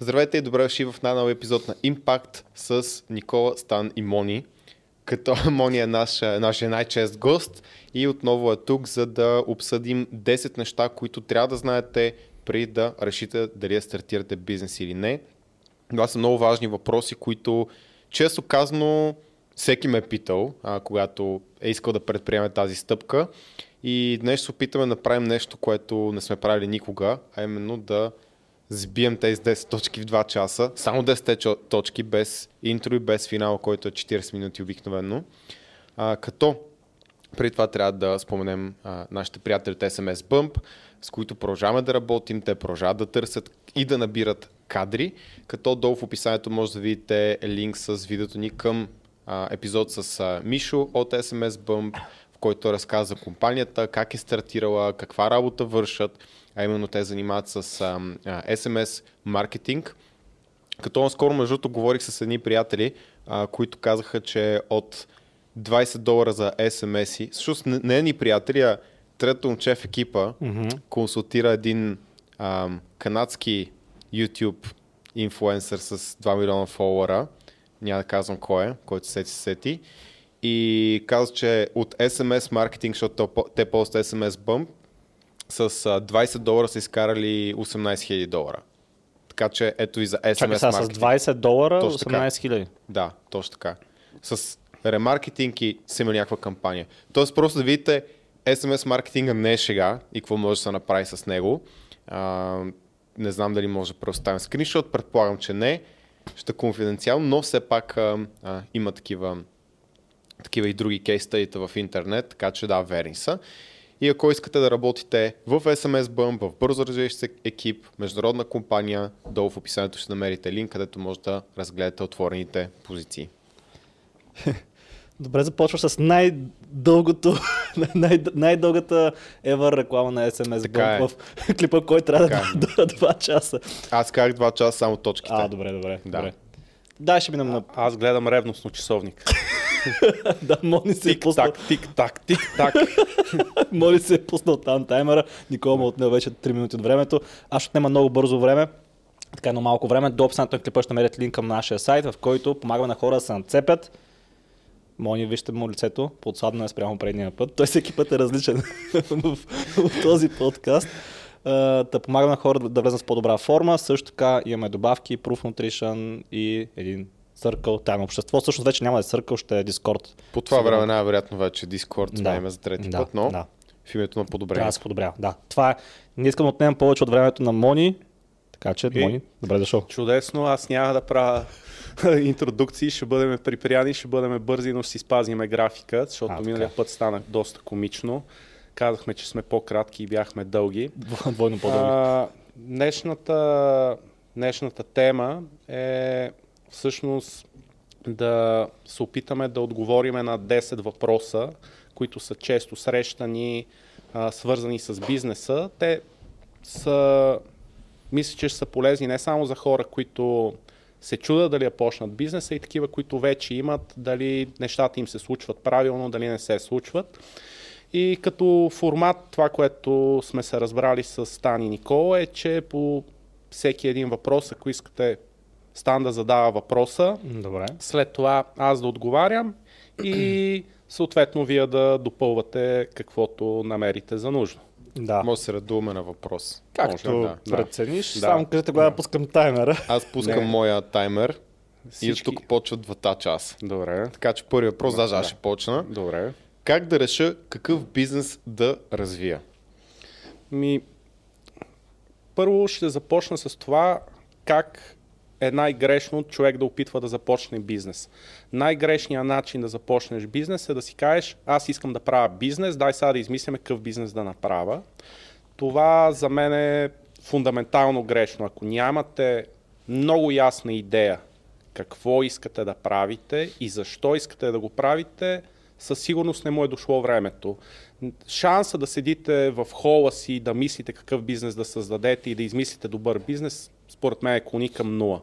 Здравейте и добре дошли в най-нови епизод на Impact с Никола, Стан и Мони. Като Мони е наш, нашия най-чест гост и отново е тук, за да обсъдим 10 неща, които трябва да знаете преди да решите дали да стартирате бизнес или не. Това са много важни въпроси, които често казано всеки ме е питал, а, когато е искал да предприеме тази стъпка. И днес се опитаме да направим нещо, което не сме правили никога, а именно да сбием тези 10 точки в 2 часа. Само 10 точки без интро и без финал, който е 40 минути обикновено. А, като преди това трябва да споменем а, нашите приятели от SMS Bump, с които продължаваме да работим, те продължават да търсят и да набират кадри, като долу в описанието може да видите линк с видеото ни към а, епизод с а, Мишо от SMS Bump, в който разказа за компанията, как е стартирала, каква работа вършат, а именно те занимават с а, а, SMS маркетинг. Като скоро между другото говорих с едни приятели, а, които казаха, че от 20 долара за SMS-и, всъщност не, не е ни приятели, а трето момче в екипа mm-hmm. консултира един а, канадски YouTube инфлуенсър с 2 милиона фолуара, няма да казвам кой е, който сети сети, и каза, че от SMS маркетинг, защото те ползват SMS Bump, с 20 долара са изкарали 18 000 долара. Така че ето и за SMS Чакай, сега, с 20 долара Точно 18 000. Да, точно така. С ремаркетинг и са има някаква кампания. Тоест просто да видите SMS маркетинга не е шега и какво може да се направи с него. А, не знам дали може да предоставим скриншот, предполагам, че не. Ще е конфиденциално, но все пак а, а, има такива, такива и други кейстъдита в интернет, така че да, верни са. И ако искате да работите в SMS Bump, в бързо развиващ се екип, международна компания, долу в описанието ще намерите линк, където може да разгледате отворените позиции. Добре, започваш с най-дългото, най- най-дългата ever реклама на SMS Така Bump е. в клипа, който трябва Така да дura 2 часа. Аз казах 2 часа само точките. А, добре, добре. Да. добре. Да, ще минем на... Аз гледам ревностно часовник. Да, Мони се е пуснал, Тик-так, тик-так, тик-так. Мони се е пуснал там таймера. Никола му отнел вече 3 минути от времето. Аз ще отнема много бързо време. Така едно малко време. До описанието на клипа ще намерите линк към нашия сайт, в който помагаме на хора да се нацепят. Мони, вижте му лицето, подсадно е спрямо предния път. Той всеки път е различен в, в този подкаст. Да помагаме на хора да, да влезат в по-добра форма. Също така имаме добавки, Proof Nutrition и един Circle, тайно общество. Всъщност вече няма да е Circle, ще е Discord. По това време най-вероятно вече Discord Да. сменяме за трети Да, път, но да. в името на Трябва подобрение. да се подобрява. Да. Това е. Не искам да отнемам повече от времето на Мони. Така че, И- Мони, добре дошъл. Чудесно, аз няма да правя интродукции, ще бъдем приприяни, ще бъдем бързи, но си спазиме графика, защото А, миналия път стана доста комично. Казахме, че сме по-кратки и бяхме дълги. Двойно по-дълги. А, днешната, днешната тема е всъщност да се опитаме да отговориме на 10 въпроса, които са често срещани, а, свързани с бизнеса. Те са, мисля, че са полезни не само за хора, които се чудят дали да почнат бизнеса и такива, които вече имат, дали нещата им се случват правилно, дали не се случват. И като формат, това, което сме се разбрали с Стан и Никола е, че по всеки един въпрос, ако искате Стан да задава въпроса, Добре. след това аз да отговарям и съответно вие да допълвате каквото намерите за нужно. Да. Може да се радуваме на въпрос. Както Може, да, да. прецениш, Да. само кажете кога да пускам таймера. Аз пускам Не. моя таймер и Всички- от тук почват двата часа. Добре. Така че първи въпрос, даже аз Да. ще почна. Добре. Как да реша какъв бизнес да развия? Ми, първо ще започна с това как е най-грешно човек да опитва да започне бизнес. Най-грешният начин да започнеш бизнес е да си кажеш, аз искам да правя бизнес, дай сега да измислиме какъв бизнес да направя. Това за мен е фундаментално грешно. Ако нямате много ясна идея какво искате да правите и защо искате да го правите, със сигурност не му е дошло времето. Шанса да седите в хола си и да мислите какъв бизнес да създадете и да измислите добър бизнес, според мен е клони към нула.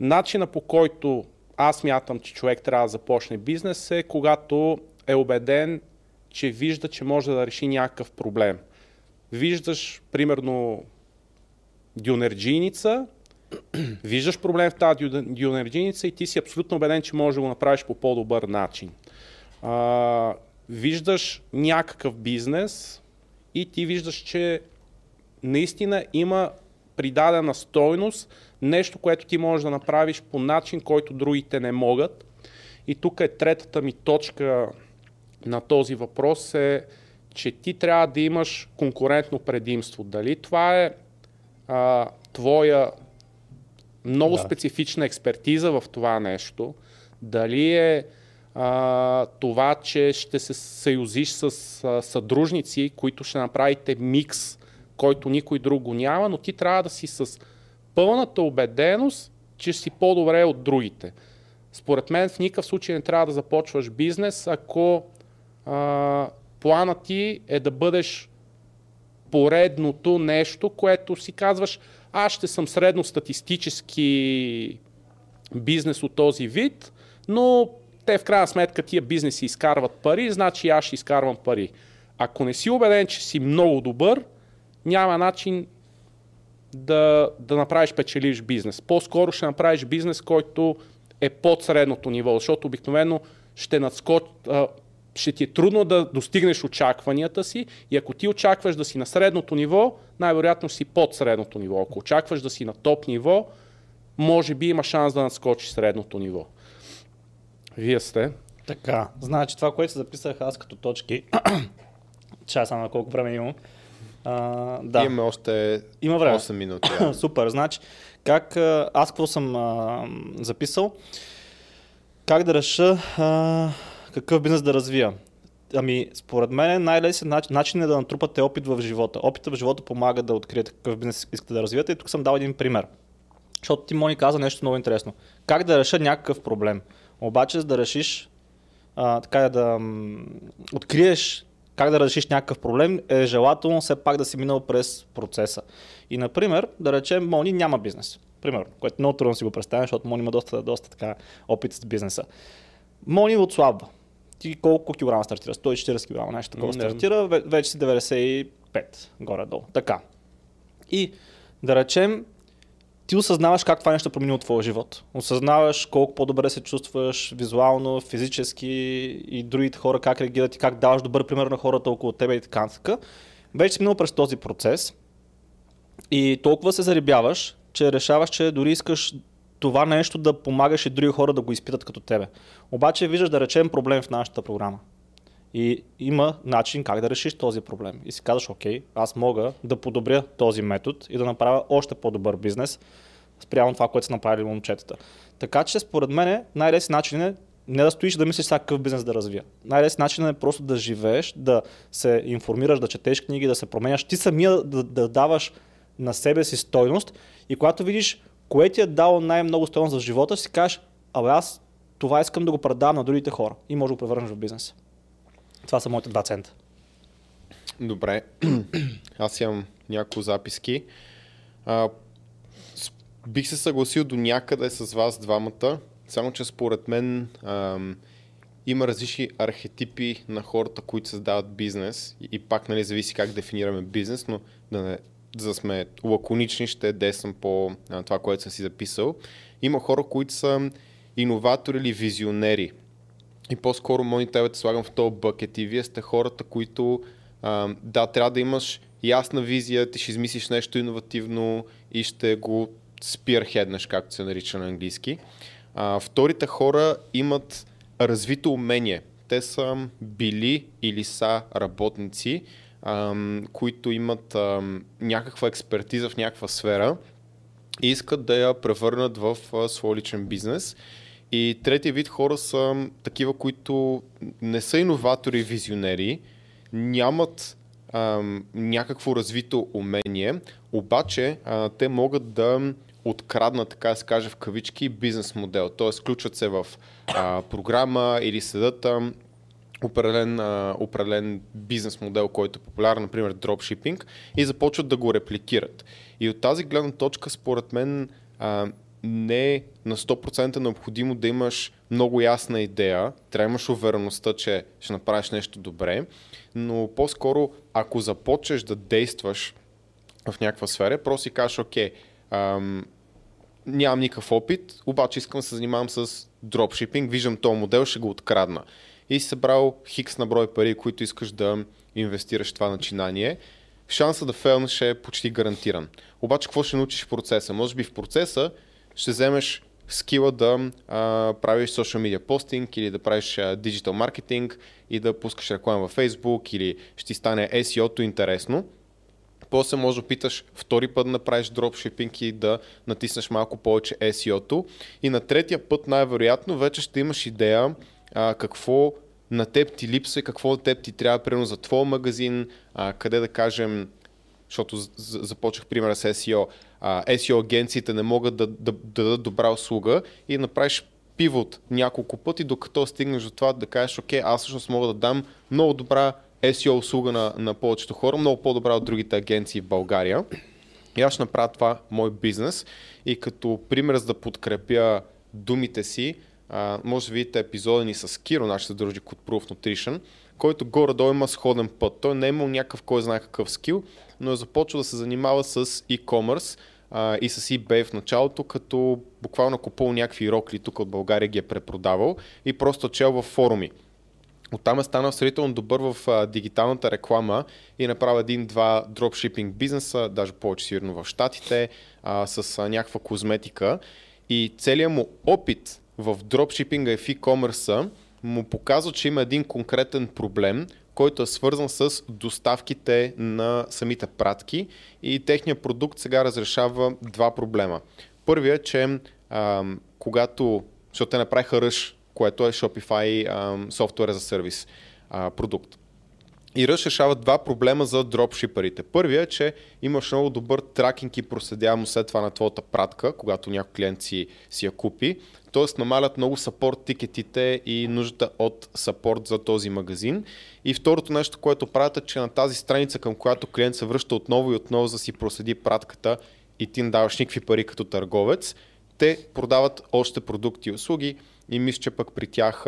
Начина по който аз мятам, че човек трябва да започне бизнес е когато е убеден, че вижда, че може да реши някакъв проблем. Виждаш, примерно, дюнерджийница, виждаш проблем в тази дю- дюнерджийница и ти си абсолютно убеден, че можеш да го направиш по по-добър начин. А, виждаш някакъв бизнес и ти виждаш, че наистина има придадена стойност, нещо, което ти можеш да направиш по начин, който другите не могат. И тук е третата ми точка на този въпрос е, че ти трябва да имаш конкурентно предимство. Дали това е а, твоя много Да. специфична експертиза в това нещо, дали е а, това, че ще се съюзиш с а, съдружници, които ще направите микс, който никой друг го няма, но ти трябва да си с пълната убеденост, че си по-добре от другите. Според мен в никакъв случай не трябва да започваш бизнес, ако а, планът ти е да бъдеш поредното нещо, което си казваш, аз ще съм средностатистически бизнес от този вид, но те в крайна сметка тия бизнеси изкарват пари, значи аз ще изкарвам пари. Ако не си убеден, че си много добър, няма начин да, да направиш печеливш бизнес. По-скоро ще направиш бизнес, който е под средното ниво, защото обикновено ще надскоч... ще ти е трудно да достигнеш очакванията си и ако ти очакваш да си на средното ниво, най-вероятно си под средното ниво. Ако очакваш да си на топ ниво, може би има шанс да надскочиш средното ниво. Вие сте. Така, значи това, което записах аз като точки, чай само на колко време имам. А, да, Имаме още Има време. 8 минути. да. Супер, значи, как, аз какво съм а, записал? Как да реша а, какъв бизнес да развия? Ами, според мен най-лесен начин, начин е да натрупате опит в живота. Опита в живота помага да откриете какъв бизнес искате да развиете и тук съм дал един пример. Защото ти, Мони, каза нещо много интересно. Как да реша някакъв проблем? Обаче, за да решиш, а, така да м, откриеш как да решиш някакъв проблем, е желателно все пак да си минал през процеса. И, например, да речем, Мони няма бизнес. Примерно, което много трудно си го представя, защото Мони има доста, доста така опит с бизнеса. Мони отслабва. Ти колко килограма стартира? 140 кг, нещо такова стартира, ве- вече си 95 горе-долу. Така. И да речем, ти осъзнаваш как това нещо е променило твоя живот. Осъзнаваш колко по-добре се чувстваш визуално, физически и другите хора как реагират и как даваш добър пример на хората около тебе и така нататък. Вече си минал през този процес и толкова се зарибяваш, че решаваш, че дори искаш това нещо да помагаш и други хора да го изпитат като тебе. Обаче виждаш да речем проблем в нашата програма. И има начин как да решиш този проблем. И си казваш, окей, аз мога да подобря този метод и да направя още по-добър бизнес спрямо това, което са направили момчетата. Така че според мен най-лесен начин е не да стоиш да мислиш сега какъв бизнес да развия. Най-лесен начин е просто да живееш, да се информираш, да четеш книги, да се променяш, ти самия да, да даваш на себе си стойност и когато видиш кое ти е дало най-много стойност в живота, си кажеш, абе аз това искам да го предавам на другите хора и може да го превърнеш в бизнес. Това са моите два цента. Добре. Аз имам няколко записки. А, бих се съгласил до някъде с вас двамата, само че според мен ам, има различни архетипи на хората, които създават бизнес и, и пак нали, зависи как дефинираме бизнес, но да, не, за да сме лаконични ще действам по а, това, което съм си записал. Има хора, които са иноватори или визионери. И по-скоро мони тебе те слагам в този бъкет и вие сте хората, които а, да, трябва да имаш ясна визия, ти ще измислиш нещо иновативно и ще го спирхеднеш, както се нарича на английски. А, вторите хора имат развито умение. Те са били или са работници, които имат някаква експертиза в някаква сфера и искат да я превърнат в а, свой личен бизнес. И третия вид хора са такива, които не са иноватори и визионери, нямат някакво развито умение, обаче те могат да откраднат, така да се каже в кавички, бизнес модел. Тоест, включват се в а, програма или седат там определен, а, определен бизнес модел, който е популярен, например дропшипинг, и започват да го репликират. И от тази гледна точка, според мен, а, не е на 100% необходимо да имаш много ясна идея, трябва имаш увереността, че ще направиш нещо добре, но по-скоро, ако започнеш да действаш в някаква сфера, просто си кажеш, окей, ам, нямам никакъв опит, обаче искам да се занимавам с дропшипинг, виждам този модел, ще го открадна. И си събрал хикс на брой пари, които искаш да инвестираш в това начинание, шанса да фейлнеш е почти гарантиран. Обаче какво ще научиш в процеса? Може би в процеса ще вземеш скила да а, правиш social media постинг или да правиш а, digital маркетинг и да пускаш реклама във Facebook или ще ти стане SEO-то интересно. После може да опиташ втори път да направиш дропшипинг и да натиснеш малко повече SEO-то. И на третия път най-вероятно вече ще имаш идея а, какво на теб ти липсва и какво на теб ти трябва, примерно за твой магазин, а, къде да кажем, защото започнах примера с SEO, а, SEO агенциите не могат да, да, да дадат добра услуга и направиш пивот няколко пъти, докато стигнеш до това да кажеш, окей, аз всъщност мога да дам много добра SEO услуга на, на повечето хора, много по-добра от другите агенции в България. И аз ще направя това мой бизнес и като пример за да подкрепя думите си, може да видите епизода ни с Киро, нашия съдружник от Proof Nutrition, който горе-долу има сходен път. Той не е имал някакъв кой знае какъв скил, но е започвал да се занимава с e-commerce а, и с eBay в началото, като буквално купувал някакви рокли тук от България ги е препродавал и просто чел във форуми. Оттам е станал сравнително добър в а, дигиталната реклама и направил един-два дропшипинг бизнеса, даже повече сигурно в Штатите, а, с а, някаква козметика. И целият му опит в дропшипинга и в e-commerce му показва, че има един конкретен проблем, който е свързан с доставките на самите пратки и техният продукт сега разрешава два проблема. Първият е, че а, когато, защото те направиха ръж, което е Shopify Software as a Service а, продукт. И Rush решава два проблема за дропшиперите. Първият е, че имаш много добър тракинг и проследяемост след това на твоята пратка, когато някой клиент си, си я купи. Тоест намалят много сапорт тикетите и нуждата от сапорт за този магазин. И второто нещо, което правят е, че на тази страница, към която клиент се връща отново и отново за да си проследи пратката и ти не даваш никакви пари като търговец, те продават още продукти и услуги и мисля, че пък при тях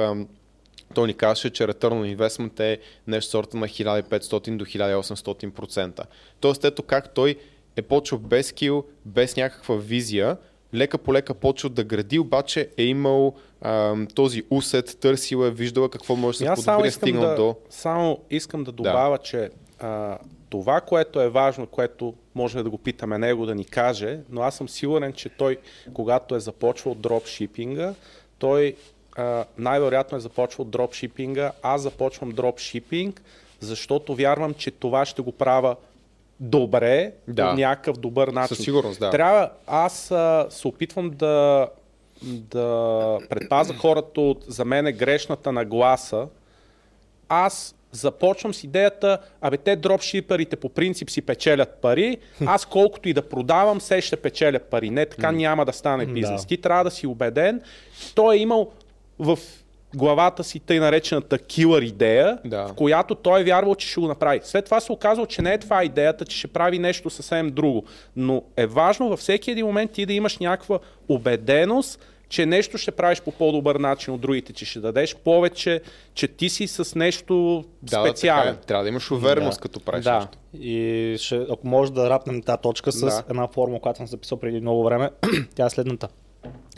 той ни казваше, че Return on Investment е нещо сорта на 1500 до 1800%. Тоест ето как той е почвал без скил, без някаква визия, лека по лека почва да гради, обаче е имал а, този усет, търсил е, виждал какво може да се подобри, е стигнал да, до... Само искам да добавя, да. че а, това, което е важно, което може да го питаме него да ни каже, но аз съм сигурен, че той, когато е започвал дропшипинга, той най-вероятно е започвал дропшипинга. Аз започвам дропшипинг, защото вярвам, че това ще го правя добре, да. по някакъв добър начин. Със сигурност, да. Трябва, аз а, се опитвам да, да предпаза хората от за мен е грешната нагласа. Аз започвам с идеята, абе те дропшиперите по принцип си печелят пари, аз колкото и да продавам, се ще печеля пари. Не, така няма да стане бизнес. Да. Ти трябва да си убеден. Той е имал в главата си тъй наречената килър идея, да. в която той е вярвал, че ще го направи. След това се оказал, че не е това идеята, че ще прави нещо съвсем друго. Но е важно във всеки един момент ти да имаш някаква убеденост, че нещо ще правиш по по-добър начин от другите, че ще дадеш повече, че ти си с нещо да, специално. Да, е. Трябва да имаш увереност, да. като правиш да. нещо. И ще, ако може да рапнем тази точка с да. една форма, която съм записал преди много време, тя е следната.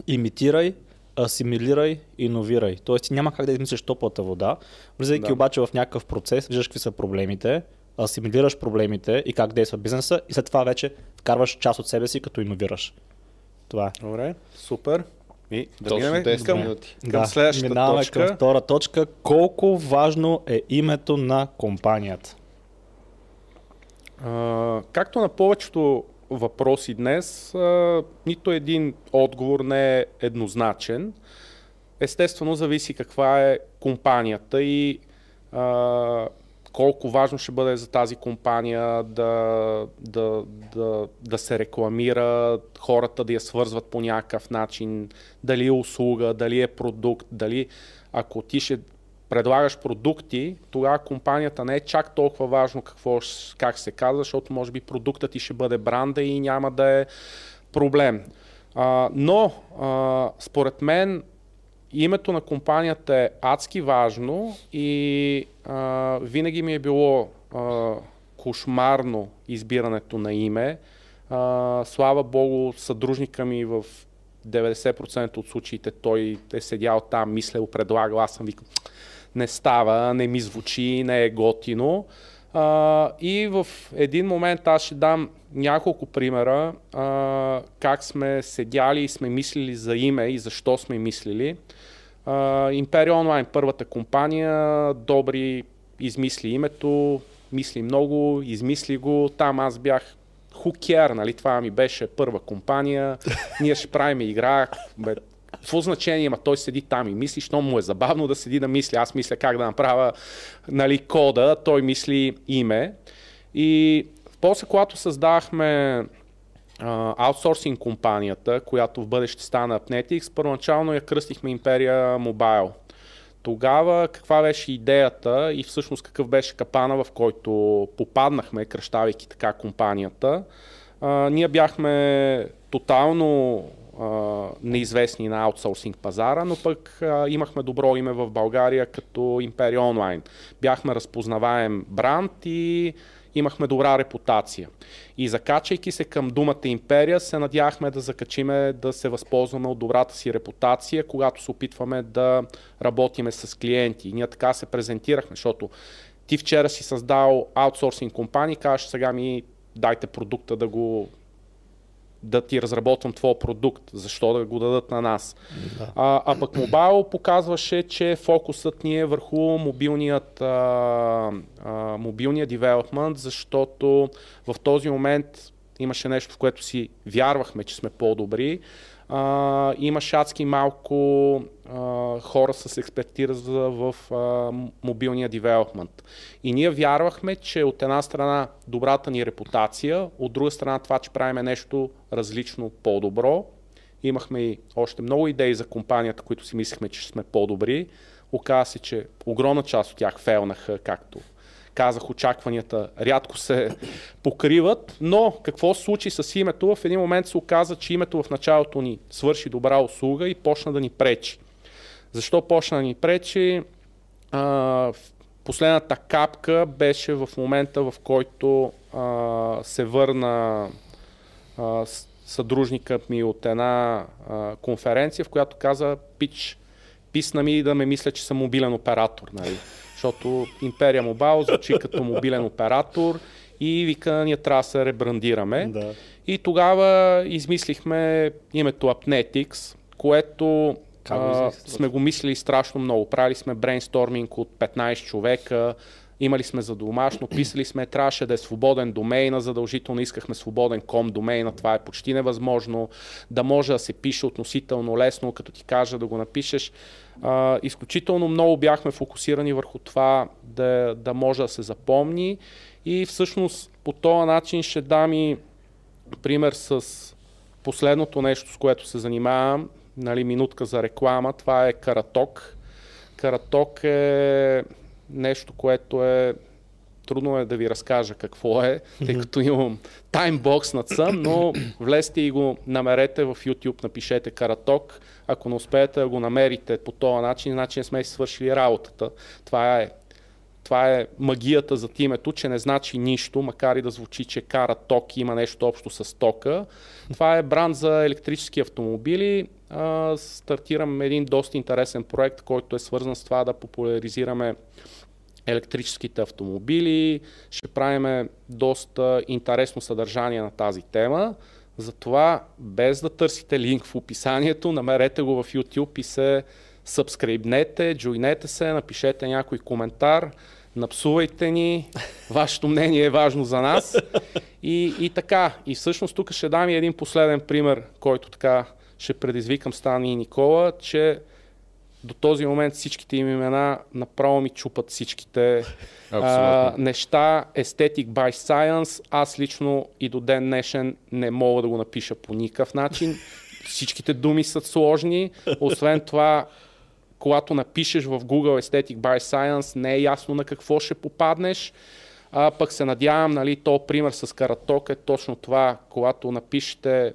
Имитирай асимилирай, иновирай. Тоест ти няма как да измислиш топлата вода. Влизайки да. обаче в някакъв процес, виждаш какви са проблемите, асимилираш проблемите и как действа бизнеса и след това вече вкарваш част от себе си, като иновираш. Това е. Добре, супер. И да Точно минем 10 към, минути. към да, следващата минаваме точка. към втора точка. Колко важно е името на компанията? А, както на повечето въпроси днес, нито един отговор не е еднозначен. Естествено, зависи каква е компанията и а, колко важно ще бъде за тази компания да, да, да, да се рекламира, хората да я свързват по някакъв начин, дали е услуга, дали е продукт, дали ако ти ще предлагаш продукти, тогава компанията не е чак толкова важно какво, как се казва, защото може би продуктът ти ще бъде бранда и няма да е проблем. А, но, а, според мен, името на компанията е адски важно и а, винаги ми е било а, кошмарно избирането на име. А, слава Богу, съдружника ми в 90% от случаите той е седял там, мислял, предлагал, аз съм викал, не става, не ми звучи, не е готино. А, и в един момент аз ще дам няколко примера а, как сме седяли и сме мислили за име и защо сме мислили. Империя Онлайн, първата компания, добри измисли името, мисли много, измисли го. Там аз бях хукер, нали? Това ми беше първа компания. Ние ще правим игра. Бе, какво значение има? Той седи там и мисли, що му е забавно да седи да мисли. Аз мисля как да направя нали, кода, той мисли име. И после, когато създахме аутсорсинг компанията, която в бъдеще стана Apnetics, първоначално я кръстихме Империя Mobile. Тогава каква беше идеята и всъщност какъв беше капана, в който попаднахме, кръщавайки така компанията. А, ние бяхме тотално а, неизвестни на аутсорсинг пазара, но пък а, имахме добро име в България като Империя Онлайн. Бяхме разпознаваем бранд и имахме добра репутация. И закачайки се към думата империя, се надяхме да закачиме да се възползваме от добрата си репутация, когато се опитваме да работиме с клиенти. И ние така се презентирахме, защото ти вчера си създал аутсорсинг компания кажеш сега ми дайте продукта да го да ти разработвам твой продукт, защо да го дадат на нас. Да. А, а пък мобайл показваше, че фокусът ни е върху мобилният, а, а, мобилния девелопмент, защото в този момент имаше нещо, в което си вярвахме, че сме по-добри а, имаш адски малко а, хора с експертиза в а, мобилния девелопмент. И ние вярвахме, че от една страна добрата ни репутация, от друга страна това, че правиме нещо различно по-добро. Имахме и още много идеи за компанията, които си мислихме, че сме по-добри. Оказва се, че огромна част от тях фейлнаха, както казах, очакванията рядко се покриват, но какво се случи с името? В един момент се оказа, че името в началото ни свърши добра услуга и почна да ни пречи. Защо почна да ни пречи? А, последната капка беше в момента, в който а, се върна а, съдружникът ми от една а, конференция, в която каза, пич, писна ми да ме мисля, че съм мобилен оператор. Нали? Защото Империя Мобайл звучи като мобилен оператор и вика, ние трябва да се ребрандираме. Да. И тогава измислихме името Apnetics, което а, сме го мислили страшно много. Правили сме брейнсторминг от 15 човека, имали сме за домашно, писали сме, трябваше да е свободен домейна, задължително искахме свободен ком домейна, това е почти невъзможно, да може да се пише относително лесно, като ти кажа да го напишеш. А, изключително много бяхме фокусирани върху това да, да може да се запомни и всъщност по този начин ще дам и пример с последното нещо, с което се занимавам, нали, минутка за реклама, това е Караток. Караток е нещо, което е трудно е да ви разкажа какво е, тъй като имам таймбокс над сън, но влезте и го намерете в YouTube, напишете Караток. Ако не успеете да го намерите по този начин, значи не сме си свършили работата. Това е, това е магията за името, че не значи нищо, макар и да звучи, че кара ток и има нещо общо с тока. Това е бранд за електрически автомобили. стартирам един доста интересен проект, който е свързан с това да популяризираме електрическите автомобили. Ще правим доста интересно съдържание на тази тема. Затова, без да търсите линк в описанието, намерете го в YouTube и се сабскрибнете, джойнете се, напишете някой коментар, напсувайте ни, вашето мнение е важно за нас. И, и така, и всъщност тук ще дам и един последен пример, който така ще предизвикам Стани и Никола, че до този момент всичките им имена направо ми чупат всичките а, неща. Aesthetic by Science. Аз лично и до ден днешен не мога да го напиша по никакъв начин. Всичките думи са сложни. Освен това, когато напишеш в Google Aesthetic by Science, не е ясно на какво ще попаднеш. А, пък се надявам, нали, то пример с Караток е точно това, когато напишете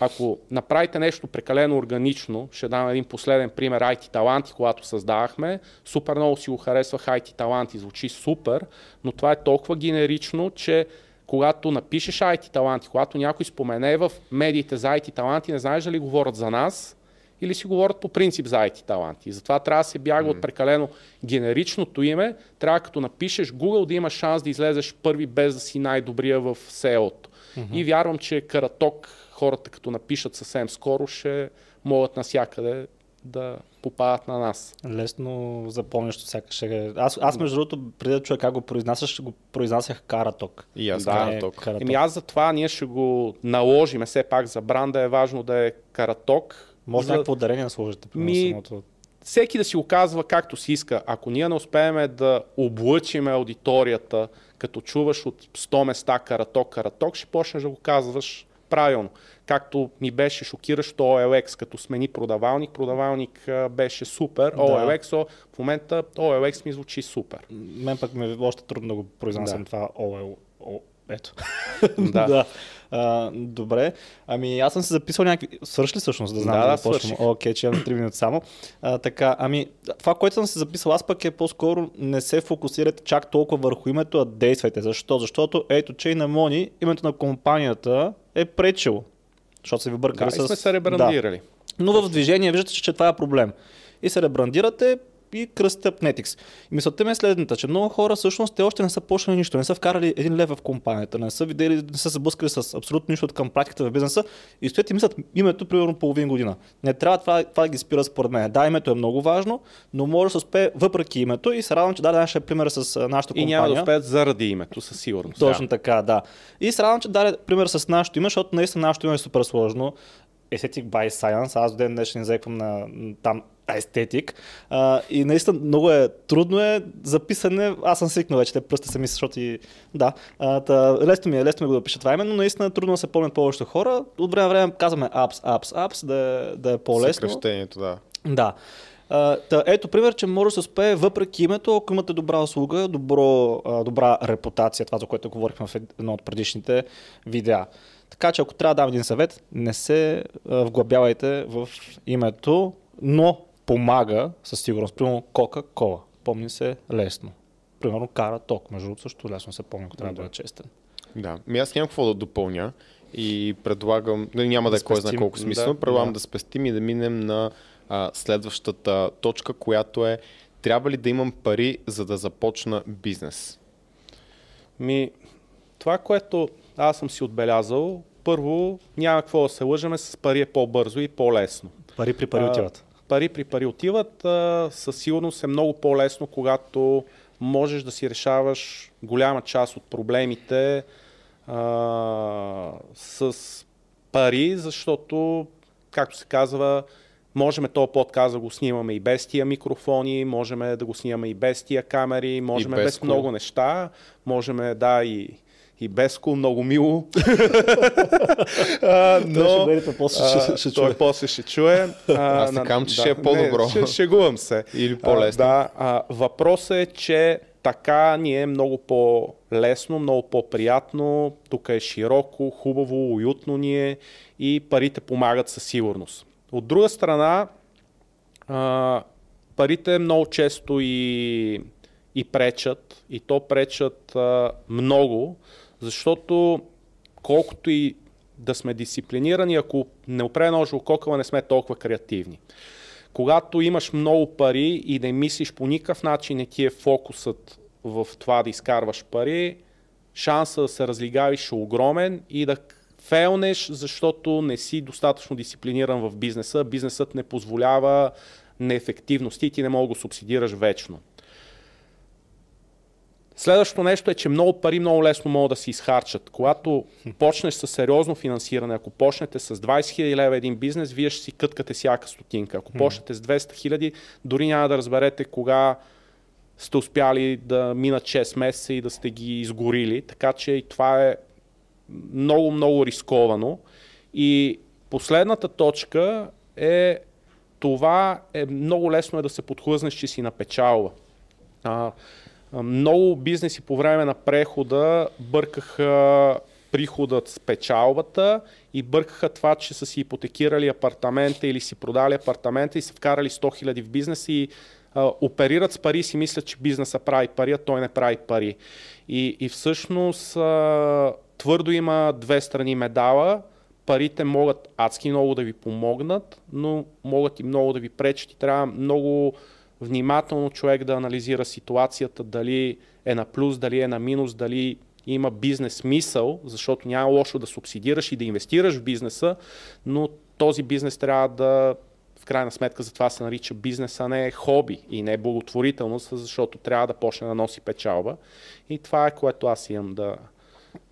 ако направите нещо прекалено органично, ще дам един последен пример, IT таланти, когато създавахме, супер много си го харесвах IT таланти, звучи супер, но това е толкова генерично, че когато напишеш IT таланти, когато някой спомене в медиите за IT таланти, не знаеш дали говорят за нас или си говорят по принцип за IT таланти. И затова трябва да се бяга mm. от прекалено генеричното име. Трябва като напишеш Google да имаш шанс да излезеш първи без да си най-добрия в SEO-то. Mm-hmm. И вярвам, че Караток хората като напишат съвсем скоро ще могат насякъде да попадат на нас. Лесно запомнящо сякаш. Аз, аз между другото, преди да чуя как го произнасяш, ще го произнасях Караток. И аз Да, Караток. Караток. Еми аз за това ние ще го наложим. Все пак за бранда е важно да е Караток. Може за... някакво ударение да сложите Ми- самото. всеки да си го казва както си иска. Ако ние не успеем да облъчиме аудиторията, като чуваш от 100 места караток, караток, ще почнеш да го казваш правилно. Както ми беше шокиращо OLX, като смени продавалник, продавалник беше супер, Да. OLX, о, в момента OLX ми звучи супер. Мен пък ми е още трудно да го произнасям Да. това ОЛ. О, ето. Да. да. А, добре. Ами аз съм си записал някакви... Свърши ли всъщност да знам Да, да, да, започнем? свърших. Окей, че имам 3 минути само. А, така, ами това, което съм си записал аз пък е по-скоро не се фокусирате чак толкова върху името, а действайте. Защо? Защото ето, че и на Мони името на компанията е пречило. Защото се ви бъркали Да, с... сме се Да. ребрандирали. Но в движение виждате, че това е проблем. И се ребрандирате и кръстите Apnetics. И мисълта ми е следната, че много хора всъщност те още не са почнали нищо, не са вкарали един лев в компанията, не са видели, не са се сблъскали с абсолютно нищо към практиката в бизнеса и стоят и мислят името примерно половин година. Не трябва това, това да ги спира според мен. Да, името е много важно, но може да се успее въпреки името и се радвам, че даде нашия пример с нашата И компания. няма да успеят заради името, със сигурност. Точно така, да. И се радвам, че даде пример с нашото име, защото наистина нашето име е супер сложно. Aesthetic by Science, аз до ден днешен заеквам на там естетик. А, и наистина много е трудно е за писане. Аз съм свикнал вече, те пръсти са ми, защото и... Да. А, та, лесно ми е, лесно ми е да пиша това име, но наистина е трудно да се помнят повечето хора. От време на време казваме apps, apps, apps, да, е- да е по-лесно. Съкръщението, да. Да. А, та, ето пример, че може да се успее въпреки името, ако имате добра услуга, добро, а, добра репутация, това за което говорихме в едно от предишните видеа. Така че ако трябва да дам един съвет, не се а, вглъбявайте в името, но помага със сигурност. Примерно Кока-Кола. Помни се лесно. Примерно Кара Ток. Между другото също лесно се помни, ако трябва да бъда честен. Да, ми аз нямам какво да допълня и предлагам, нали, няма да е кой знае колко смислено, Да, предлагам да. да спестим и да минем на а, следващата точка, която е трябва ли да имам пари, за да започна бизнес? Ми, това, което аз съм си отбелязал, първо, няма какво да се лъжеме, с пари е по-бързо и по-лесно. Пари при пари А, отиват. Пари при пари отиват. А, със сигурност е много по-лесно, когато можеш да си решаваш голяма част от проблемите а, с пари, защото, както се казва, можем този подкаст да го снимаме и без тия микрофони, можем да го снимаме и без тия камери, можем без без, много неща, можем да и, и без кул, много мило. А, Той ще после ще- а, ще той чуе. после ще чуе. А, Аз на- така, че ще е по-добро. Не, ще, шегувам се. Или по-лесно. А, да, а, въпросът е, че така ни е много по-лесно, много по-приятно. Тук е широко, хубаво, уютно ни е и парите помагат със сигурност. От друга страна, а, парите много често и, и пречат, и то пречат а, много, защото колкото и да сме дисциплинирани, ако не опре ножо кокала, не сме толкова креативни. Когато имаш много пари и да мислиш по никакъв начин не ти е фокусът в това да изкарваш пари, шанса да се разлигавиш е огромен и да фейлнеш, защото не си достатъчно дисциплиниран в бизнеса. Бизнесът не позволява неефективност и ти не мога да го субсидираш вечно. Следващото нещо е, че много пари много лесно могат да се изхарчат. Когато почнеш с сериозно финансиране, ако почнете с 20 000 лева един бизнес, вие ще си къткате всяка стотинка. Ако почнете с 200 000, дори няма да разберете кога сте успяли да минат 6 месеца и да сте ги изгорили. Така че и това е много, много рисковано. И последната точка е това е много лесно е да се подхлъзнеш, че си на печалба. Много бизнеси по време на прехода бъркаха приходът с печалбата и бъркаха това, че са си ипотекирали апартамента или си продали апартамента и са вкарали 100 000 в бизнес и а, оперират с пари и си мислят, че бизнеса прави пари, а той не прави пари. И, и всъщност а, твърдо има две страни медала. Парите могат адски много да ви помогнат, но могат и много да ви пречат и трябва много внимателно човек да анализира ситуацията, дали е на плюс, дали е на минус, дали има бизнес смисъл, защото няма лошо да субсидираш и да инвестираш в бизнеса, но този бизнес трябва да в крайна сметка за това се нарича бизнес, а не хоби и не благотворителност, защото трябва да почне да носи печалба. И това е което аз имам да,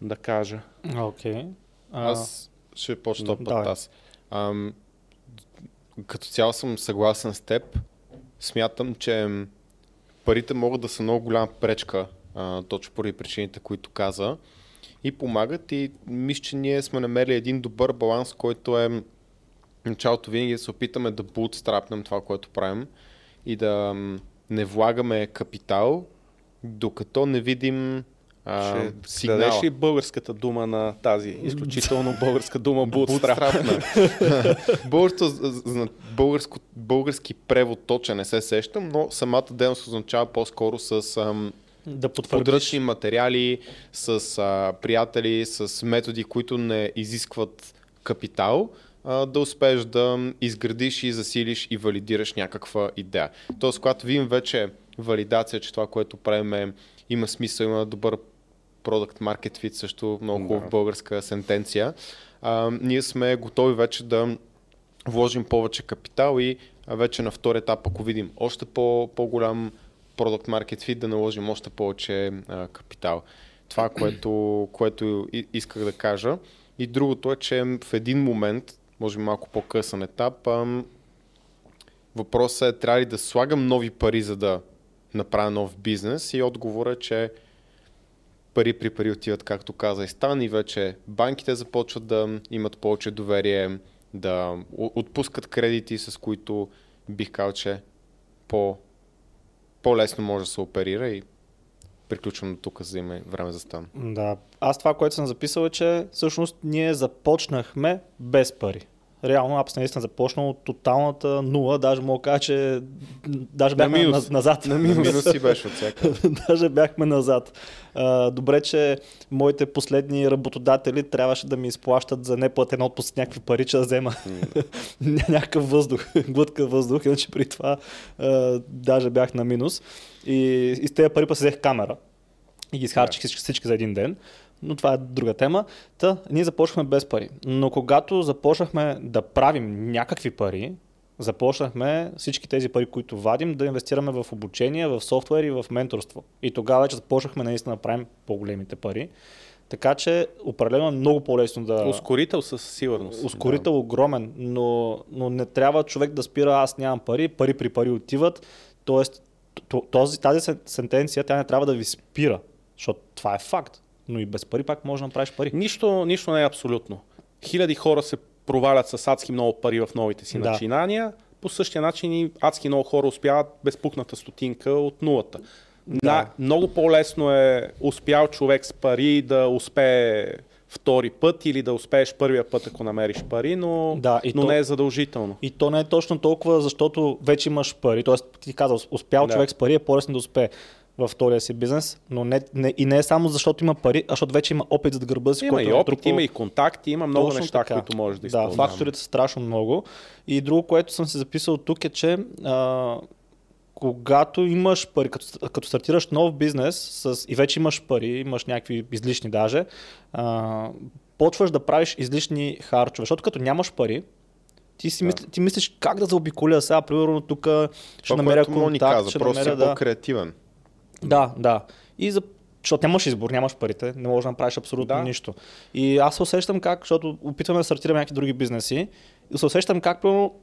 да кажа. Окей. Okay. Аз ще почна път аз. Ам, като цяло съм съгласен с теб. Смятам, че парите могат да са много голяма пречка, а, точно поради причините, които каза. И помагат и мисля, че ние сме намерили един добър баланс, който е началото винаги се опитаме да бутстрапнем това, което правим и да не влагаме капитал, докато не видим а, Ще сигнала. дадеш ли българската дума на тази изключително българска дума bootstrap? българско, български превод точен не се сещам, но самата дейност означава по-скоро с ам, да подръчни материали, с а, приятели, с методи, които не изискват капитал, а, да успееш да изградиш и засилиш и валидираш някаква идея. Тоест, когато видим вече валидация, че това, което правим е, има смисъл, има добър Product Market Fit, също много хубава да. българска сентенция. А, ние сме готови вече да вложим повече капитал и вече на втори етап, ако видим още по, по-голям Product Market Fit, да наложим още повече а, капитал. Това, което, което исках да кажа. И другото е, че в един момент, може би малко по-късен етап, въпросът е трябва ли да слагам нови пари, за да направя нов бизнес и отговорът е, че пари при пари отиват, както каза и Стан, и вече банките започват да имат повече доверие, да отпускат кредити, с които бих казал, че по, по-лесно може да се оперира и приключвам до тук, за да има време за стан. Да, аз това, което съм записал е, че всъщност ние започнахме без пари реално Апс наистина започнал от тоталната нула, даже мога кажа, че даже бяхме на минус. назад. На минус. минус си беше от даже бяхме назад. А, добре, че моите последни работодатели трябваше да ми изплащат за неплатен отпуск някакви пари, че да взема mm. някакъв въздух, глътка въздух, иначе при това а, даже бях на минус. И, и с тези пари па взех камера и ги изхарчих yeah. всички, всички за един ден но това е друга тема. Та, ние започнахме без пари. Но когато започнахме да правим някакви пари, започнахме всички тези пари, които вадим, да инвестираме в обучение, в софтуер и в менторство. И тогава вече започнахме наистина да правим по-големите пари. Така че определено е много по-лесно да... Ускорител със сигурност. Ускорител да. огромен, но, но не трябва човек да спира аз нямам пари, пари при пари отиват. Тоест този, тази сентенция тя не трябва да ви спира, защото това е факт но и без пари пак може да направиш пари. Нищо, нищо не е абсолютно. Хиляди хора се провалят с адски много пари в новите си да. начинания. По същия начин и адски много хора успяват безпукната стотинка от нулата. Да. На, много по-лесно е успял човек с пари да успее втори път или да успееш първия път, ако намериш пари, но, да, но то, не е задължително. И то не е точно толкова, защото вече имаш пари. Тоест, ти казал, успял да. човек с пари е по-лесно да успее във втория си бизнес, но не, не, и не е само защото има пари, а защото вече има опит за да гърба си. Има и опит, друго... има и контакти, има много Точно неща, така. които можеш да използваш. Да, факторите са страшно много. И друго, което съм си записал тук е, че а, когато имаш пари, като, като стартираш нов бизнес с, и вече имаш пари, имаш някакви излишни даже, а, почваш да правиш излишни харчове, защото като нямаш пари, ти, си да. мисли, ти мислиш как да заобиколя сега, примерно тук ще намеря контакт, каза, ще просто намеря да... по-креативен. Да, да. И за защото нямаш избор, нямаш парите, не можеш да направиш абсолютно да. нищо. И аз се усещам как, защото опитваме да стартираме някакви други бизнеси, и се усещам как,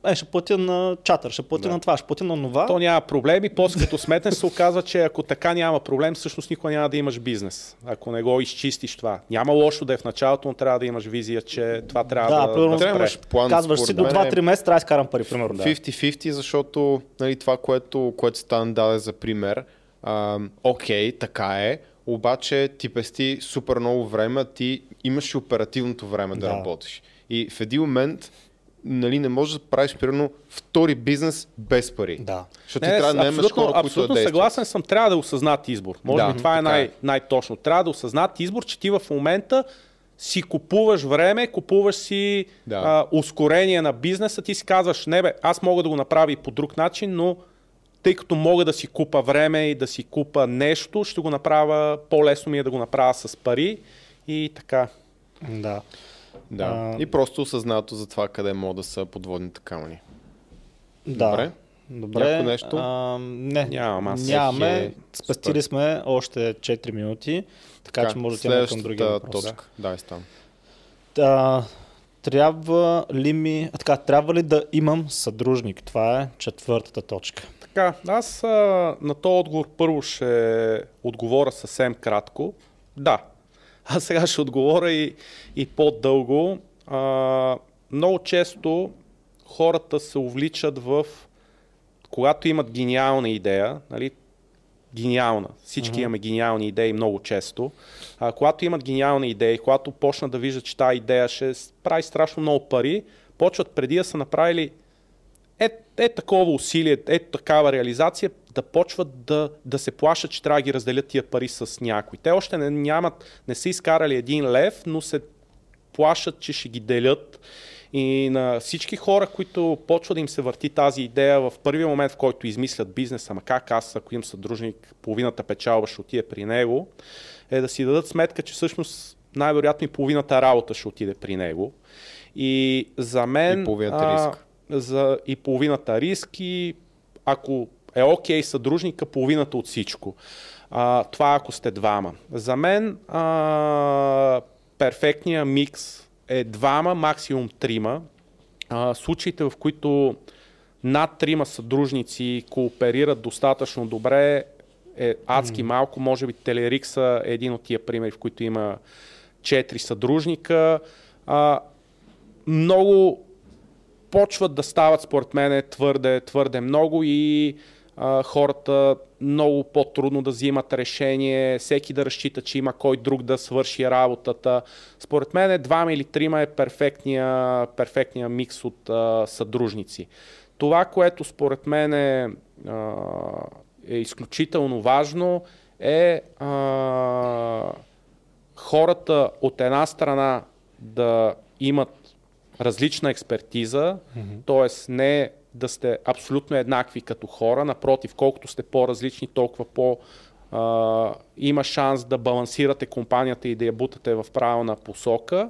е, ще платя на чатър, ще платя да. на това, ще платя на това. То няма проблеми, после като сметнеш се оказва, че ако така няма проблем, всъщност никога няма да имаш бизнес, ако не го изчистиш това. Няма лошо да е в началото, но трябва да имаш визия, че това трябва да, да, примерно, да имаш план. Казваш си до 2-3 месеца трябва да изкарам пари, примерно. 50-50, защото нали, това, което, което Стан даде за пример, окей, okay, така е, обаче ти пести супер много време, а ти имаш и оперативното време да, Да. работиш. И в един момент нали, не можеш да правиш примерно втори бизнес без пари. Да. Защото Не, ти трябва да абсолютно, хора, които абсолютно да съгласен съм. Трябва да осъзнат избор. Може Да, би това е, най- е. най-точно. Трябва да осъзнат избор, че ти в момента си купуваш време, купуваш си Да. а, ускорение на бизнеса, ти си казваш, не бе, аз мога да го направя и по друг начин, но тъй като мога да си купа време и да си купа нещо, ще го направя, по-лесно ми е да го направя с пари и така. Да. Да. А- И просто осъзнато за това къде могат да са подводните камъни. Да. Добре. Добре. Някакво нещо? А, не, Нямам, аз нямаме. Е, Спестили супер. сме още 4 минути, така, че може да отиваме към другия въпрос. точка. Да, стан. А, трябва ли ми, а, така, трябва ли да имам съдружник? Това е четвъртата точка. Така, аз а, на този отговор първо ще отговоря съвсем кратко. Да. А сега ще отговоря и, и по-дълго. А, много често хората се увличат в когато имат гениална идея, нали, гениална, всички mm-hmm. имаме гениални идеи много често, а, когато имат гениална идея и когато почнат да виждат, че тази идея ще прави страшно много пари, почват преди да са направили е, е такова усилие, е такава реализация, да почват да, да се плашат, че трябва да ги разделят тия пари с някой. Те още не, нямат, не са изкарали един лев, но се плашат, че ще ги делят. И на всички хора, които почва да им се върти тази идея в първия момент, в който измислят бизнес, ама как аз, ако имам съдружник, половината печалба ще отиде при него, е да си дадат сметка, че всъщност най-вероятно и половината работа ще отиде при него. И за мен... И половината риск. За, и половината риск и ако е окей съдружника, половината от всичко. А, това ако сте двама. За мен а, перфектният микс е двама, максимум трима. А, случаите, в които над трима съдружници кооперират достатъчно добре, е адски малко. Може би Телерикса е един от тия примери, в които има четири съдружника. А, много почват да стават, според мен, твърде, твърде много и а, хората много по-трудно да взимат решение, всеки да разчита, че има кой друг да свърши работата. Според мен, двама или трима е перфектния, перфектния микс от а, съдружници. Това, което според мен е, а, е изключително важно, е а, хората от една страна да имат различна експертиза, т.е. не да сте абсолютно еднакви като хора, напротив, колкото сте по-различни, толкова по- а, има шанс да балансирате компанията и да я бутате в правилна посока.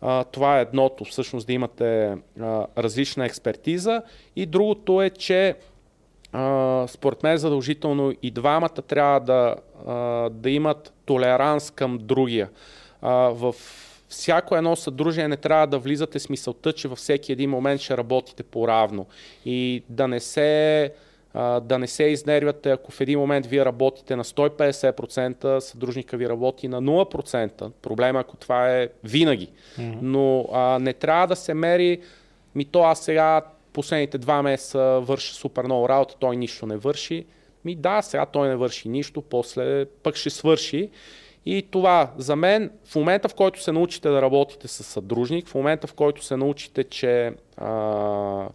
А, това е едното, всъщност да имате а, различна експертиза. И другото е, че а, според мен задължително и двамата трябва да, а, да имат толеранс към другия. А, в всяко едно съдружие не трябва да влизате с мисълта, че във всеки един момент ще работите по-равно и да не се да не се изнервяте, ако в един момент вие работите на 150%, съдружника ви работи на 0%. Проблема, ако това е винаги. Mm-hmm. Но а, не трябва да се мери, ми то аз сега последните два месеца върша супер много работа, той нищо не върши. Ми да, сега той не върши нищо, после пък ще свърши. И това за мен, в момента в който се научите да работите с съдружник, в момента в който се научите, че а,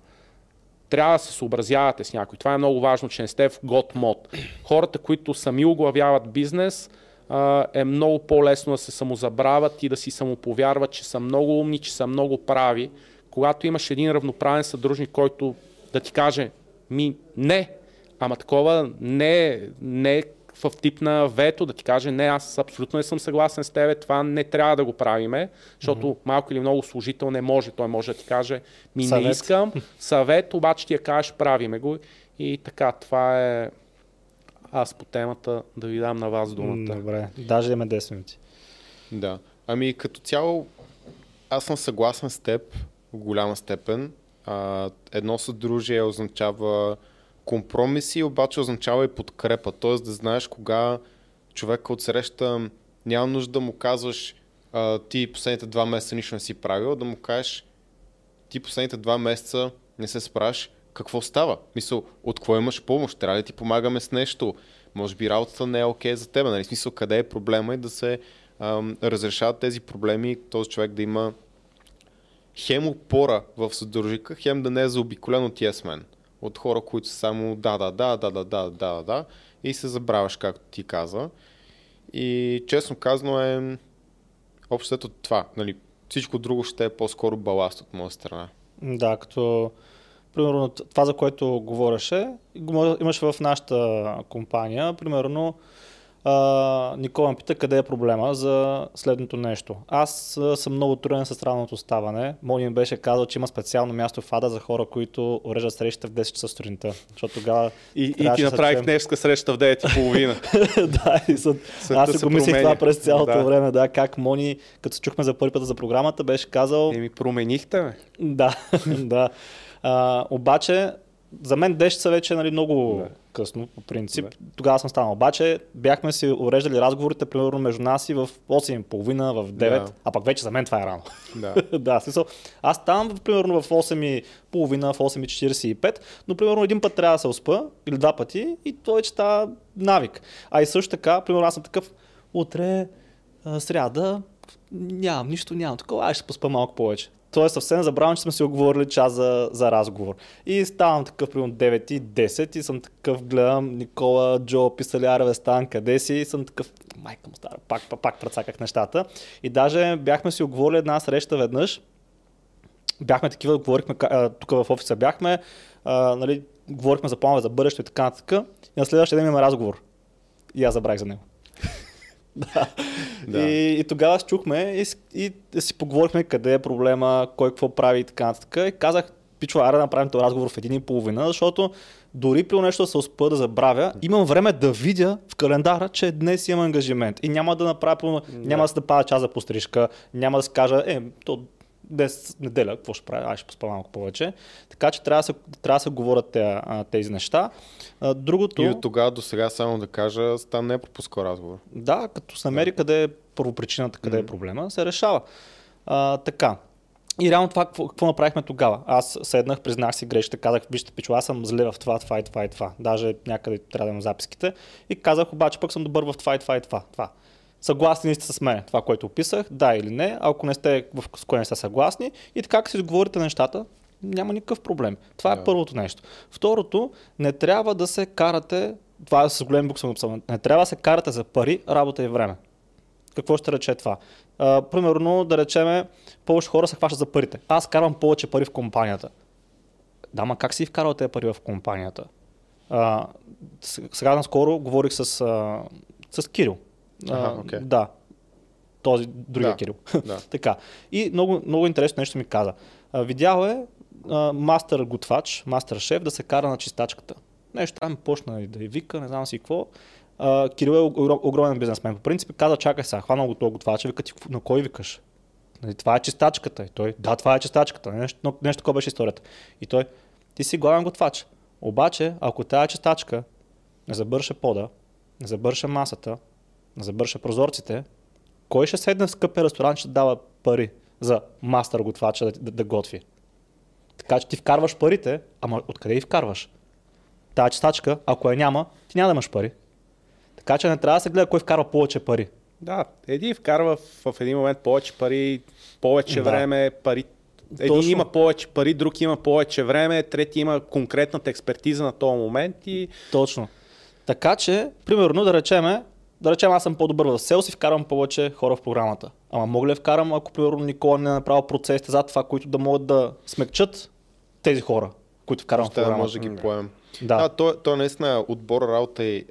трябва да се съобразявате с някой. Това е много важно, че не сте в год мод. Хората, които сами оглавяват бизнес, а, е много по-лесно да се самозабравят и да си самоповярват, че са много умни, че са много прави. Когато имаш един равноправен съдружник, който да ти каже, ми не, ама такова не, не е в тип на вето, да ти каже, не, аз абсолютно не съм съгласен с тебе, това не трябва да го правиме, защото mm-hmm. малко или много служител не може, той може да ти каже, ми Съвет. не искам, съвет, обаче ти я кажеш, правиме го и така, това е аз по темата да ви дам на вас думата. Добре, даже имаме 10 минути. Да. Ами като цяло, аз съм съгласен с теб в голяма степен. А, едно съдружие означава компромиси, обаче означава и подкрепа. Т.е. да знаеш кога човека от среща няма нужда да му казваш а, ти последните два месеца нищо не си правил, да му кажеш ти последните два месеца не се справиш, какво става? Мисъл, от какво имаш помощ? Трябва да ти помагаме с нещо? може би работата не е окей за теб. Нали? Смисъл, къде е проблема и да се ам, разрешават тези проблеми, този човек да има хем опора в съдружика, хем да не е заобиколен от yes man. От хора, които са само да, да, да, да, да, да, да, да, и се забравяш, както ти каза. И честно казано е общо от това. Нали, всичко друго ще е по-скоро баласт от моя страна. Да, като примерно това, за което говореше, имаш в нашата компания, примерно а, Никола ме пита къде е проблема за следното нещо. Аз съм много труден с ранното ставане. Мони ми беше казал, че има специално място в Ада за хора, които уреждат срещата в 10 часа сутринта. Защото тогава. И, и ти направих днеска среща в 9.30. да, и съд... аз си го мислих това през цялото да. време, да, как Мони, като се чухме за първи път за програмата, беше казал. Еми, променихте ме. Да, да. А, обаче, за мен 10 часа вече е нали, много да. късно, по принцип. Да. Тогава съм станал. Обаче бяхме си уреждали разговорите, примерно между нас и в 8.30, в 9, да. а пък вече за мен това е рано. Да, да смисъл. Аз ставам примерно в 8.30, в 8.45, но примерно един път трябва да се успа, или два пъти, и то вече става навик. А и също така, примерно аз съм такъв, утре, сряда, нямам нищо, нямам такова, аз ще поспа малко повече. То е съвсем забравям, че сме си оговорили час за, за разговор. И ставам такъв примерно 9 и 10 и съм такъв, гледам Никола, Джо, писаляреве, стан, къде си и съм такъв, майка му стара, пак, пак, пак прецаках нещата. И даже бяхме си оговорили една среща веднъж, бяхме такива, говорихме, тук в офиса бяхме, а, нали, говорихме за планове за бъдеще и така нататък. И на следващия ден имаме разговор. И аз забравих за него. да. да. И, и тогава чухме и, и, и си поговорихме къде е проблема, кой какво прави и така нататък. И казах, пичо, аре да направим този разговор в един и половина, защото дори при нещо да се успя да забравя, имам време да видя в календара, че днес имам ангажимент. И няма да направя, няма да се да пада час за пострижка, няма да се кажа, е, то днес неделя, какво ще правя, аз ще поспа малко повече. Така че трябва да се, трябва да се говорят тези неща. Другото... И от тогава до сега само да кажа, стан не е пропускал разговор. Да, като се намери да. къде е първопричината, къде mm-hmm. е проблема, се решава. А, така. И реално това, какво, какво направихме тогава? Аз седнах, признах си грешката, казах, вижте, пичо, аз съм зле в това, това и това и това. Даже някъде трябва да имам записките. И казах, обаче пък съм добър в това и това и това. това. Съгласни ли сте с мен, това, което описах, да или не, ако не сте, в кое не сте съгласни и така, си изговорите нещата, няма никакъв проблем. Това е първото нещо. Второто, не трябва да се карате, това е с голем букс съм не трябва да се карате за пари, работа и време. Какво ще рече това? А, примерно, да речеме, повече хора се хващат за парите. Аз карвам повече пари в компанията. Да, ма как си вкарал тези пари в компанията? А, сега наскоро говорих с, а, с Кирил. Ага, okay. Да. Този другия да, Кирил. Да. така. И много, много интересно нещо ми каза. А, видял е а, мастер готвач, мастер шеф да се кара на чистачката. Нещо там почна да и вика, не знам си какво. Uh, Кирил е огромен бизнесмен. По принцип каза, чакай сега, хванал го това готвача, вика ти на кой викаш? Нали, това е чистачката. И той, да, това е чистачката. Нещо, нещо такова беше историята. И той, ти си главен готвач. Обаче, ако тази чистачка не забърша пода, не забърша масата, забърша прозорците, кой ще седне в скъпия ресторант, ще дава пари за мастър готвача да, да, да готви? Така че ти вкарваш парите, ама откъде ги вкарваш? Тая чистачка, ако я няма, ти няма да имаш пари. Така че не трябва да се гледа кой вкарва повече пари. Да, един вкарва в, в един момент повече пари, повече да. време, пари. Един Точно. има повече пари, друг има повече време, трети има конкретната експертиза на този момент и... Точно. Така че, примерно да речеме, да речем аз съм по-добър в селс и вкарам повече хора в програмата. Ама мога ли вкарам, ако примерно Никола не е направил процесите за това, които да могат да смекчат тези хора, които вкарам Ще в програмата. може да ги поем. Да, да то, то наистина отбор работа и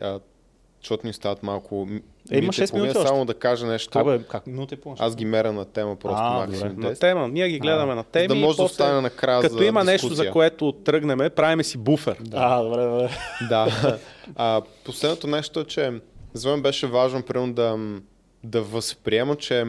защото ни стават малко е, има 6 минути Само да кажа нещо. Как, бе, как минути е Аз ги меря на тема просто а, максимум. На тема. Ние ги гледаме а, на теми. Да може да остане накрая Като за има дискусия. нещо, за което тръгнеме, правиме си буфер. Да, а, добре, добре. да. А, последното нещо е, че за мен беше важно примерно да, да възприема, че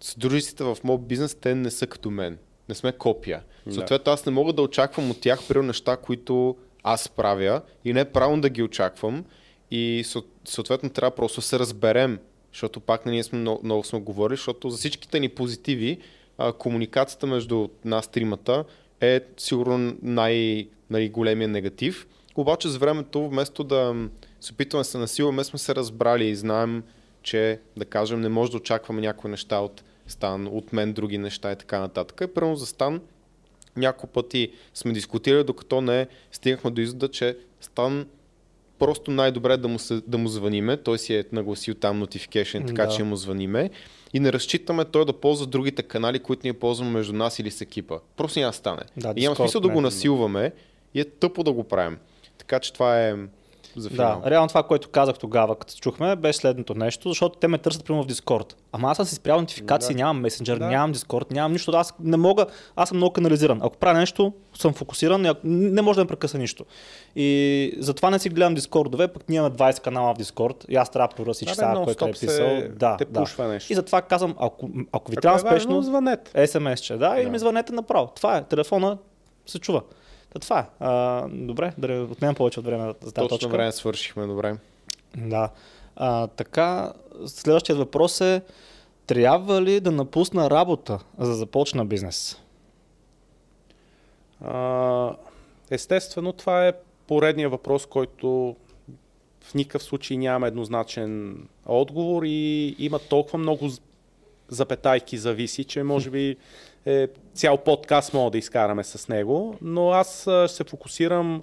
съдружниците в моят бизнес, те не са като мен. Не сме копия. Да. Съответно, аз не мога да очаквам от тях, примерно, неща, които аз правя и не е правилно да ги очаквам и съответно трябва просто да се разберем, защото пак ние сме много, много сме говорили, защото за всичките ни позитиви а, комуникацията между нас тримата е сигурно най- най-големия негатив, обаче с времето, вместо да се опитваме да се насилваме, сме се разбрали и знаем, че, да кажем, не може да очакваме някои неща от Стан, от мен други неща и така нататък. И първо за Стан няколко пъти сме дискутирали, докато не стигнахме до извода, че Стан просто най-добре е да му, се, да му звъниме. Той си е нагласил там notification, така Да. че му звъниме. И не разчитаме той да ползва другите канали, които ние ползваме между нас или с екипа. Просто няма стане. Да, и няма смисъл да го примерно. насилваме и е тъпо да го правим. Така че това е за финал. Да, реално това, което казах тогава, като чухме, беше следното нещо, защото те ме търсят примерно в Discord. Ама аз съм си спрял нотификации, Да. нямам месенджер, Да. нямам Discord, нямам нищо. Аз не мога, аз съм много канализиран. Ако правя нещо, съм фокусиран, не може да ме прекъса нищо. И затова не си гледам Discord-ове, пък ние имаме 20 канала в Discord и аз трябва да проверя всички сега, който е нон-стоп се- писал. Да, те да. пушва нещо. И затова казвам, ако, ако ви Ако трябва е спешно, звънете. SMS, че да, или Да. ми звънете направо. Това е, телефона се чува. Та това е. А, добре, да не отнемам повече от време за тази Точно точка. време свършихме, добре. Да. А, така, следващият въпрос е, трябва ли да напусна работа, за да започна бизнес? А, естествено, това е поредния въпрос, който в никакъв случай няма еднозначен отговор и има толкова много запетайки зависи, че може би е, цял подкаст мога да изкараме с него, но аз ще се фокусирам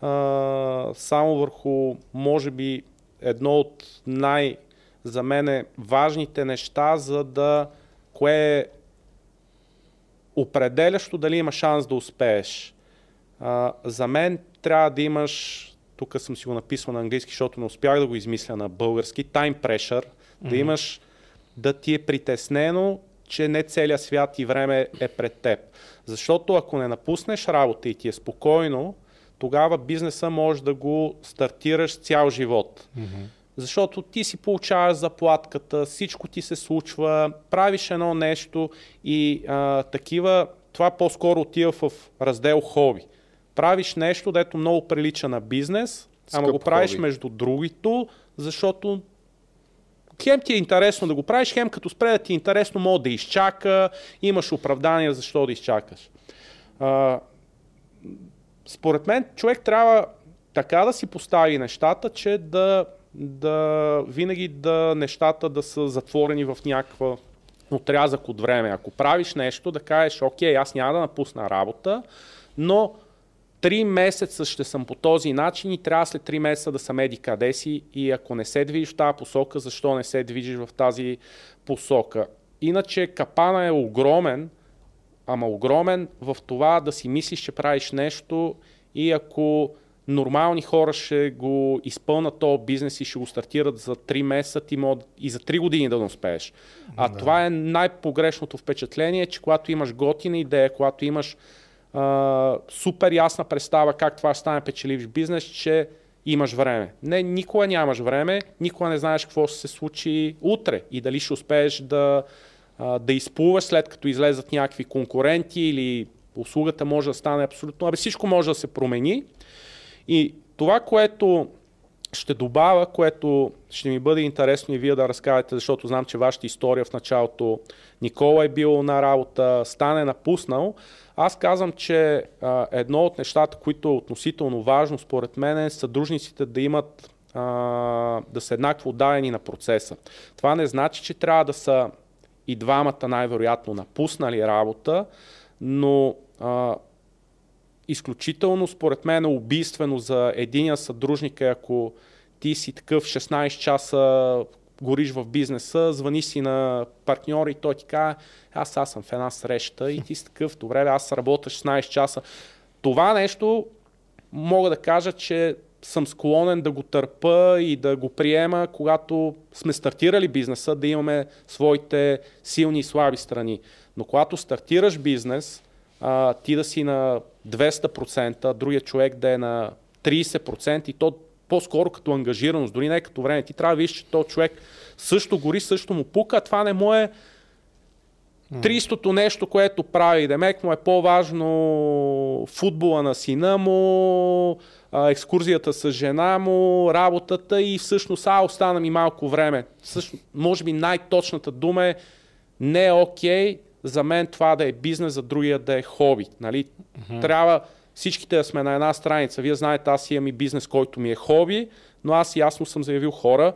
а, само върху, може би, едно от най- за мен важните неща, за да кое е определящо дали има шанс да успееш. А, за мен трябва да имаш, тук съм си го написал на английски, защото не успях да го измисля на български, time pressure, mm-hmm. да имаш, да ти е притеснено, че не целият свят и време е пред теб. Защото ако не напуснеш работа и ти е спокойно, тогава бизнеса може да го стартираш цял живот. Mm-hmm. Защото ти си получаваш заплатката, всичко ти се случва, правиш едно нещо и а, такива, това по-скоро отива в раздел хоби. Правиш нещо, дето много прилича на бизнес, ама Скъп го правиш хоби. между другото, защото хем ти е интересно да го правиш, хем като спре да ти е интересно, мога да изчака, имаш оправдание защо да изчакаш. А, според мен човек трябва така да си постави нещата, че да, да винаги да нещата да са затворени в някаква отрязък от време. Ако правиш нещо, да кажеш, окей, аз няма да напусна работа, но три месеца ще съм по този начин и трябва след три месеца да съм еди къде си и ако не се движиш в тази посока, защо не се движиш в тази посока. Иначе капана е огромен, ама огромен в това да си мислиш, че правиш нещо и ако нормални хора ще го изпълнат този бизнес и ще го стартират за 3 месеца, ти мога и за 3 години да не успееш. А да. това е най-погрешното впечатление, че когато имаш готина идея, когато имаш супер ясна представа как това ще стане печеливш бизнес, че имаш време. Не, никога нямаш време, никога не знаеш какво ще се случи утре и дали ще успееш да, а, да изплуваш след като излезат някакви конкуренти или услугата може да стане абсолютно, абе всичко може да се промени. И това, което ще добавя, което ще ми бъде интересно и вие да разкажете, защото знам, че вашата история в началото Никола е бил на работа, Стан е напуснал. Аз казвам, че а, едно от нещата, които е относително важно според мен е съдружниците да имат а, да са еднакво отдадени на процеса. Това не значи, че трябва да са и двамата най-вероятно напуснали работа, но а, изключително, според мен, е убийствено за единия съдружник е ако ти си такъв 16 часа гориш в бизнеса, звъни си на партньора и той ти казва, аз, аз съм в една среща и ти си такъв, добре, аз работя 16 часа. Това нещо мога да кажа, че съм склонен да го търпа и да го приема, когато сме стартирали бизнеса, да имаме своите силни и слаби страни. Но когато стартираш бизнес, а, ти да си на 200%, другия човек да е на 30% и то по-скоро като ангажираност, дори не като време. Ти трябва да видиш, че то човек също гори, също му пука, това не му е 300-то нещо, което прави. Демек му е по-важно футбола на сина му, екскурзията с жена му, работата и всъщност, а, остана ми малко време. Също, може би най-точната дума е не е окей за мен това да е бизнес, за другия да е хоби. Нали? Mm-hmm. Трябва всичките сме на една страница. Вие знаете, аз имам и бизнес, който ми е хоби, но аз ясно съм заявил хора,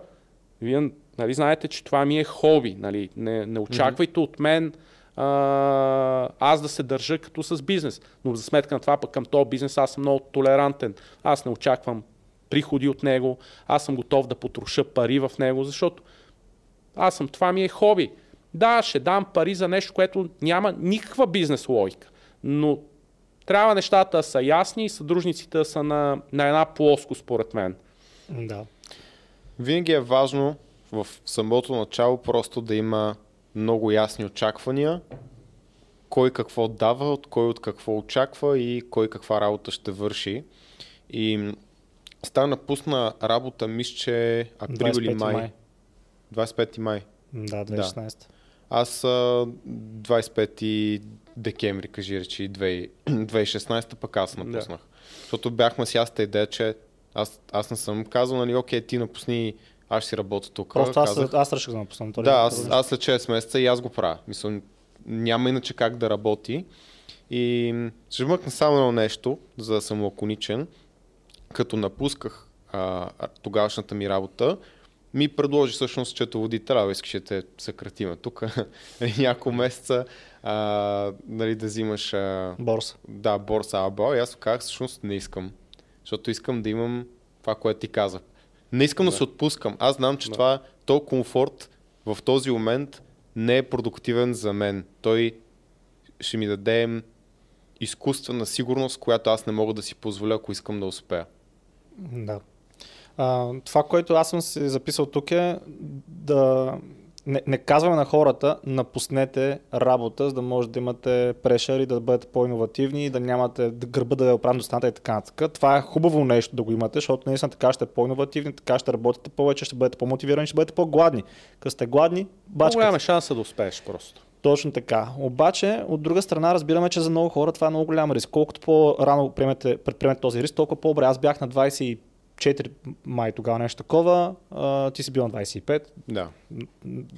вие нали, знаете, че това ми е хоби. Нали? Не, не очаквайте mm-hmm. от мен а, аз да се държа като с бизнес. Но за сметка на това, пък към този бизнес аз съм много толерантен. Аз не очаквам приходи от него, аз съм готов да потруша пари в него, защото аз съм, това ми е хоби. Да, ще дам пари за нещо, което няма никаква бизнес логика, но трябва нещата да са ясни и съдружниците да са на, на една плоско, според мен. Да. Винаги е важно в самото начало просто да има много ясни очаквания, кой какво дава, от кой от какво очаква и кой каква работа ще върши. И стана напусна работа, мисля, че април или май. май. 25 май. Да, 2016. Да. Аз 25 декември, кажи речи, 2016, пък аз напуснах. Да. Защото бяхме с ясната идея, че аз, аз не съм казал, нали, окей, ти напусни, аз ще си работя тук. Просто аз, казах, аз реших да напусна. Да, аз, аз след 6 месеца и аз го правя. Мисля, няма иначе как да работи. И ще вмъкна само едно нещо, за да съм лаконичен. Като напусках а, тогавашната ми работа, ми предложи всъщност счетоводителя, ако искаш да те съкратиме тук няколко месеца, а, нали, да взимаш... А, борса. Да, борса АБО. И аз казах, всъщност не искам. Защото искам да имам това, което ти казах. Не искам да, да се отпускам. Аз знам, че да. това, то комфорт в този момент не е продуктивен за мен. Той ще ми даде изкуствена сигурност, която аз не мога да си позволя, ако искам да успея. Да. А, това, което аз съм си записал тук е да не, не казваме на хората, напуснете работа, за да може да имате прешър и да бъдете по-инновативни и да нямате да гърба да е оправен до и така нататък. Това е хубаво нещо да го имате, защото наистина така ще по-инновативни, така ще работите повече, ще бъдете по-мотивирани, ще бъдете по-гладни. Като сте гладни, бачкате. Голяма шанса да успееш просто. Точно така. Обаче, от друга страна, разбираме, че за много хора това е много голям риск. Колкото по-рано предприемете този риск, толкова по-добре. Аз бях на 25 4 май тогава нещо такова, а, ти си бил на 25. Да.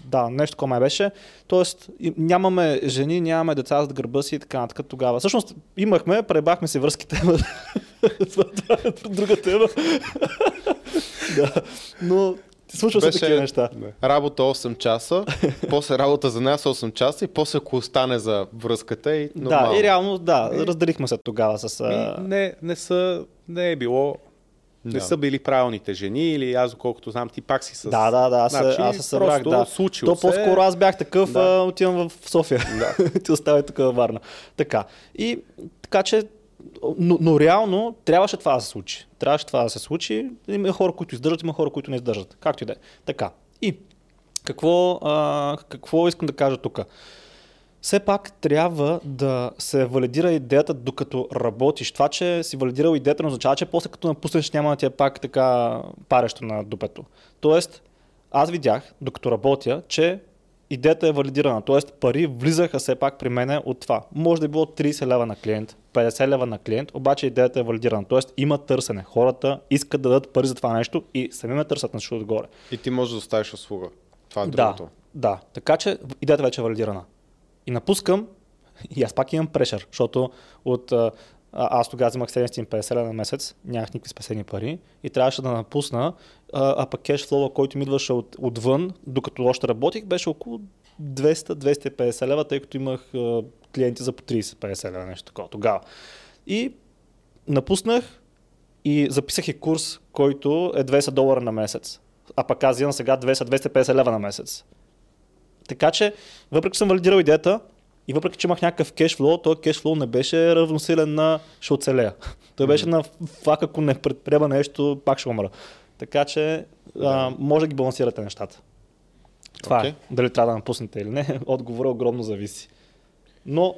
Да, нещо такова май беше. Тоест, нямаме жени, нямаме деца за гърба си и така нататък тогава. Всъщност имахме, пребахме си връзките. Това е друга тема. да. Но Случва се такива неща. Работа 8 часа, после работа за нас 8 часа и после ако остане за връзката и нормално. Да, и реално, да, и... разделихме се тогава с... не, не, са, не е било не да. са били правилните жени или аз, колкото знам, ти пак си с... Да, да, да, аз, значи, аз се събрах, да. То се... по-скоро аз бях такъв, да. а, отивам в София. Да. ти оставя тук във Варна. Така. И така че но, но реално трябваше това да се случи. Трябваше това да се случи. Има хора, които издържат, има хора, които не издържат. Както и да е. Така. И какво, а, какво искам да кажа тук? Все пак трябва да се валидира идеята докато работиш. Това, че си валидирал идеята, не означава, че после като напуснеш няма да ти е пак така парещо на дупето. Тоест, аз видях, докато работя, че идеята е валидирана. Тоест, пари влизаха все пак при мене от това. Може да е било 30 лева на клиент, 50 лева на клиент, обаче идеята е валидирана. Тоест, има търсене. Хората искат да дадат пари за това нещо и сами ме търсят на отгоре. И ти можеш да оставиш услуга. Това е другото. Да, да. Така че идеята вече е валидирана. И напускам и аз пак имам прешър, защото от, а, аз тогава взимах 750 на месец, нямах никакви спасени пари и трябваше да напусна, а, а пък кешфлоу, който ми идваше от, отвън, докато още работих, беше около 200-250 лева, тъй като имах а, клиенти за по 30-50 лева, нещо такова тогава. И напуснах и записах и курс, който е 200 долара на месец. А пък аз имам сега 200-250 лева на месец. Така че, въпреки че съм валидирал идеята и въпреки че имах някакъв кешфлоу, този кешфлоу не беше равносилен на ще оцелея. Той беше mm-hmm. на фак, ако не предприема нещо, пак ще умра. Така че а, може да ги балансирате нещата. Това okay. е. Дали трябва да напуснете или не, отговорът огромно зависи. Но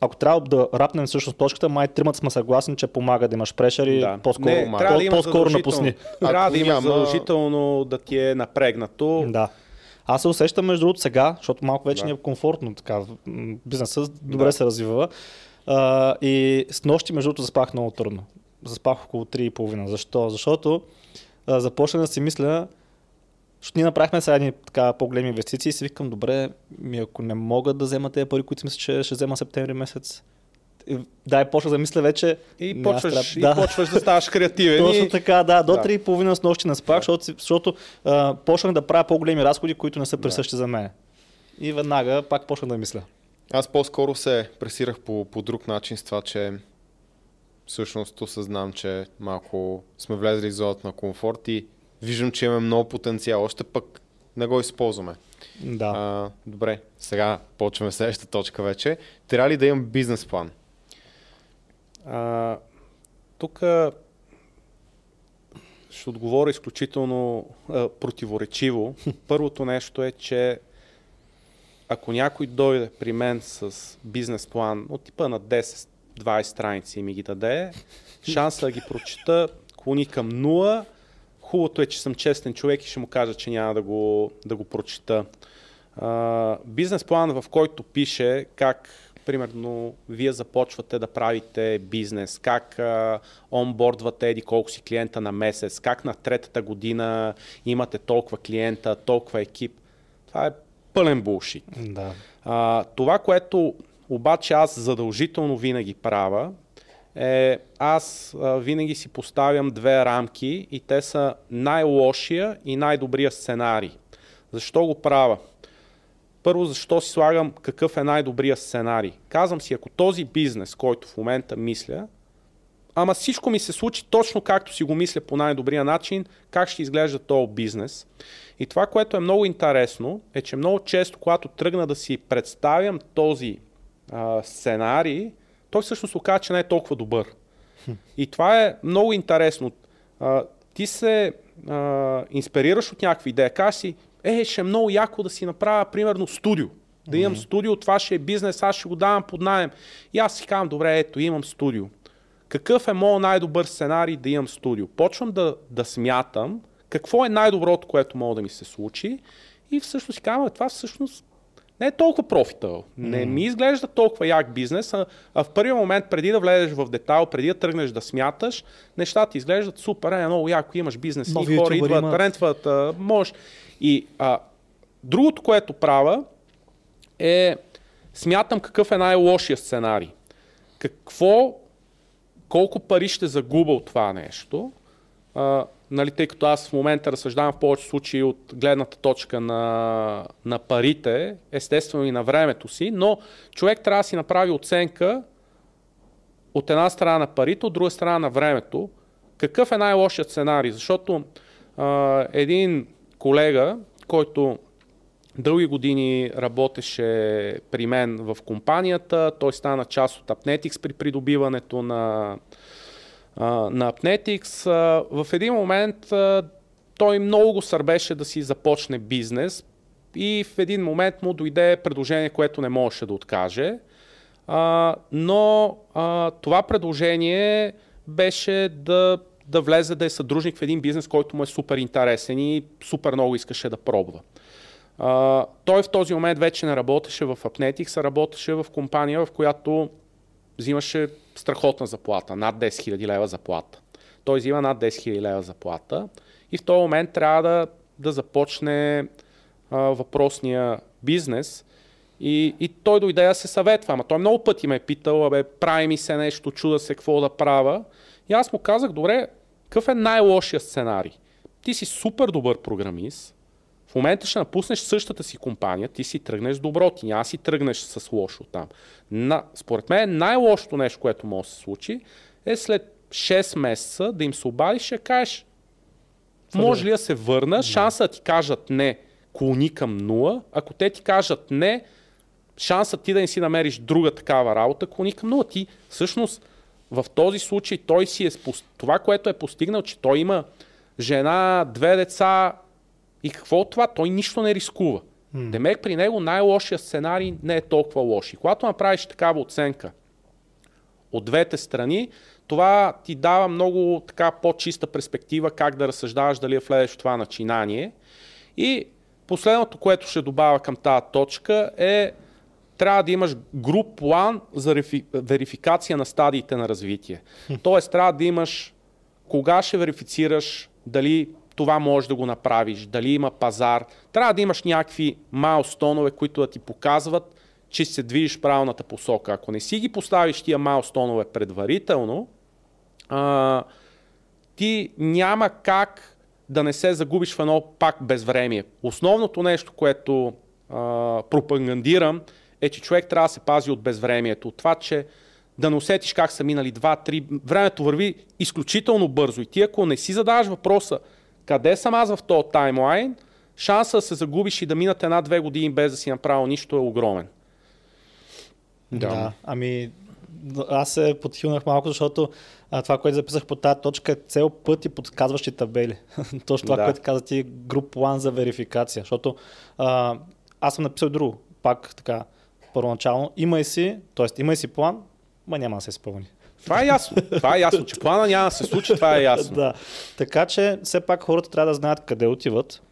ако трябва да рапнем всъщност точката, май тримата сме съгласни, че помага да имаш прешър и да. по-скоро, не, трябва да по-скоро напусни. Трябва да има задължително да ти е напрегнато. Да. Аз се усещам между другото сега, защото малко вече да. ни е комфортно, така, бизнесът добре да. се развива. А, и с нощи, между другото, заспах много трудно. Заспах около 3,5. Защо? Защото а, започнах да си мисля, защото ние направихме сега едни така по-големи инвестиции и си викам, добре, ми ако не мога да взема тези пари, които мисля, че ще взема септември месец, да, и почва да мисля вече. И, почваш, аз и трябва- почваш да ставаш креативен. Точно и... така, да. До Да. 3,5 с нощи не спах, защото, си- защото а, почнах да правя по-големи разходи, които не са присъщи за мен. И веднага пак почнах да мисля. Аз по-скоро се пресирах по, по друг начин с това, че всъщност осъзнам, че малко сме влезли в зоната на комфорт и виждам, че имаме много потенциал. Още пък не го използваме. Да. А, добре, сега почваме следващата точка вече. Трябва ли да имам бизнес план? А, тук ще отговоря изключително а, противоречиво. Първото нещо е, че ако някой дойде при мен с бизнес план от типа на 10-20 страници и ми ги даде, шанса да ги прочита клони към нула. Хубавото е, че съм честен човек и ще му кажа, че няма да го, да го прочита. А, бизнес план, в който пише как, примерно, вие започвате да правите бизнес, как а, онбордвате еди колко си клиента на месец, как на третата година имате толкова клиента, толкова екип. Това е пълен булшит. да. А, това, което обаче аз задължително винаги правя, е аз а, винаги си поставям две рамки и те са най-лошия и най-добрия сценарий. Защо го правя? Първо, защо си слагам какъв е най-добрия сценарий? Казвам си, ако този бизнес, който в момента мисля, ама всичко ми се случи точно както си го мисля по най-добрия начин, как ще изглежда този бизнес. И това, което е много интересно, е, че много често, когато тръгна да си представям този а, сценарий, той всъщност оказа, че не е толкова добър. И това е много интересно. А, ти се а, инспирираш от някаква идея, кажеш си, е, ще е много яко да си направя, примерно, студио. Да имам студио, това ще е бизнес, аз ще го давам под найем. И аз си казвам, добре, ето, имам студио. Какъв е моят най-добър сценарий да имам студио? Почвам да, да смятам какво е най-доброто, което мога да ми се случи и всъщност си казвам, «Бе, това всъщност не е толкова профитъл. Не ми изглежда толкова як бизнес, а, а в първия момент, преди да влезеш в детайл, преди да тръгнеш да смяташ, нещата изглеждат супер, е много яко, имаш бизнес, и Нови хора ютубъри идват, имат. рентват, а, можеш. И а, другото, което правя, е смятам какъв е най-лошия сценарий. Какво, колко пари ще загубя от това нещо, а, нали, тъй като аз в момента разсъждавам в повече случаи от гледната точка на, на парите, естествено и на времето си, но човек трябва да си направи оценка от една страна на парите, от друга страна на времето. Какъв е най-лошият сценарий? Защото а, един колега, който дълги години работеше при мен в компанията, той стана част от Apnetics при придобиването на, на Apnetics. А, в един момент той много го сърбеше да си започне бизнес и в един момент му дойде предложение, което не можеше да откаже. Но това предложение беше да, да влезе да е съдружник в един бизнес, който му е супер интересен и супер много искаше да пробва. А, той в този момент вече не работеше в Apnetics, а работеше в компания, в която взимаше страхотна заплата, над 10 000 лева заплата. Той взима над 10 000 лева заплата и в този момент трябва да, да започне а, въпросния бизнес и, и той дойде да се съветва, ама той много пъти ме е питал, абе, прави ми се нещо, чуда се какво да правя. И аз му казах, добре, какъв е най-лошия сценарий? Ти си супер добър програмист, в момента ще напуснеш същата си компания, ти си тръгнеш с добро, ти няма си тръгнеш с лошо там. На, според мен най-лошото нещо, което може да се случи, е след 6 месеца да им се обадиш и кажеш, може ли да се върна, шанса да ти кажат не, клони към нула, ако те ти кажат не, шансът ти да не си намериш друга такава работа, клони към нула. Ти всъщност в този случай той си е това, което е постигнал, че той има жена, две деца и какво от това? Той нищо не рискува. Hmm. Демек при него най-лошия сценарий не е толкова лош. И когато направиш такава оценка от двете страни, това ти дава много така по-чиста перспектива как да разсъждаваш дали да влезеш в това начинание. И последното, което ще добавя към тази точка е трябва да имаш груп план за рефи- верификация на стадиите на развитие. Тоест трябва да имаш кога ще верифицираш дали това можеш да го направиш, дали има пазар. Трябва да имаш някакви майлстонове, които да ти показват, че се движиш правилната посока. Ако не си ги поставиш тия майлстонове предварително, а, ти няма как да не се загубиш в едно пак безвремие. Основното нещо, което а, пропагандирам, е, че човек трябва да се пази от безвремието. От това, че да не усетиш как са минали 2-3. Времето върви изключително бързо и ти ако не си задаваш въпроса къде съм аз в този таймлайн, шанса да се загубиш и да минат една-две години без да си направил нищо е огромен. Да. да. Ами, аз се подхилнах малко, защото а, това, което записах по тази точка е цел път и подсказващи табели. Точно това, да. което каза ти, груп план за верификация. Защото а, аз съм написал друго, пак така, първоначално. Имай си, т.е. имай си план, ма няма да се изпълни. Това е ясно. Това е ясно, че плана няма да се случи, това е ясно. да. Така че все пак хората трябва да знаят къде отиват,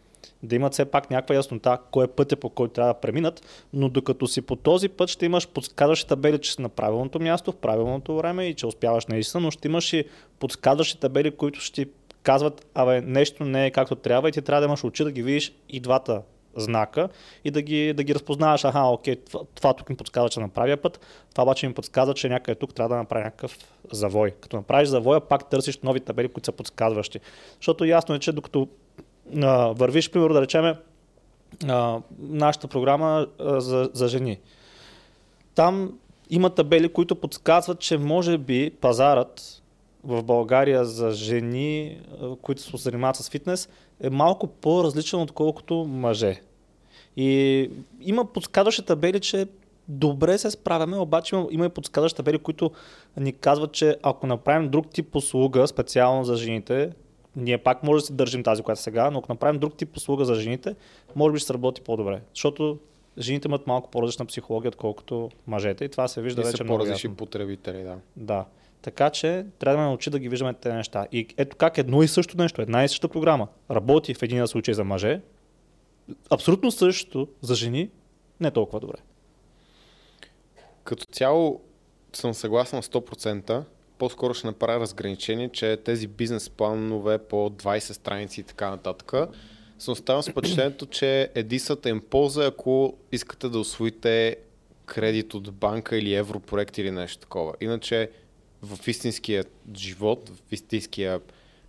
да имат все пак някаква яснота, кой е пътя по който трябва да преминат, но докато си по този път ще имаш подсказващи табели, че си на правилното място, в правилното време и че успяваш наистина, но ще имаш и подсказващи табели, които ще ти казват, абе, нещо не е както трябва и ти трябва да имаш очи да ги видиш и двата знака и да ги, да ги разпознаваш, аха, окей, това, това тук ми подсказва, че направя път, това обаче ми подсказва, че някъде тук трябва да направя някакъв завой. Като направиш завоя, пак търсиш нови табели, които са подсказващи. Защото ясно е, че докато а, вървиш, примерно да речеме, а, нашата програма а, за, за жени. Там има табели, които подсказват, че може би пазарът в България за жени, които се занимават с фитнес, е малко по-различен, отколкото мъже. И има подсказващи табели, че добре се справяме, обаче има, има и подсказващи табели, които ни казват, че ако направим друг тип услуга, специално за жените, ние пак може да си държим тази, която е сега, но ако направим друг тип услуга за жените, може би ще сработи по-добре. Защото жените имат малко по-различна психология, отколкото мъжете и това се вижда и вече са по-различни потребители, да. Да. Така че трябва да ме научи да ги виждаме тези неща. И ето как едно и също нещо, една и съща програма работи в един случай за мъже, абсолютно същото за жени, не толкова добре. Като цяло съм съгласен на 100%. По-скоро ще направя разграничение, че тези бизнес планове по 20 страници и така нататък съм оставам с впечатлението, че едисата им полза, ако искате да освоите кредит от банка или европроект или нещо такова. Иначе в истинския живот, в истинския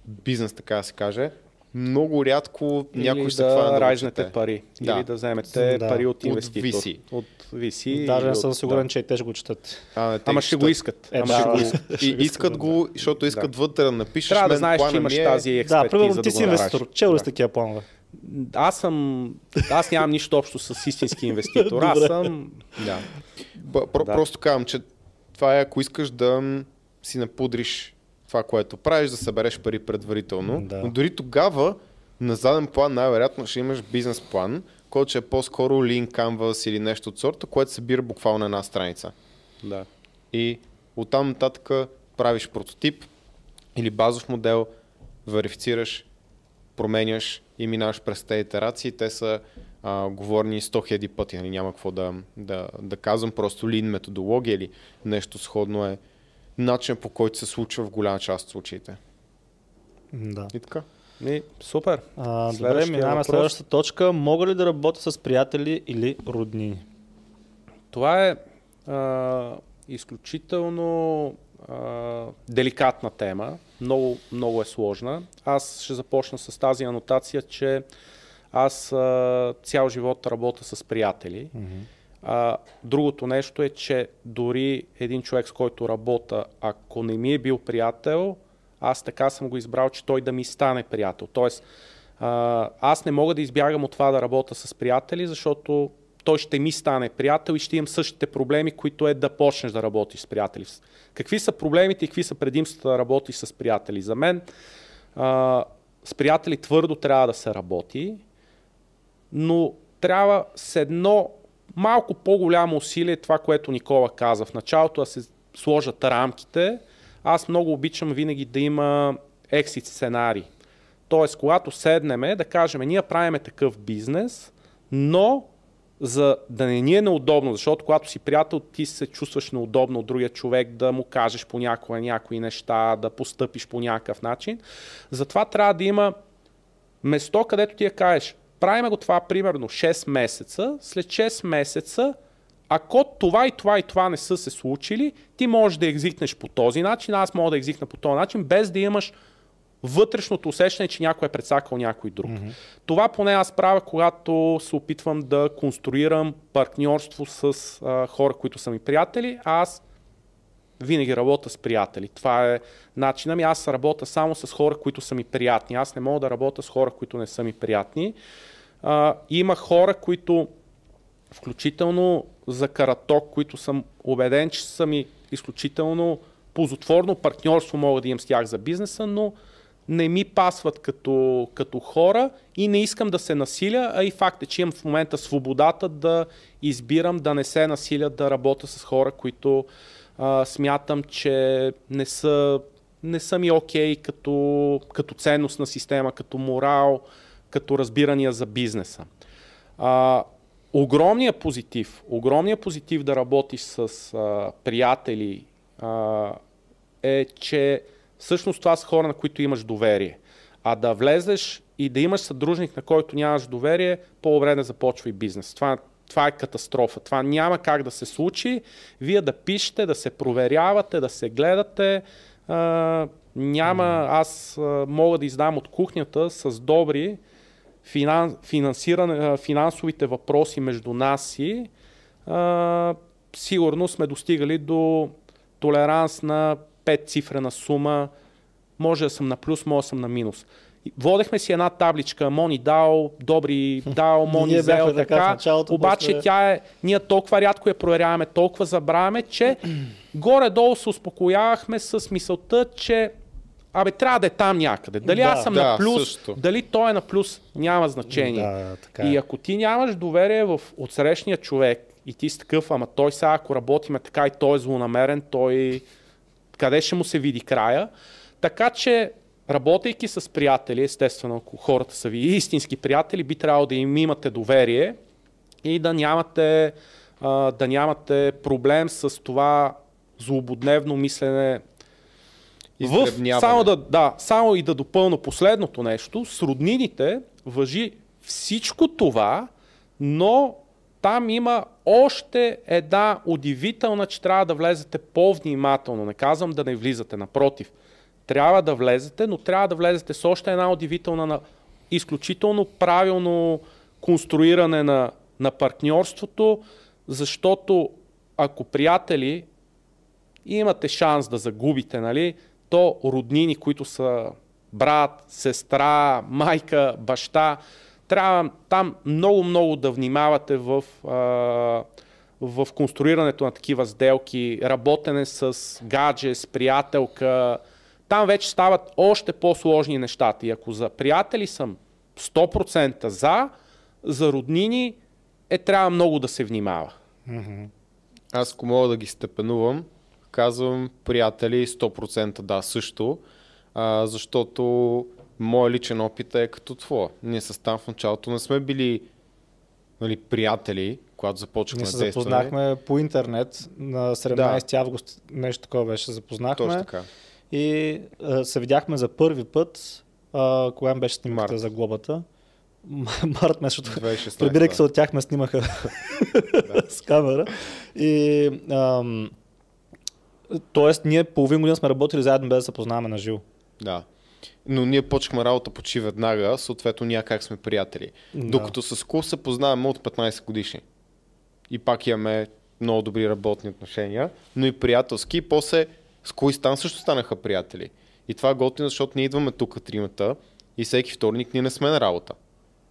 бизнес, така да се каже, много рядко или някой да се хване да райзнете пари. Да. Или да вземете Да. пари от От инвеститор. VC. От VC. Даже не съм от- сигурен, да. че и те ще го четат. А, не, те Ама ще го искат. Е, Ама да, ще го да. искат. И искат го, защото искат Да. вътре да напишеш. Трябва да знаеш, че имаш е- тази Да, експертиза примерно да ти го си инвеститор. Чел ли Да. сте такива планове? Аз съм... Аз нямам нищо общо с истински инвеститор. Аз съм... Да. Да. Просто казвам, че това е ако искаш да си напудриш това, което правиш, да събереш пари предварително. Да. Но дори тогава на заден план най-вероятно ще имаш бизнес план, който ще е по-скоро Lean Canvas или нещо от сорта, което събира буквално на една страница. Да. И оттам нататък правиш прототип или базов модел, верифицираш, променяш и минаваш през тези итерации. Те са а, говорни 100 000 пъти, нали? няма какво да, да, да казвам, просто лин методология или нещо сходно е начин по който се случва в голяма част от случаите. Да. И така. Ми, супер. А, добре, минаваме следващата точка. Мога ли да работя с приятели или роднини? Това е а, изключително а, деликатна тема. Много, много е сложна. Аз ще започна с тази анотация, че аз а, цял живот работя с приятели. А, другото нещо е, че дори един човек, с който работя, ако не ми е бил приятел, аз така съм го избрал, че той да ми стане приятел. Тоест, а, аз не мога да избягам от това да работя с приятели, защото той ще ми стане приятел и ще имам същите проблеми, които е да почнеш да работиш с приятели. Какви са проблемите и какви са предимствата да работиш с приятели? За мен а, с приятели твърдо трябва да се работи, но трябва с едно малко по-голямо усилие това, което Никола каза в началото, да се сложат рамките. Аз много обичам винаги да има ексит сценарий. Тоест, когато седнеме, да кажем, ние правиме такъв бизнес, но за да не ни е неудобно, защото когато си приятел, ти се чувстваш неудобно от другия човек, да му кажеш понякога някои неща, да постъпиш по някакъв начин. Затова трябва да има место, където ти я кажеш, правиме го това примерно 6 месеца, след 6 месеца ако това и това и това не са се случили, ти можеш да екзитнеш по този начин, аз мога да екзитна по този начин, без да имаш вътрешното усещане, че някой е предсакал някой друг. Mm-hmm. Това поне аз правя, когато се опитвам да конструирам партньорство с а, хора, които са ми приятели, а аз винаги работя с приятели. Това е начинът ми. Аз работя само с хора, които са ми приятни. Аз не мога да работя с хора, които не са ми приятни. А, има хора, които включително за Караток, които съм убеден, че са ми изключително позотворно партньорство мога да имам с тях за бизнеса, но не ми пасват като, като хора и не искам да се насиля, а и факт е, че имам в момента свободата да избирам да не се насиля да работя с хора, които а, смятам, че не са, не са ми окей okay като, като ценностна система, като морал, като разбирания за бизнеса. А, огромният позитив, огромният позитив да работиш с а, приятели а, е, че всъщност това са хора, на които имаш доверие. А да влезеш и да имаш съдружник, на който нямаш доверие, по-добре не започва и бизнес. Това, това е катастрофа. Това няма как да се случи. Вие да пишете, да се проверявате, да се гледате. А, няма, аз а, мога да издам от кухнята с добри финан, финансиране, финансовите въпроси между нас и а, сигурно сме достигали до толеранс на 5 цифрена сума. Може да съм на плюс, може да съм на минус. Водехме си една табличка, Мони дал, добри дал, Мони взел, така. Началото, обаче после... тя е, ние толкова рядко я проверяваме, толкова забравяме, че горе-долу се успокоявахме с мисълта, че Абе, трябва да е там някъде. Дали да, аз съм да, на плюс, също. дали той е на плюс, няма значение. Да, така е. И ако ти нямаш доверие в отсрещния човек и ти си такъв, ама той сега, ако работиме така и той е злонамерен, той къде ще му се види края. Така че, работейки с приятели, естествено, ако хората са ви истински приятели, би трябвало да им имате доверие и да нямате, да нямате проблем с това злободневно мислене в, само, да, да, само и да допълна последното нещо, с роднините въжи всичко това, но там има още една удивителна, че трябва да влезете по-внимателно. Не казвам да не влизате, напротив. Трябва да влезете, но трябва да влезете с още една удивителна, на изключително правилно конструиране на, на партньорството, защото ако приятели имате шанс да загубите, нали, то роднини, които са брат, сестра, майка, баща, трябва там много-много да внимавате в, а, в конструирането на такива сделки, работене с гадже, с приятелка. Там вече стават още по-сложни нещата. И ако за приятели съм 100% за, за роднини е трябва много да се внимава. Аз ако мога да ги степенувам, казвам приятели 100% да също, а, защото моят личен опит е като твоя. Ние с там в началото не сме били нали, приятели, когато започнахме да действаме. запознахме по интернет на 17 да. август, нещо такова беше, запознахме. Точно така. И а, се видяхме за първи път, а, кога беше снимката за глобата. Март месец, прибирайки се от тях ме снимаха с камера. И ам, Тоест, ние половин година сме работили заедно без да се познаваме на живо. Да. Но ние почнахме работа почти веднага, съответно ние как сме приятели. Да. Докато с Кул се познаваме от 15 годишни. И пак имаме много добри работни отношения, но и приятелски. И после с Кул и Стан също станаха приятели. И това е готино, защото ние идваме тук тримата и всеки вторник ние не сме на работа.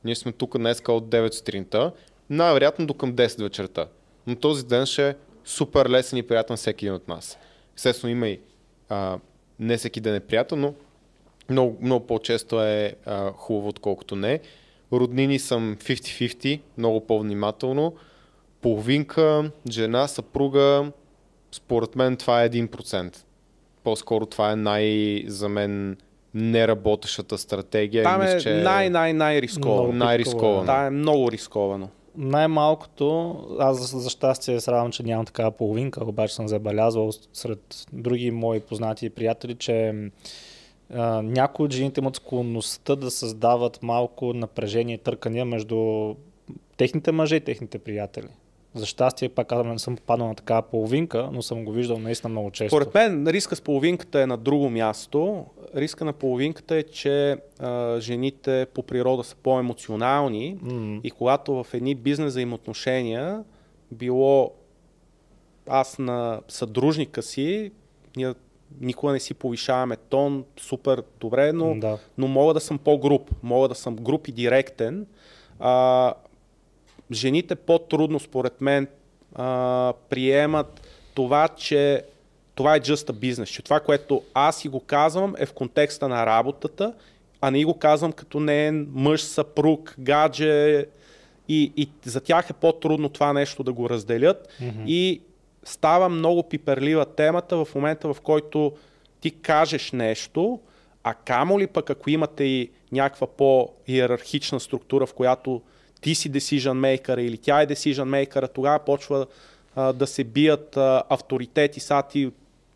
Ние сме тук днес от 9 сутринта, най-вероятно до към 10 вечерта. Но този ден ще е супер лесен и приятен всеки един от нас. Естествено има и а, не всеки ден е приятел, но много, много по-често е а, хубаво, отколкото не. Роднини съм 50-50, много по-внимателно. Половинка, жена, съпруга, според мен това е 1%. По-скоро това е най- за мен неработещата стратегия. Там е че... най-най-най-рисковано. Най-рисковано. Това е много рисковано най-малкото, аз за, за щастие се радвам, че нямам такава половинка, обаче съм забелязвал сред други мои познати и приятели, че а, някои от жените имат склонността да създават малко напрежение и търкания между техните мъже и техните приятели. За щастие, пак казвам, не съм попаднал на такава половинка, но съм го виждал наистина много често. Според мен риска с половинката е на друго място. Риска на половинката е, че а, жените по природа са по-емоционални М. и когато в едни бизнес взаимоотношения било аз на съдружника си, ние никога не си повишаваме тон, супер добре, но, Да. но мога да съм по-груп, мога да съм груп и директен. А, жените по-трудно, според мен, а, приемат това, че това е just a business, че това, което аз си го казвам е в контекста на работата, а не го казвам като не е мъж, съпруг, гадже и, и за тях е по-трудно това нещо да го разделят Мгм. и става много пиперлива темата в момента, в който ти кажеш нещо, а камо ли пък ако имате и някаква по-иерархична структура, в която ти си decision maker или тя е decision maker, тогава почва а, да се бият а, авторитети, са ти,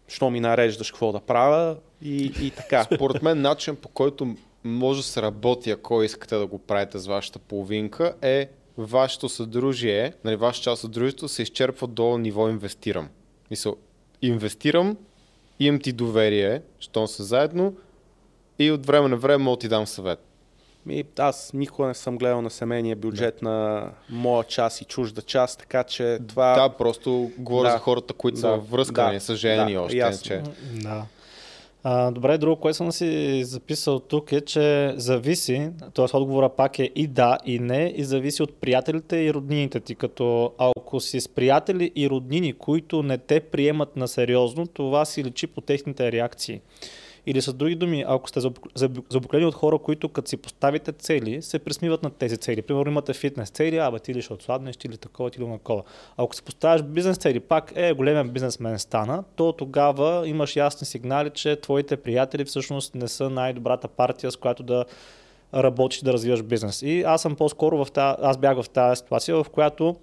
що ми нареждаш какво да правя и, и така. Според мен начин по който може да се работи, ако искате да го правите с вашата половинка, е вашето съдружие, нали, ваша част от съдружието се изчерпва до ниво инвестирам. Мисъл, инвестирам, имам ти доверие, щом са заедно и от време на време мога ти дам съвет. Ми, аз никога не съм гледал на семейния бюджет на моя част и чужда част, така че това... Да, просто говоря Да. за хората, които са Да. във връзка, Да. не са женени Да, още. ясно. Че... Да. А, добре, друго, което съм си записал тук е, че зависи, т.е. отговора пак е и да, и не, и зависи от приятелите и роднините ти. Като ако си с приятели и роднини, които не те приемат на сериозно, това си личи по техните реакции. Или с други думи, ако сте заобиколени от хора, които като си поставите цели, се присмиват на тези цели. Примерно имате фитнес цели, абе ти ли ще отсладнеш, ти ли такова, ти ли накова. Ако си поставяш бизнес цели, пак е големия бизнесмен стана, то тогава имаш ясни сигнали, че твоите приятели всъщност не са най-добрата партия, с която да работиш, да развиваш бизнес. И аз съм по-скоро в тази, аз бях в тази ситуация, в която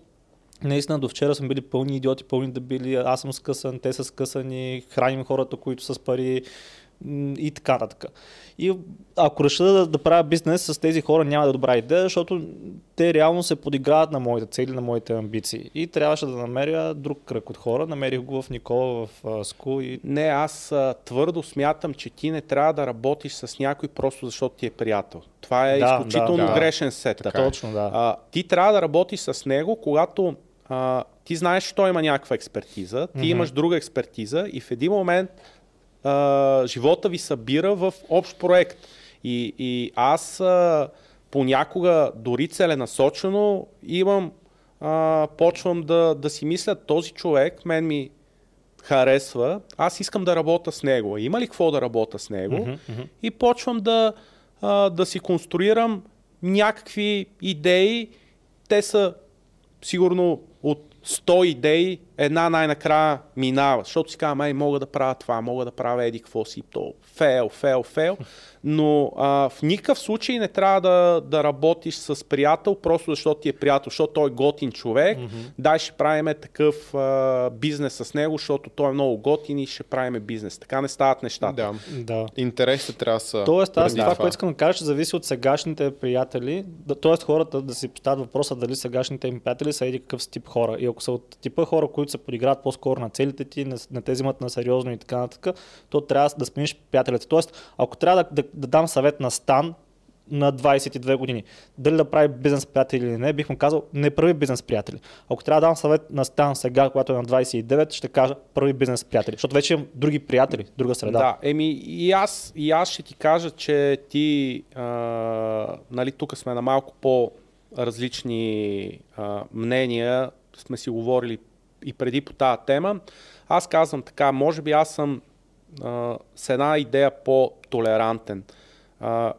Наистина до вчера съм били пълни идиоти, пълни дебили, аз съм скъсан, те са скъсани, храним хората, които са с пари и така нататък. И ако реша да, да правя бизнес с тези хора, няма да е добра идея, защото те реално се подиграват на моите цели, на моите амбиции. И трябваше да намеря друг кръг от хора. Намерих го в Никола, в Ску и Не, аз а, твърдо смятам, че ти не трябва да работиш с някой просто защото ти е приятел. Това е Да, изключително да, да. грешен сет. Така е. точно, да. А, ти трябва да работиш с него, когато а, ти знаеш, че той има някаква експертиза, ти Мгм. имаш друга експертиза и в един момент а, живота ви събира в общ проект. И, и аз а, понякога дори целенасочено имам, а, почвам да, да си мисля, този човек мен ми харесва, аз искам да работя с него. Има ли какво да работя с него? Мгм, мгм. и почвам да, а, да си конструирам някакви идеи. Те са сигурно от 100 идеи, една най-накрая минава, защото си казвам, май мога да правя това, мога да правя еди какво си, то фейл, фейл, фейл, но а, в никакъв случай не трябва да, да работиш с приятел, просто защото ти е приятел, защото той е готин човек, дай ще правиме такъв а, бизнес с него, защото той е много готин и ще правиме бизнес. Така не стават нещата. Да. да. Интересите трябва да са. Тоест, аз това, което искам да кажа, че зависи от сегашните приятели. Да, тоест, хората да си поставят въпроса дали сегашните им приятели са еди какъв тип хора. И ако са от типа хора, които се подиграват по-скоро на целите ти, не, не те взимат на сериозно и така нататък, то трябва да смениш приятелите. Тоест, ако трябва да, да, да дам съвет на Стан, на 22 години. Дали да прави бизнес приятели или не, бих му казал, не прави бизнес приятели. Ако трябва да дам съвет на Стан сега, когато е на 29, ще кажа прави бизнес приятели. Защото вече имам други приятели, друга среда. Да, еми и аз, и аз ще ти кажа, че ти, а, нали, тук сме на малко по-различни а, мнения, сме си говорили и преди по тази тема. Аз казвам така, може би аз съм а, с една идея по-толерантен. А,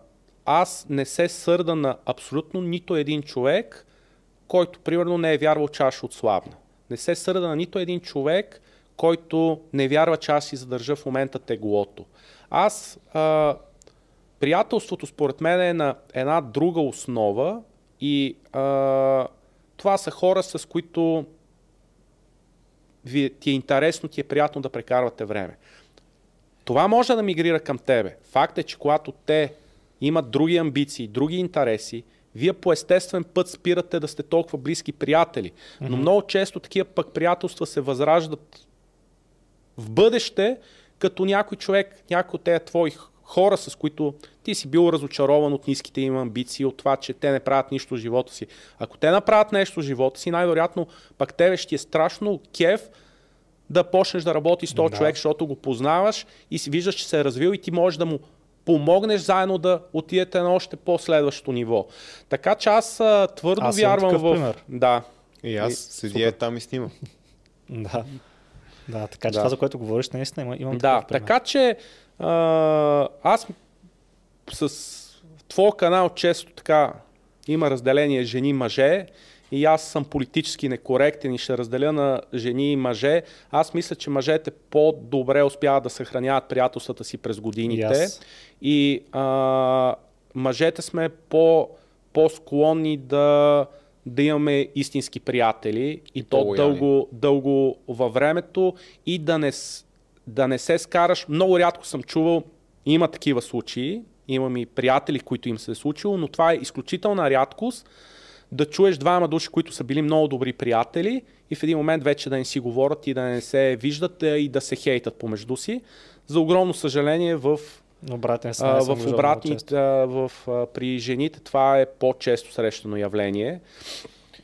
аз не се сърда на абсолютно нито един човек, който примерно не е вярвал, че аз ще отслабна. Не се сърда на нито един човек, който не вярва, че аз си задържа в момента теглото. Аз, а, приятелството според мен е на една друга основа и а, това са хора, с които ви, ти е интересно, ти е приятно да прекарвате време. Това може да мигрира към тебе. Факт е, че когато те имат други амбиции, други интереси, вие по естествен път спирате да сте толкова близки приятели. Но много често такива пък приятелства се възраждат в бъдеще, като някой човек, някой от тези твои хора, с които ти си бил разочарован от ниските им амбиции, от това, че те не правят нищо в живота си. Ако те направят нещо в живота си, най-вероятно пак тебе ще е страшно кеф да почнеш да работиш с този Да. човек, защото го познаваш и си виждаш, че се е развил и ти можеш да му помогнеш заедно да отидете на още по-следващо ниво. Така че аз твърдо Аз вярвам такъв в... пример. Да. И аз И- седя е там и снимам. Да. Да, така че Да. това, за което говориш, наистина има, имам Да, такъв пример. така че а, аз с твоя канал често така има разделение жени-мъже и аз съм политически некоректен и ще разделя на жени и мъже. Аз мисля, че мъжете по-добре успяват да съхраняват приятелствата си през годините. И аз. И а, мъжете сме по, по-склонни да, да имаме истински приятели и, то по-лоялни. дълго, дълго във времето и да не, да не се скараш. Много рядко съм чувал, има такива случаи, имам и приятели, които им се е случило, но това е изключителна рядкост да чуеш двама души, които са били много добри приятели и в един момент вече да не си говорят и да не се виждат и да се хейтат помежду си. За огромно съжаление в Обратен а, в а, в, при жените това е по-често срещано явление.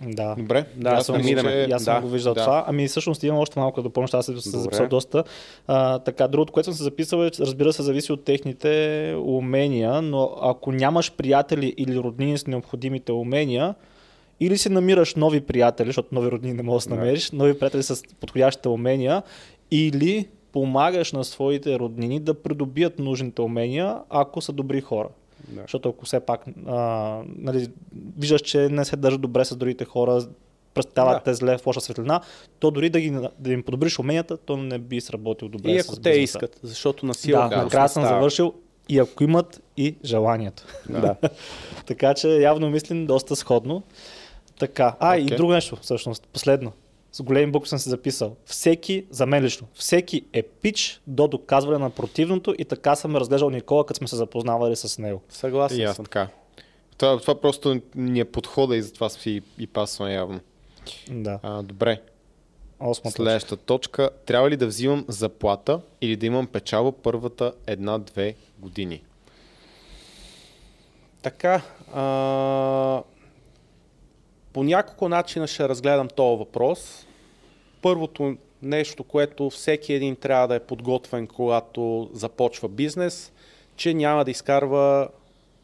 Да. Добре. Да, аз съм мисля, че- аз съм да, го виждал да. това. Ами всъщност имам още малко да защото аз съм се записал доста. А, така, другото, което съм се записал е, разбира се, зависи от техните умения, но ако нямаш приятели или роднини с необходимите умения, или си намираш нови приятели, защото нови роднини не можеш да Да. намериш, нови приятели с подходящите умения, или помагаш на своите роднини да придобият нужните умения, ако са добри хора. Да. Защото ако все пак а, нали, виждаш, че не се държат добре с другите хора, представят Да. те зле в лоша светлина, то дори да, ги, да им подобриш уменията, то не би сработил добре. И с ако те бизнеса. искат, защото на Да, сила да накрая съм завършил и ако имат и желанието. Да. така че явно мислим доста сходно. Така. А, и Окей. друго нещо, всъщност, последно. С големи букви съм се записал. Всеки, за мен лично, всеки е пич до доказване на противното и така съм разглеждал Никола, като сме се запознавали с него. И Съгласен аз съм. така. Това, това просто ни е подхода и затова си и пасваме явно. Да. А, добре. Осма точка. Следващата точка. Трябва ли да взимам заплата или да имам печалба първата една-две години? Така, а, по няколко начина ще разгледам този въпрос. Първото нещо, което всеки един трябва да е подготвен, когато започва бизнес, че няма да изкарва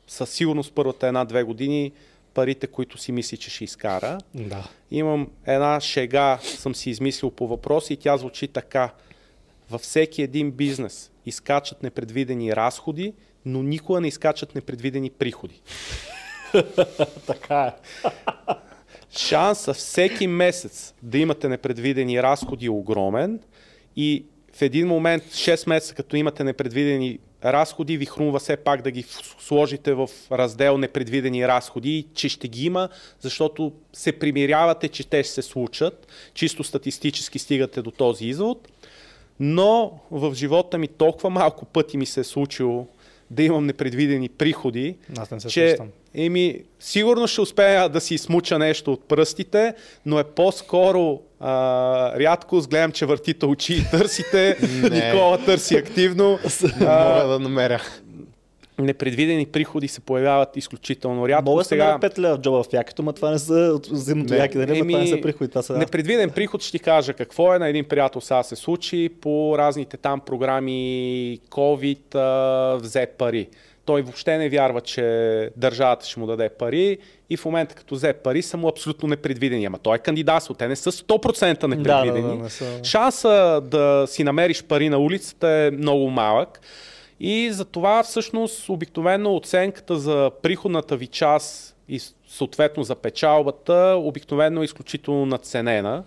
със сигурност първата една-две години парите, които си мисли, че ще изкара. Да. Имам една шега, съм си измислил по въпроси и тя звучи така. Във всеки един бизнес изкачат непредвидени разходи, но никога не изкачат непредвидени приходи. Така е. Шанса всеки месец да имате непредвидени разходи е огромен и в един момент, 6 месеца, като имате непредвидени разходи, ви хрумва все пак да ги сложите в раздел непредвидени разходи, че ще ги има, защото се примирявате, че те ще се случат. Чисто статистически стигате до този извод. Но в живота ми толкова малко пъти ми се е случило да имам непредвидени приходи, Аз не се че еми, сигурно ще успея да си смуча нещо от пръстите, но е по-скоро а, рядко гледам, че въртите очи и търсите. Никола търси активно. Мога да намеря. Непредвидени приходи се появяват изключително рядко. Мога да се Сега, намеря 5 лева в джоба в якито, но това не са от взаимното Не. яки, нали? Еми... Това не са приходи, това са... Непредвиден приход ще ти кажа какво е. На един приятел сега се случи по разните там програми COVID а, взе пари. Той въобще не вярва, че държавата ще му даде пари и в момента като взе пари са му абсолютно непредвидени. Ама той е кандидатство, те не са 100% непредвидени. Да, да, да, не са... Шанса да си намериш пари на улицата е много малък. И затова всъщност обикновено оценката за приходната ви част и съответно за печалбата обикновено е изключително надценена.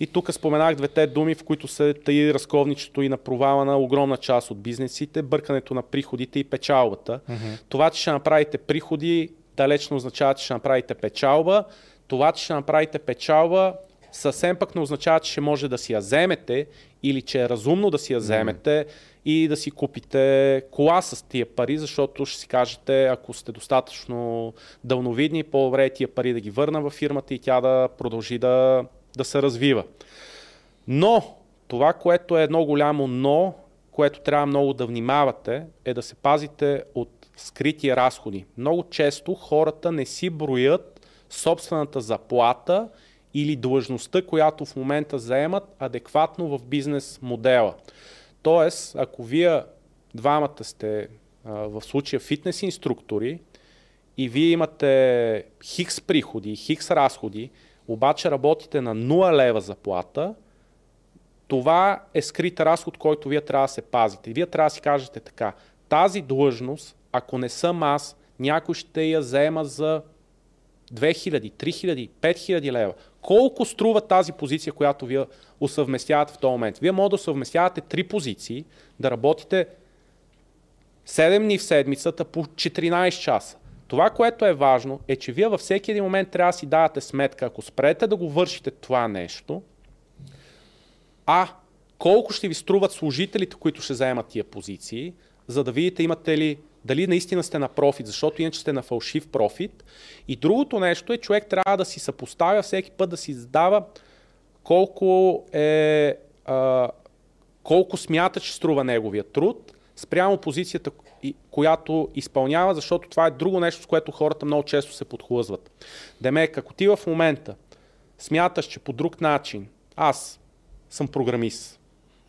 И тук споменах двете думи, в които се таи разковничето и на провала на огромна част от бизнесите, бъркането на приходите и печалбата. Това, че ще направите приходи, далеч не означава, че ще направите печалба. Това, че ще направите печалба, съвсем пък не означава, че ще може да си я вземете или че е разумно да си я вземете. И да си купите кола с тия пари, защото ще си кажете, ако сте достатъчно дълновидни, по-добре е тия пари да ги върна във фирмата и тя да продължи да, да се развива. Но това, което е едно голямо но, което трябва много да внимавате, е да се пазите от скрити разходи. Много често хората не си броят собствената заплата или длъжността, която в момента заемат адекватно в бизнес модела. Тоест, ако вие двамата сте а, в случая фитнес инструктори и вие имате хикс приходи, хикс разходи, обаче работите на 0 лева заплата, това е скрит разход, който вие трябва да се пазите. И вие трябва да си кажете така, тази длъжност, ако не съм аз, някой ще я заема за 2000, 3000, 5000 лева. Колко струва тази позиция, която вие усъвместявате в този момент? Вие може да съвместявате три позиции, да работите 7 дни в седмицата по 14 часа. Това, което е важно, е, че вие във всеки един момент трябва да си давате сметка, ако спрете да го вършите това нещо, а колко ще ви струват служителите, които ще заемат тия позиции, за да видите имате ли дали наистина сте на профит, защото иначе сте на фалшив профит. И другото нещо е, човек трябва да си съпоставя всеки път да си задава колко е а, колко смята, че струва неговия труд спрямо позицията, която изпълнява, защото това е друго нещо, с което хората много често се подхлъзват. Демек, ако ти в момента смяташ, че по друг начин аз съм програмист,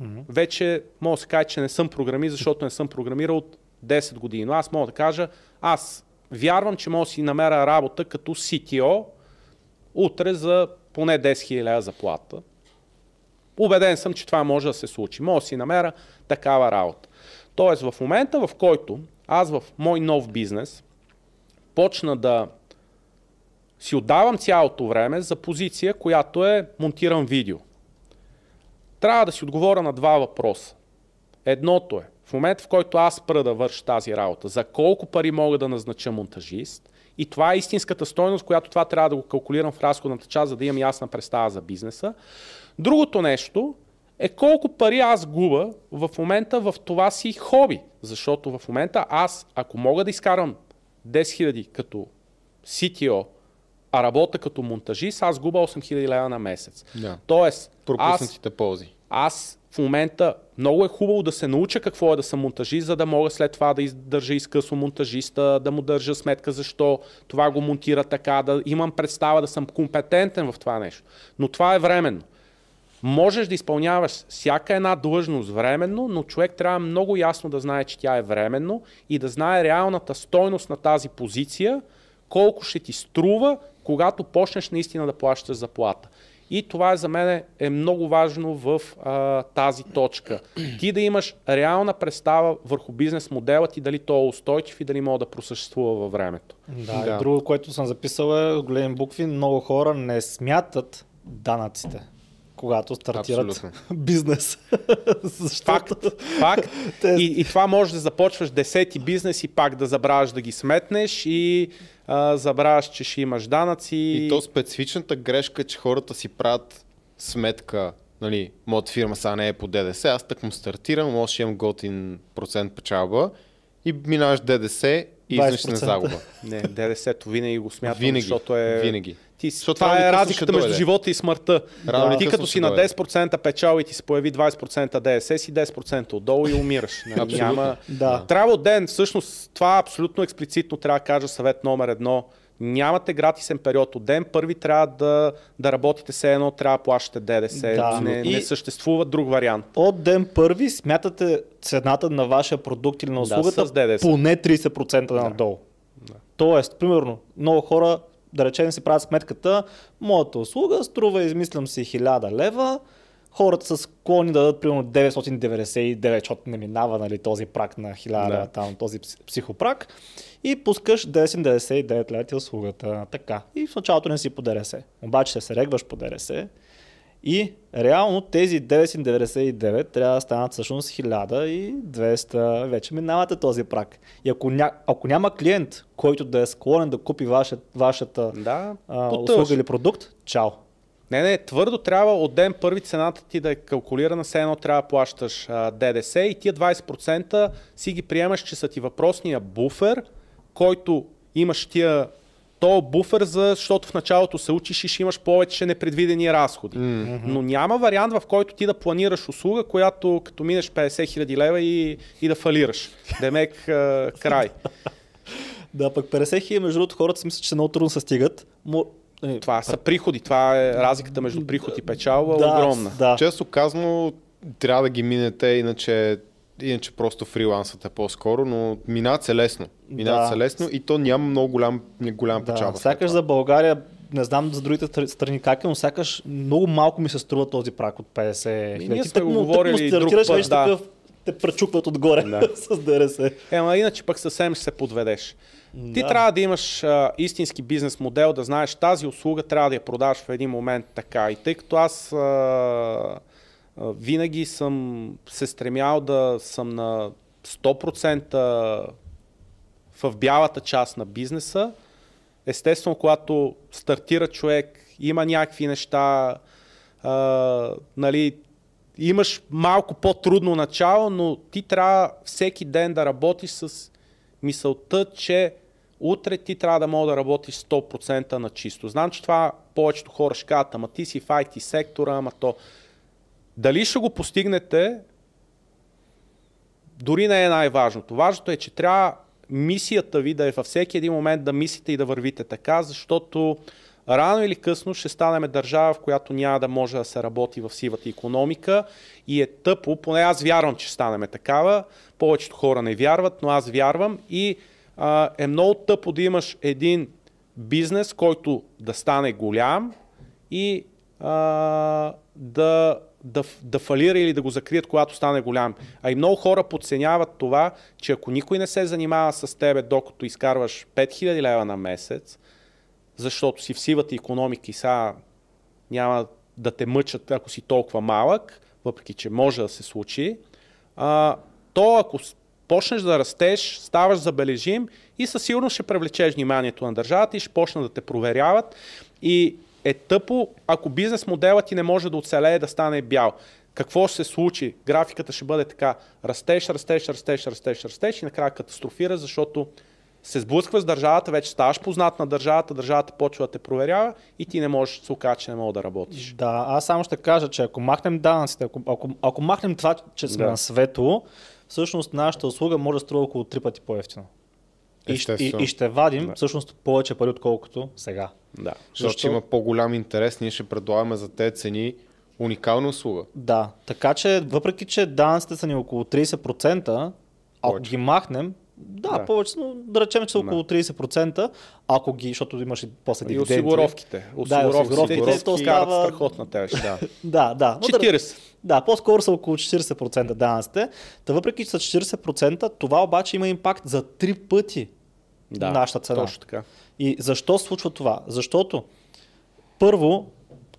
mm-hmm. вече мога да се каже, че не съм програмист, защото не съм програмирал от 10 години. Но аз мога да кажа, аз вярвам, че мога да си намеря работа като CTO утре за поне 10 000 заплата. Убеден съм, че това може да се случи. Мога да си намеря такава работа. Тоест в момента, в който аз в мой нов бизнес почна да си отдавам цялото време за позиция, която е монтиран видео. Трябва да си отговоря на два въпроса. Едното е, в момента в който аз спра да върша тази работа, за колко пари мога да назнача монтажист, и това е истинската стойност, която това трябва да го калкулирам в разходната част, за да имам ясна представа за бизнеса. Другото нещо е колко пари аз губа в момента в това си хоби. Защото в момента аз, ако мога да изкарам 10 000 като CTO, а работя като монтажист, аз губа 8000 лева на месец. Да. Тоест, Пропуснатите ползи. Аз в момента много е хубаво да се науча какво е да съм монтажист, за да мога след това да издържа изкъсно монтажиста, да му държа сметка защо това го монтира така, да имам представа да съм компетентен в това нещо. Но това е временно. Можеш да изпълняваш всяка една длъжност временно, но човек трябва много ясно да знае, че тя е временно и да знае реалната стойност на тази позиция, колко ще ти струва, когато почнеш наистина да плащаш заплата. И това за мен е много важно в а, тази точка. Ти да имаш реална представа върху бизнес модела ти, дали то е устойчив и дали може да просъществува във времето. Да, да. друго, което съм записал е големи букви, много хора не смятат данъците когато стартират Абсолютно. бизнес. Защото... Факт. факт. Те... И, и това може да започваш десети бизнес и пак да забравяш да ги сметнеш и а, забравяш, че ще имаш данъци. И то специфичната грешка, че хората си правят сметка, нали, моята фирма сега не е по ДДС, аз так му стартирам, може да имам готин процент печалба и минаваш ДДС и изведнъж на загуба. Не, ДДС-то винаги го смятам, винаги, защото е... Винаги. Ти, това е разликата между живота и смъртта. Рано ти като си на 10% печал и ти се появи 20% ДСС си 10% отдолу и умираш. Нали? Няма... да. Трябва от ден, всъщност това абсолютно експлицитно трябва да кажа съвет номер едно. Нямате гратисен период от ден. Първи трябва да, да работите все едно, трябва да плащате ДДС. Да. Не, и... не съществува друг вариант. От ден първи смятате цената на вашия продукт или на услугата да, поне 30% да. надолу. Да. Тоест, примерно, много хора да речем си правят сметката, моята услуга струва, измислям си 1000 лева, хората са склонни да дадат примерно 999, защото не минава нали, този прак на 1000 да. там, този психопрак и пускаш 999 лева ти услугата. Така. И в началото не си по ДРС. Обаче се регваш по ДРС и реално тези 999 трябва да станат всъщност 1200, вече минавате този прак. И ако, ня, ако няма клиент, който да е склонен да купи ваша, вашата да, а, услуга или продукт, чао. Не, не, твърдо трябва от ден първи цената ти да е калкулирана, все едно трябва да плащаш а, ДДС и тия 20% си ги приемаш, че са ти въпросния буфер, който имаш тия то буфер, защото в началото се учиш и ще имаш повече непредвидени разходи. Mm-hmm. Но няма вариант, в който ти да планираш услуга, която като минеш 50 хиляди лева и, и да фалираш. Демек край. да, пък 50 хиляди, между другото, хората си мислят, че много трудно се стигат. Мо... Е, това са приходи. Това е разликата между приход и печалба да, огромна. Да. Често казано, трябва да ги минете, иначе иначе просто фрилансът е по-скоро, но минават се лесно. Минават да. се лесно и то няма много голям, голям да. печалба. Сякаш за България, не знам за другите страни как е, но сякаш много малко ми се струва този прак от 50 хиляди. Ние сме го говорили друг път, да. Такъв, те пречукват отгоре да. с ДРС. Ема иначе пък съвсем ще се подведеш. Да. Ти трябва да имаш а, истински бизнес модел, да знаеш тази услуга трябва да я продаваш в един момент така. И тъй като аз а, винаги съм се стремял да съм на 100% в бялата част на бизнеса. Естествено, когато стартира човек, има някакви неща, а, нали, имаш малко по-трудно начало, но ти трябва всеки ден да работиш с мисълта, че утре ти трябва да мога да работиш 100% на чисто. Знам, че това повечето хора ще кажат, ама ти си в IT сектора, ама то дали ще го постигнете, дори не е най-важното. Важното е, че трябва мисията ви да е във всеки един момент да мислите и да вървите така, защото рано или късно ще станем държава, в която няма да може да се работи в сивата економика и е тъпо, поне аз вярвам, че станем такава, повечето хора не вярват, но аз вярвам и а, е много тъпо да имаш един бизнес, който да стане голям и а, да да, да фалира или да го закрият, когато стане голям. А и много хора подценяват това, че ако никой не се занимава с тебе, докато изкарваш 5000 лева на месец, защото си в сивата економика и сега няма да те мъчат, ако си толкова малък, въпреки че може да се случи, а, то ако почнеш да растеш, ставаш забележим и със сигурност ще привлечеш вниманието на държавата и ще почнат да те проверяват. И е тъпо, ако бизнес моделът ти не може да оцелее да стане бял. Какво ще се случи? Графиката ще бъде така. Растеш, растеш, растеш, растеш, растеш и накрая катастрофира, защото се сблъсква с държавата, вече ставаш познат на държавата, държавата почва да те проверява и ти не можеш да се окаже, че не мога да работиш. Да, аз само ще кажа, че ако махнем данъците, ако, ако, ако махнем това, че сме да. на светло, всъщност нашата услуга може да струва около три пъти по-ефтино. И, и, и ще вадим да. всъщност повече пари, отколкото сега. Да. Защото Защо? има по-голям интерес, ние ще предлагаме за тези цени уникална услуга. Да, така че въпреки, че данъците са ни около 30%, ако ги махнем, да, да, повече, но да речем, че са около 30%, ако ги, защото имаш и после дивиденти. И осигуровките. Осигуровките, да, осигуровките то става... страхотна тежа. Да. да, да. 40. Да, по-скоро са около 40% данъците. Та въпреки, че са 40%, това обаче има импакт за три пъти да, нашата цена. Точно така. И защо случва това? Защото първо,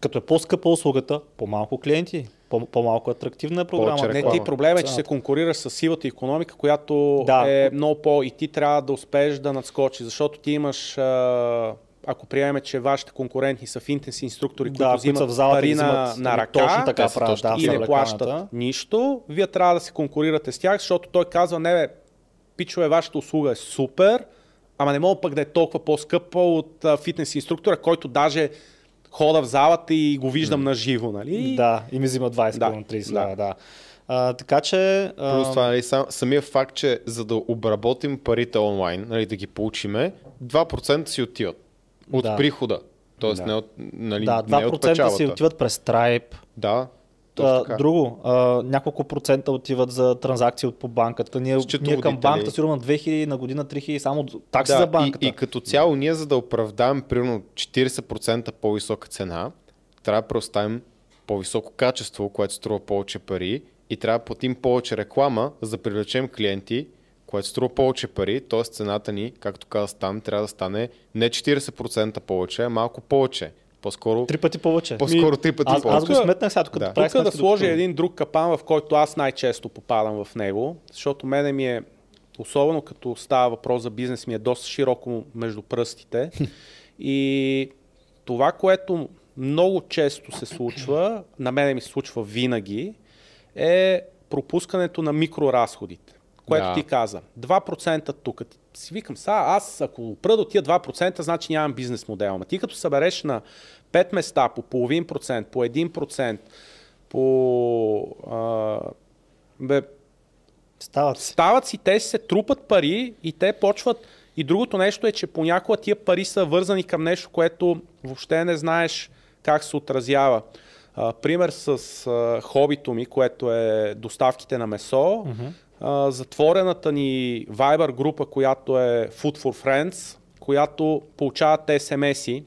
като е по-скъпа услугата, по-малко клиенти, по-малко атрактивна е програма. Не, ти проблема е, че се конкурираш с силата економика, която да. е много по... и ти трябва да успееш да надскочи, защото ти имаш ако приемем, че вашите конкуренти са финтенси инструктори, които да, взимат в пари на, на ръка точно така правят, да, и не плащат нищо, вие трябва да се конкурирате с тях, защото той казва, не бе, пичове, вашата услуга е супер, ама не мога пък да е толкова по-скъпа от фитнес инструктора, който даже хода в залата и го виждам mm. на живо, нали? Да, и ми взима 20 да, 30 да. да. А, така че... А... Плюс това, нали, сам, самия факт, че за да обработим парите онлайн, нали, да ги получиме, 2% си отиват от да. прихода. Тоест да. не от, нали, да, 2% не от печалата. си отиват през Stripe. Да. А, друго, а, няколко процента отиват за транзакции от по банката. Ние, ние към банката сигурно 2000 на година, 3000 само такси да, за банката. И, и като цяло ние за да оправдаем примерно 40% по-висока цена, трябва да преоставим по-високо качество, което струва повече пари и трябва да платим повече реклама, за да привлечем клиенти, което струва повече пари, т.е. цената ни, както каза там, трябва да стане не 40% повече, а малко повече. По-скоро... Три пъти повече. По-скоро три пъти аз, повече. Аз го сметнах сега, да. Тук да сложи един друг капан, в който аз най-често попадам в него, защото мене ми е, особено като става въпрос за бизнес, ми е доста широко между пръстите. и това, което много често се случва, на мен ми се случва винаги, е пропускането на микроразходите. Което Да. ти каза. 2% тук. Си викам, са, аз ако опра до тия 2%, значи нямам бизнес модел. Ама ти като събереш на 5 места по половин процент, по 1%, по... А, бе, Стават си. стават си, те се трупат пари и те почват. И другото нещо е, че понякога тия пари са вързани към нещо, което въобще не знаеш как се отразява. А, пример с а, хобито ми, което е доставките на месо. Затворената ни Viber група, която е Food for Friends, която получават SMS-и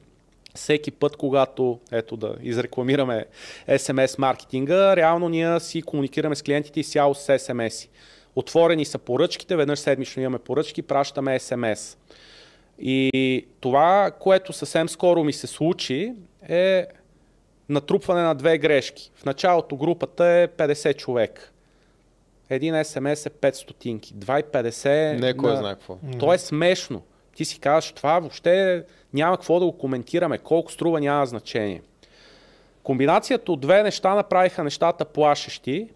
всеки път, когато, ето да изрекламираме SMS маркетинга, реално ние си комуникираме с клиентите изцяло с SMS-и. Отворени са поръчките, веднъж седмично имаме поръчки, пращаме SMS. И това, което съвсем скоро ми се случи, е натрупване на две грешки. В началото групата е 50 човек. Един СМС е 5 стотинки. 2,50 Не кой на- знае какво. то е смешно. Ти си казваш, това въобще няма какво да го коментираме. Колко струва, няма значение. Комбинацията от две неща направиха нещата плашещи.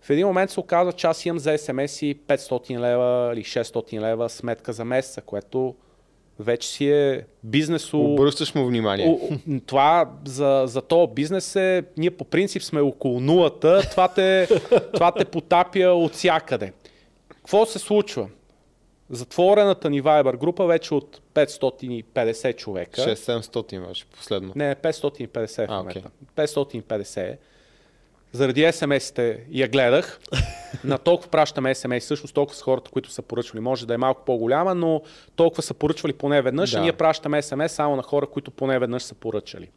В един момент се оказва, че аз имам за SMS и 500 лева или 600 лева сметка за месеца, което вече си е бизнесо... Обръщаш му внимание. Това за, за този бизнес е, ние по принцип сме около нулата, това те, това те потапя от всякъде. Какво се случва? Затворената ни Viber група вече от 550 човека. 6-700 беше последно. Не, 550 в А, момента. 550. Заради SMS-ите я гледах. На толкова пращаме SMS, всъщност толкова са хората, които са поръчвали. Може да е малко по-голяма, но толкова са поръчвали поне веднъж, Да. а ние пращаме SMS само на хора, които поне веднъж са поръчали.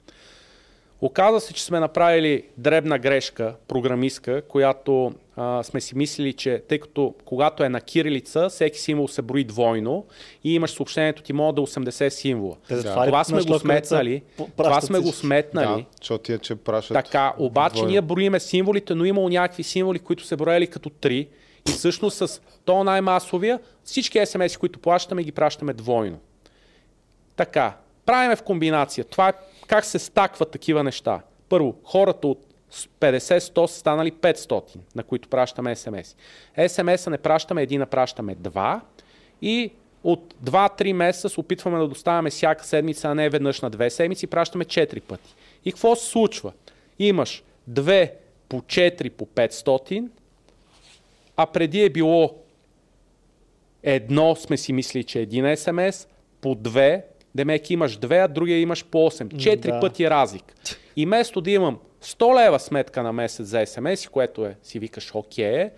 Оказва се, че сме направили дребна грешка, програмистка, която а, сме си мислили, че тъй като когато е на кирилица, всеки символ се брои двойно и имаш съобщението ти може да е 80 символа. Да. затова ли Това сме го сметнали. Това сме го сметнали. Да, защото тия, че пращат. Така, обаче двойно. ние броиме символите, но имало някакви символи, които се броели като 3 и всъщност с то най-масовия всички SMS, които плащаме, ги пращаме двойно. Така, правиме в комбинация. Това е как се стакват такива неща. Първо, хората от 50-100 са станали 500, на които пращаме SMS. SMS-а не пращаме един, а пращаме два и от 2-3 месеца се опитваме да доставяме всяка седмица, а не веднъж на две седмици, пращаме 4 пъти. И какво се случва? Имаш 2 по 4 по 500, а преди е било едно сме си мислили, че един СМС, по две, демек имаш две, а другия имаш по 8. Четири Да. пъти разлика. И вместо да имам 100 лева сметка на месец за СМС, което е, си викаш окей,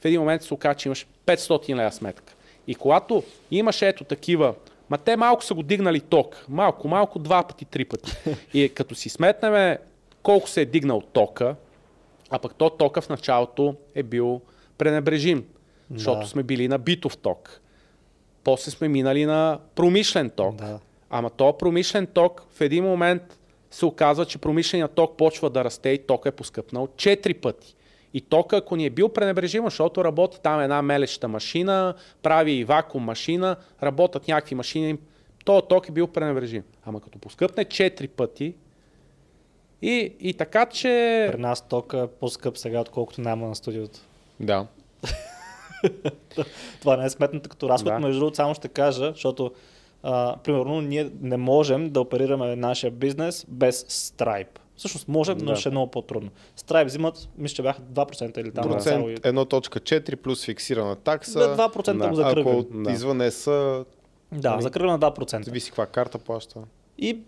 в един момент се оказа, че имаш 500 лева сметка. И когато имаш ето такива, ма те малко са го дигнали ток, малко, малко, два пъти, три пъти. И като си сметнеме колко се е дигнал тока, а пък то тока в началото е бил пренебрежим, защото Да. сме били на битов ток. После сме минали на промишлен ток. Да. Ама то промишлен ток в един момент се оказва, че промишленият ток почва да расте и тока е поскъпнал 4 пъти. И тока, ако ни е бил пренебрежим, защото работи там една мелеща машина, прави и вакуум машина, работят някакви машини, то ток е бил пренебрежим. Ама като поскъпне 4 пъти и, и така, че... При нас тока е по-скъп сега, отколкото няма на студиото. Да. Това не е сметнато като разход, Да. между другото само ще кажа, защото а, примерно ние не можем да оперираме нашия бизнес без Stripe. Всъщност можем, но Да. ще е много по-трудно. Stripe взимат, мисля, че бяха 2% или там. Процент цяло и- 1.4 плюс фиксирана такса. Да, 2% Да. го закръглям. Ако Да. извън ЕС, Да, закръглям на 2%. зависи каква карта плаща. И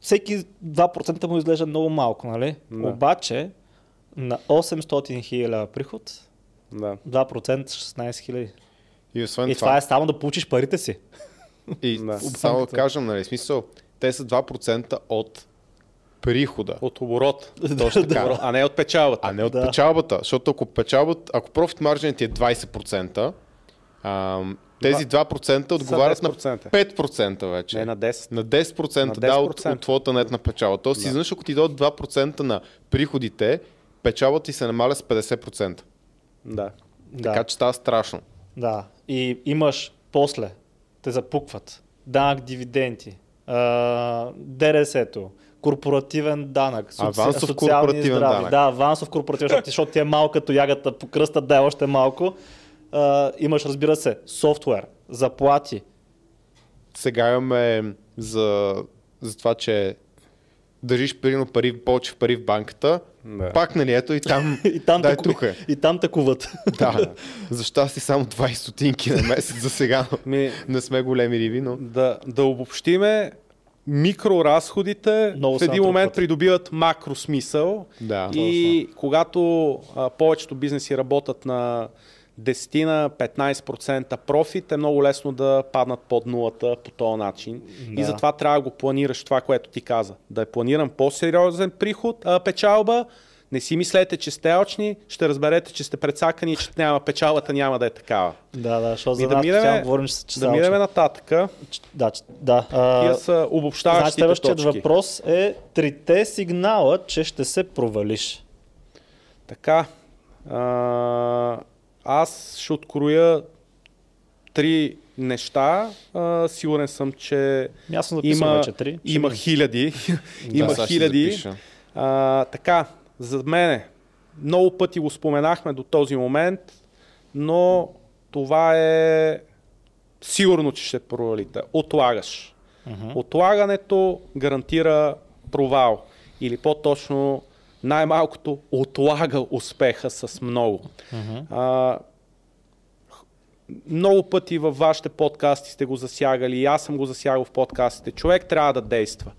всеки 2% му изглежда много малко, нали? Да. Обаче на 800 хиляди приход, Да. 2% 16 хиляди. И освен И това е само да получиш парите си. И Да. само да кажем, нали, смисъл, те са 2% от прихода, От оборот. Точно така. А не от печалбата. а не от Да. печалбата. Защото ако печалбата, ако профит маржинът ти е 20%, ам, тези 2% отговарят на 10%. 5% вече. Не на 10. На 10%, На да, от, 10%. от твоята нетна печалба. Тоест, Да. изведнъж ако ти дадат 2% на приходите, печалбата ти се намаля с 50%. Да. Да. Така че става страшно. Да. И имаш после, те запукват, данък дивиденти, ДРС-то, корпоративен данък. соци- Авансов социални корпоративен здрави. данък. Да, авансов корпоративен, защото, защото ти е малко като ягата по кръста, да е още малко. А, имаш, разбира се, софтуер, заплати. Сега имаме за, за това, че държиш примерно пари, повече пари в банката, Да. пак нали ето и там, И там, дай те, тук е. и там те куват. Да, за щастие само 20 стотинки на месец за сега. Ми, Не сме големи риби, но... да, да обобщиме, микроразходите Много в един момент натрупват. придобиват макросмисъл Да. и когато а, повечето бизнеси работят на 10 на 15% профит, е много лесно да паднат под нулата по този начин. Да. И затова трябва да го планираш това, което ти каза. Да е планиран по-сериозен приход, а, печалба. Не си мислете, че сте алчни, ще разберете, че сте прецакани и че няма, печалбата няма да е такава. да, да, защото за да специално говорим, че, че Да минем нататък. Да, да. А, Тия са значи, обобщаващите следващият точки. въпрос е трите сигнала, че ще се провалиш. Така, а, аз ще откроя три неща. А, сигурен съм, че Аз съм записал има, вече три. Има хиляди. има сега ще хиляди. А, така, за мене, много пъти го споменахме до този момент, но това е сигурно, че ще провалите. Отлагаш. Мгм. Отлагането гарантира провал. Или по-точно, най-малкото отлага успеха с много. Мгм. А, много пъти във вашите подкасти сте го засягали, и аз съм го засягал в подкастите. Човек трябва да действа.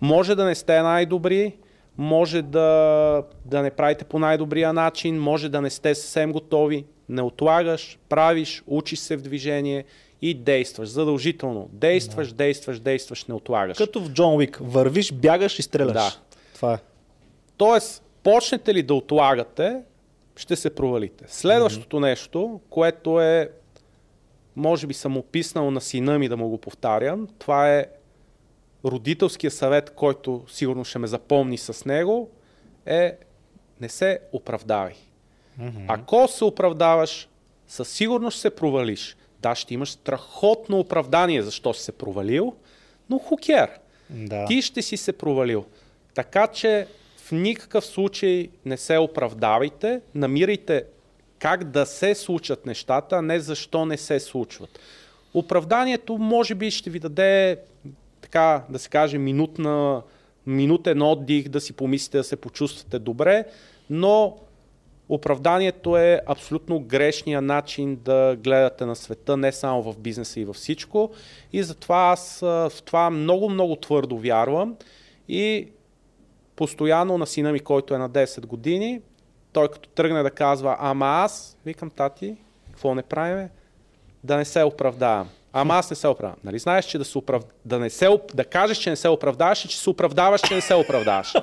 Може да не сте най-добри, може да, да не правите по най-добрия начин, може да не сте съвсем готови. Не отлагаш, правиш, учиш се в движение и действаш. Задължително. Действаш, действаш, действаш, не отлагаш. Като в Джон Уик. Вървиш, бягаш и стреляш. Да. Това е. Тоест, почнете ли да отлагате, ще се провалите. Следващото нещо, което е, може би съм описнал на сина ми да му го повтарям, това е родителския съвет, който сигурно ще ме запомни с него, е не се оправдавай. Ако се оправдаваш, със сигурност ще се провалиш. Да, ще имаш страхотно оправдание защо си се провалил, но хукер. Да. Ти ще си се провалил. Така че в никакъв случай не се оправдавайте, намирайте как да се случат нещата, а не защо не се случват. Оправданието може би ще ви даде, така да се каже, минутна, минутен отдих, да си помислите, да се почувствате добре, но оправданието е абсолютно грешния начин да гледате на света, не само в бизнеса и във всичко. И затова аз в това много-много твърдо вярвам и постоянно на сина ми, който е на 10 години, той като тръгне да казва, ама аз, викам тати, какво не правиме? Да не се оправдавам. Ама аз не се оправдавам. Нали знаеш, че да, се оправ... да, не се... да кажеш, че не се оправдаваш и че се оправдаваш, че не се оправдаваш.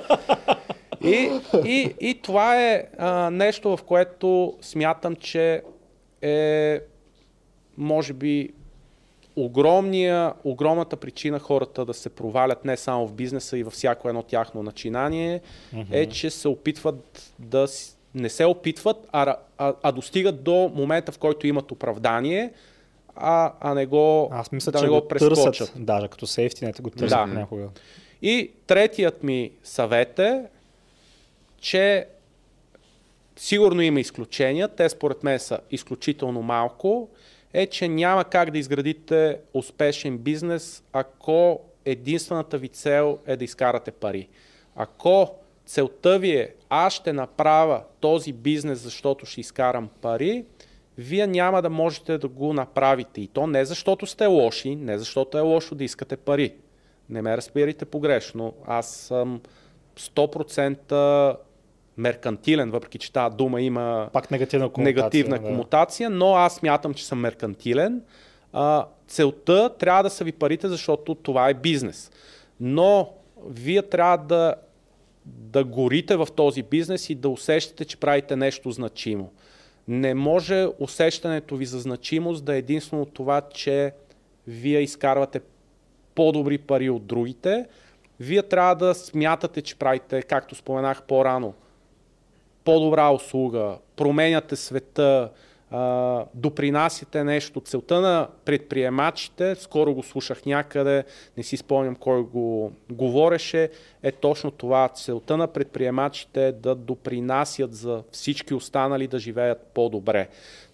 И, и, и това е а, нещо, в което смятам, че е може би огромния, огромната причина хората да се провалят не само в бизнеса и във всяко едно тяхно начинание е, че се опитват да не се опитват, а, а, а достигат до момента, в който имат оправдание, а, а не го, Аз мисля, да че не го, го прескочат. търсят. Даже като сейфти, не го търсят Да. понякога. И третият ми съвет е, че сигурно има изключения, те според мен са изключително малко, е, че няма как да изградите успешен бизнес, ако единствената ви цел е да изкарате пари. Ако целта ви е, аз ще направя този бизнес, защото ще изкарам пари, вие няма да можете да го направите. И то не защото сте лоши, не защото е лошо да искате пари. Не ме разбирайте погрешно. Аз съм 100% меркантилен, въпреки че тази дума има Пак негативна комутация. негативна да. комутация, но аз мятам, че съм меркантилен. А, целта трябва да са ви парите, защото това е бизнес. Но вие трябва да, да горите в този бизнес и да усещате, че правите нещо значимо. Не може усещането ви за значимост да е единствено това, че вие изкарвате по-добри пари от другите. Вие трябва да смятате, че правите, както споменах по-рано, по-добра услуга, променяте света, допринасяте нещо. Целта на предприемачите, скоро го слушах някъде, не си спомням кой го говореше, е точно това. Целта на предприемачите е да допринасят за всички останали да живеят по-добре.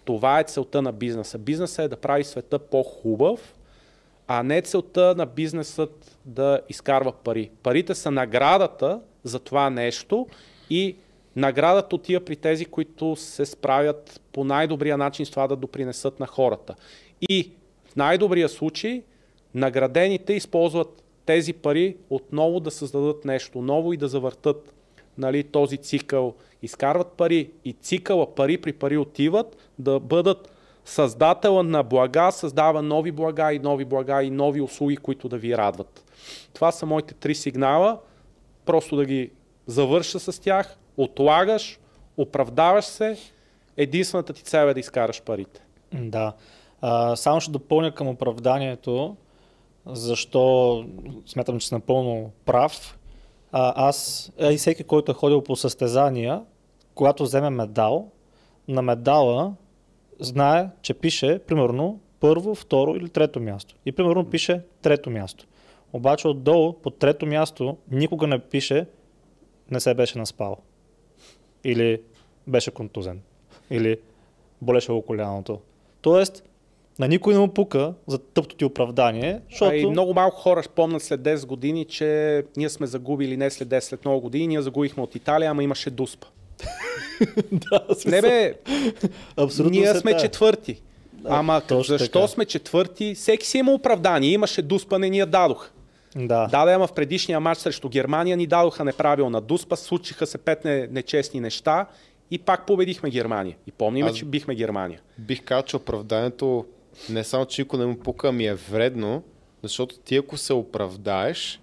Това е целта на бизнеса. Бизнесът е да прави света по-хубав, а не целта на бизнесът да изкарва пари. Парите са наградата за това нещо и наградата отива при тези, които се справят по най-добрия начин с това да допринесат на хората. И в най-добрия случай наградените използват тези пари отново да създадат нещо ново и да завъртат нали, този цикъл. Изкарват пари и цикъла пари при пари отиват да бъдат създателя на блага, създава нови блага и нови блага и нови услуги, които да ви радват. Това са моите три сигнала. Просто да ги завърша с тях, отлагаш, оправдаваш се, единствената ти цел е да изкараш парите. Да. А, само ще допълня към оправданието, защо смятам, че съм напълно прав. А, аз а и всеки, който е ходил по състезания, когато вземе медал, на медала знае, че пише примерно първо, второ или трето място. И примерно пише трето място. Обаче отдолу, по трето място, никога не пише не се беше наспал. Или беше контузен. Или болеше коляното. Тоест, на никой не му пука за тъпто ти оправдание, защото... А и много малко хора спомнят след 10 години, че ние сме загубили не след 10, след много години, ние загубихме от Италия, ама имаше дуспа. да, Не бе, Абсолютно ние сме тая. четвърти. Ама точно защо така. сме четвърти? Всеки си има оправдание. Имаше дуспа, не ни я дадох. Да. Да, да, ама в предишния матч срещу Германия ни дадоха неправилна дуспа, случиха се пет не, нечестни неща и пак победихме Германия. И помниме, Аз- че бихме Германия. Бих казал, че оправданието не само, че никой не му пука, ами е вредно, защото ти ако се оправдаеш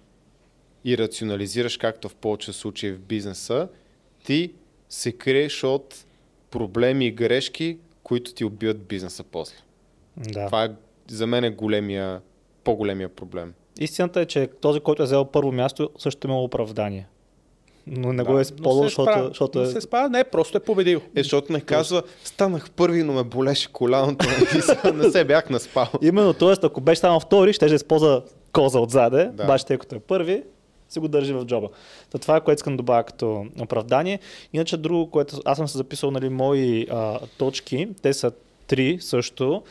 и рационализираш, както в повече случаи в бизнеса, ти се криеш от проблеми и грешки, които ти убиват бизнеса после. да. Това е за мен е големия, по-големия проблем. Истината е, че този, който е взел първо място, също има оправдание. Но не го Да, е но използвал, се защото, справя. защото Но е... се справя, не, просто е победил. Е, защото не казва, станах първи, но ме болеше коляното и не се бях наспал. Именно, т.е. ако беше станал втори, ще да използва коза отзаде, Да. обаче тъй като е първи, си го държи в джоба. Та това е което искам да добавя като оправдание. Иначе друго, което аз съм се записал нали, мои а, точки, те са три също.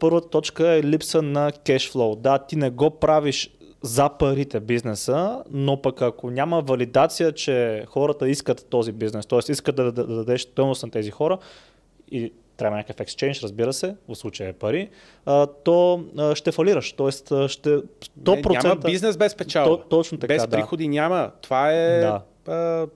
Първата точка е липса на кешфлоу. Да, ти не го правиш за парите бизнеса, но пък ако няма валидация, че хората искат този бизнес, т.е. искат да, да, да дадеш стойност на тези хора и трябва някакъв екшенж, разбира се, в случая е пари, а, то а, ще фалираш. Тоест ще 100%... Не, няма бизнес без печалба. То- точно така, без да. приходи няма. Това е Да. а,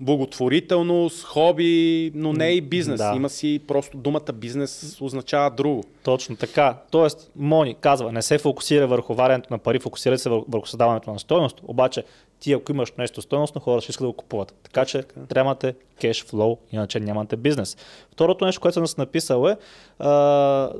благотворителност, хоби, но не и бизнес. Да. Има си просто думата бизнес означава друго. Точно така. Тоест, Мони казва, не се фокусира върху варенето на пари, фокусира се върху създаването на стойност, обаче ти ако имаш нещо стойностно, хората ще искат да го купуват. Така че трябвате кеш флоу, иначе нямате бизнес. Второто нещо, което съм написал е, а,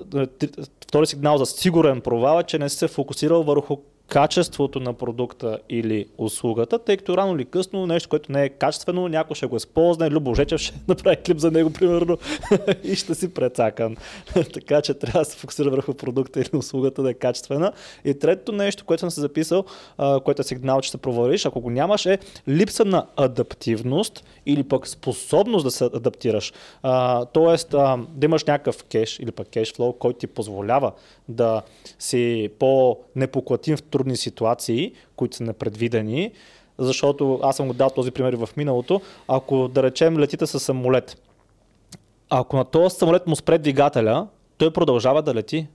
втори сигнал за сигурен провал е, че не си се фокусирал върху качеството на продукта или услугата, тъй като рано или късно нещо, което не е качествено, някой ще го използва, Любо Жечев ще направи клип за него, примерно, и ще си прецакан. така че трябва да се фокусира върху продукта или услугата да е качествена. И третото нещо, което съм се записал, което е сигнал, че се провалиш, ако го нямаш, е липса на адаптивност или пък способност да се адаптираш. Тоест, да имаш някакъв кеш или пък кеш флоу, който ти позволява да си по-непоклатим в трудни ситуации, които са непредвидени, защото аз съм го дал този пример в миналото. Ако да речем летите с самолет, ако на този самолет му спре двигателя, той продължава да лети,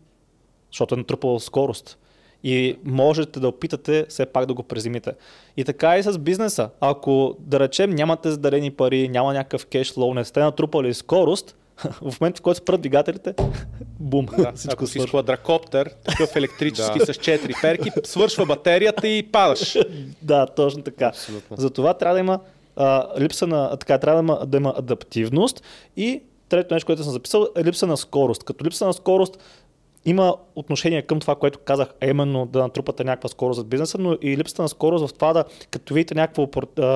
защото е натрупал скорост. И можете да опитате все пак да го презимите. И така и с бизнеса. Ако, да речем, нямате задарени пари, няма някакъв кешфлоу, не сте натрупали скорост, в момента, в който спрат двигателите, бум, Да, всичко ако си свършва. с квадракоптер, такъв електрически с 4 перки, свършва батерията и падаш. Да, точно така. Абсолютно. Затова трябва да има а, липса на, така, трябва да има, да има адаптивност и трето нещо, което съм записал, е липса на скорост. Като липса на скорост има отношение към това, което казах, а именно да натрупате някаква скорост за бизнеса, но и липсата на скорост в това да, като видите някаква а,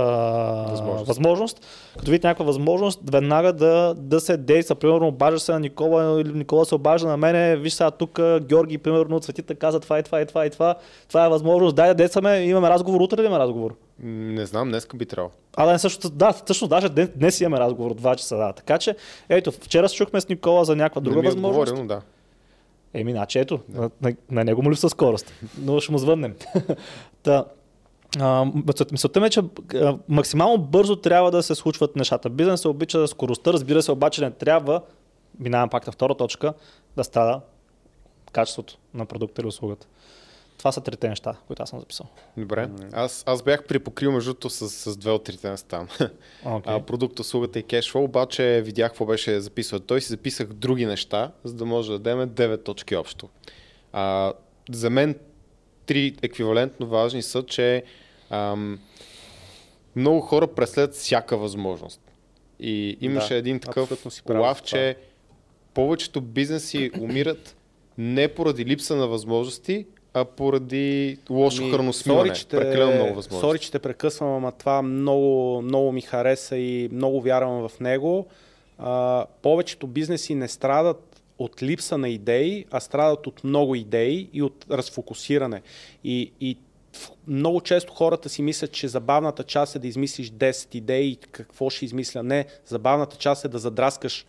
Възможност. възможност, като видите някаква възможност, веднага да, да се действа. Примерно, обажда се на Никола или Никола се обажда на мене, виж сега тук Георги, примерно, от светите каза това и това и това и това. Това е възможност, дай да действаме, имаме разговор, утре да имаме разговор. Не знам, днеска би трябвало. А да, също, да, всъщност даже днес, днес имаме разговор от 2 часа. Да. Така че, ето, вчера се чухме с Никола за някаква друга не ми е възможност. отговорено, да. Еми, значи ето, на, на, на него му липсва скорост, но ще му звъннем. Та, а, мисълта- ми е, че а, максимално бързо трябва да се случват нещата. Бизнесът обича скоростта, разбира се, обаче не трябва, минавам пак на втора точка, да страда качеството на продукта или услугата. Това са трите неща, които аз съм записал. Добре. Аз, аз бях припокрил между с, с две от трите неща там. Okay. А, продукт, услугата и кешфлоу, обаче видях какво беше записал. Той си записах други неща, за да може да дадем 9 точки общо. А, за мен три еквивалентно важни са, че ам, много хора преследват всяка възможност. И имаше Да, един такъв лав, че повечето бизнеси умират не поради липса на възможности, а поради лошо Ми, храносмиване. Прекалено много възможности. Че те прекъсвам, ама това много, много ми хареса и много вярвам в него. А, повечето бизнеси не страдат от липса на идеи, а страдат от много идеи и от разфокусиране. И, и много често хората си мислят, че забавната част е да измислиш 10 идеи и какво ще измисля. Не, забавната част е да задраскаш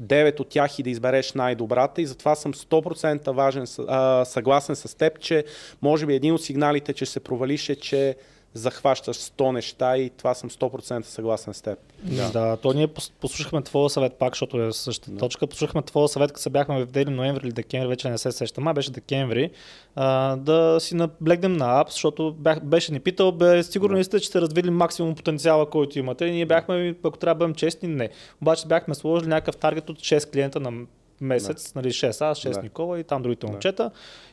9 от тях и да избереш най-добрата. И затова съм 100% важен, а, съгласен с теб, че може би един от сигналите, че се провалиш е, че захващаш 100 неща и това съм 100% съгласен с теб. Да. да, то ние пос- послушахме твоя съвет пак, защото е същата точка. Послушахме твоя съвет, като се бяхме в дели ноември или декември, вече не се сещам, а беше декември, а, да си наблегнем на апс, защото бях, беше ни питал, бе, сигурно ли сте, че сте развили максимум потенциала, който имате. И ние бяхме, ако трябва да бъдем честни, не. Обаче бяхме сложили някакъв таргет от 6 клиента на месец, нали 6 аз, 6 Да. Никола и там другите момчета.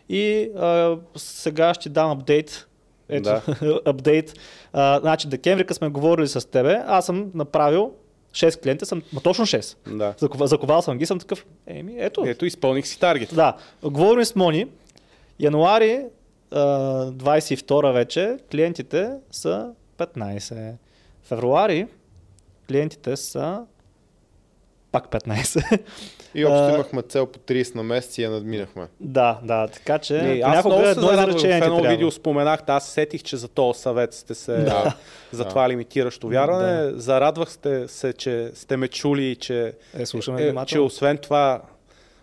И а, сега ще дам апдейт ето, Да. апдейт. А, значи, декември, като сме говорили с тебе, аз съм направил 6 клиента, съм, ма точно 6. Да. Закова, заковал съм ги, съм такъв, еми, ето. Ето, изпълних си таргет. Да, говорим с Мони. Януари а, 22 вече клиентите са 15. Февруари клиентите са пак 15. И общо А, имахме цел по 30 на месец и я надминахме. да, да, така че Не, аз много се едно зарадвах в едно трябва. видео споменахте, аз сетих, че за този съвет сте се Да. за Да. това лимитиращо вярване. Зарадвах сте се, че сте ме чули и че, Е, слушаме е, че освен това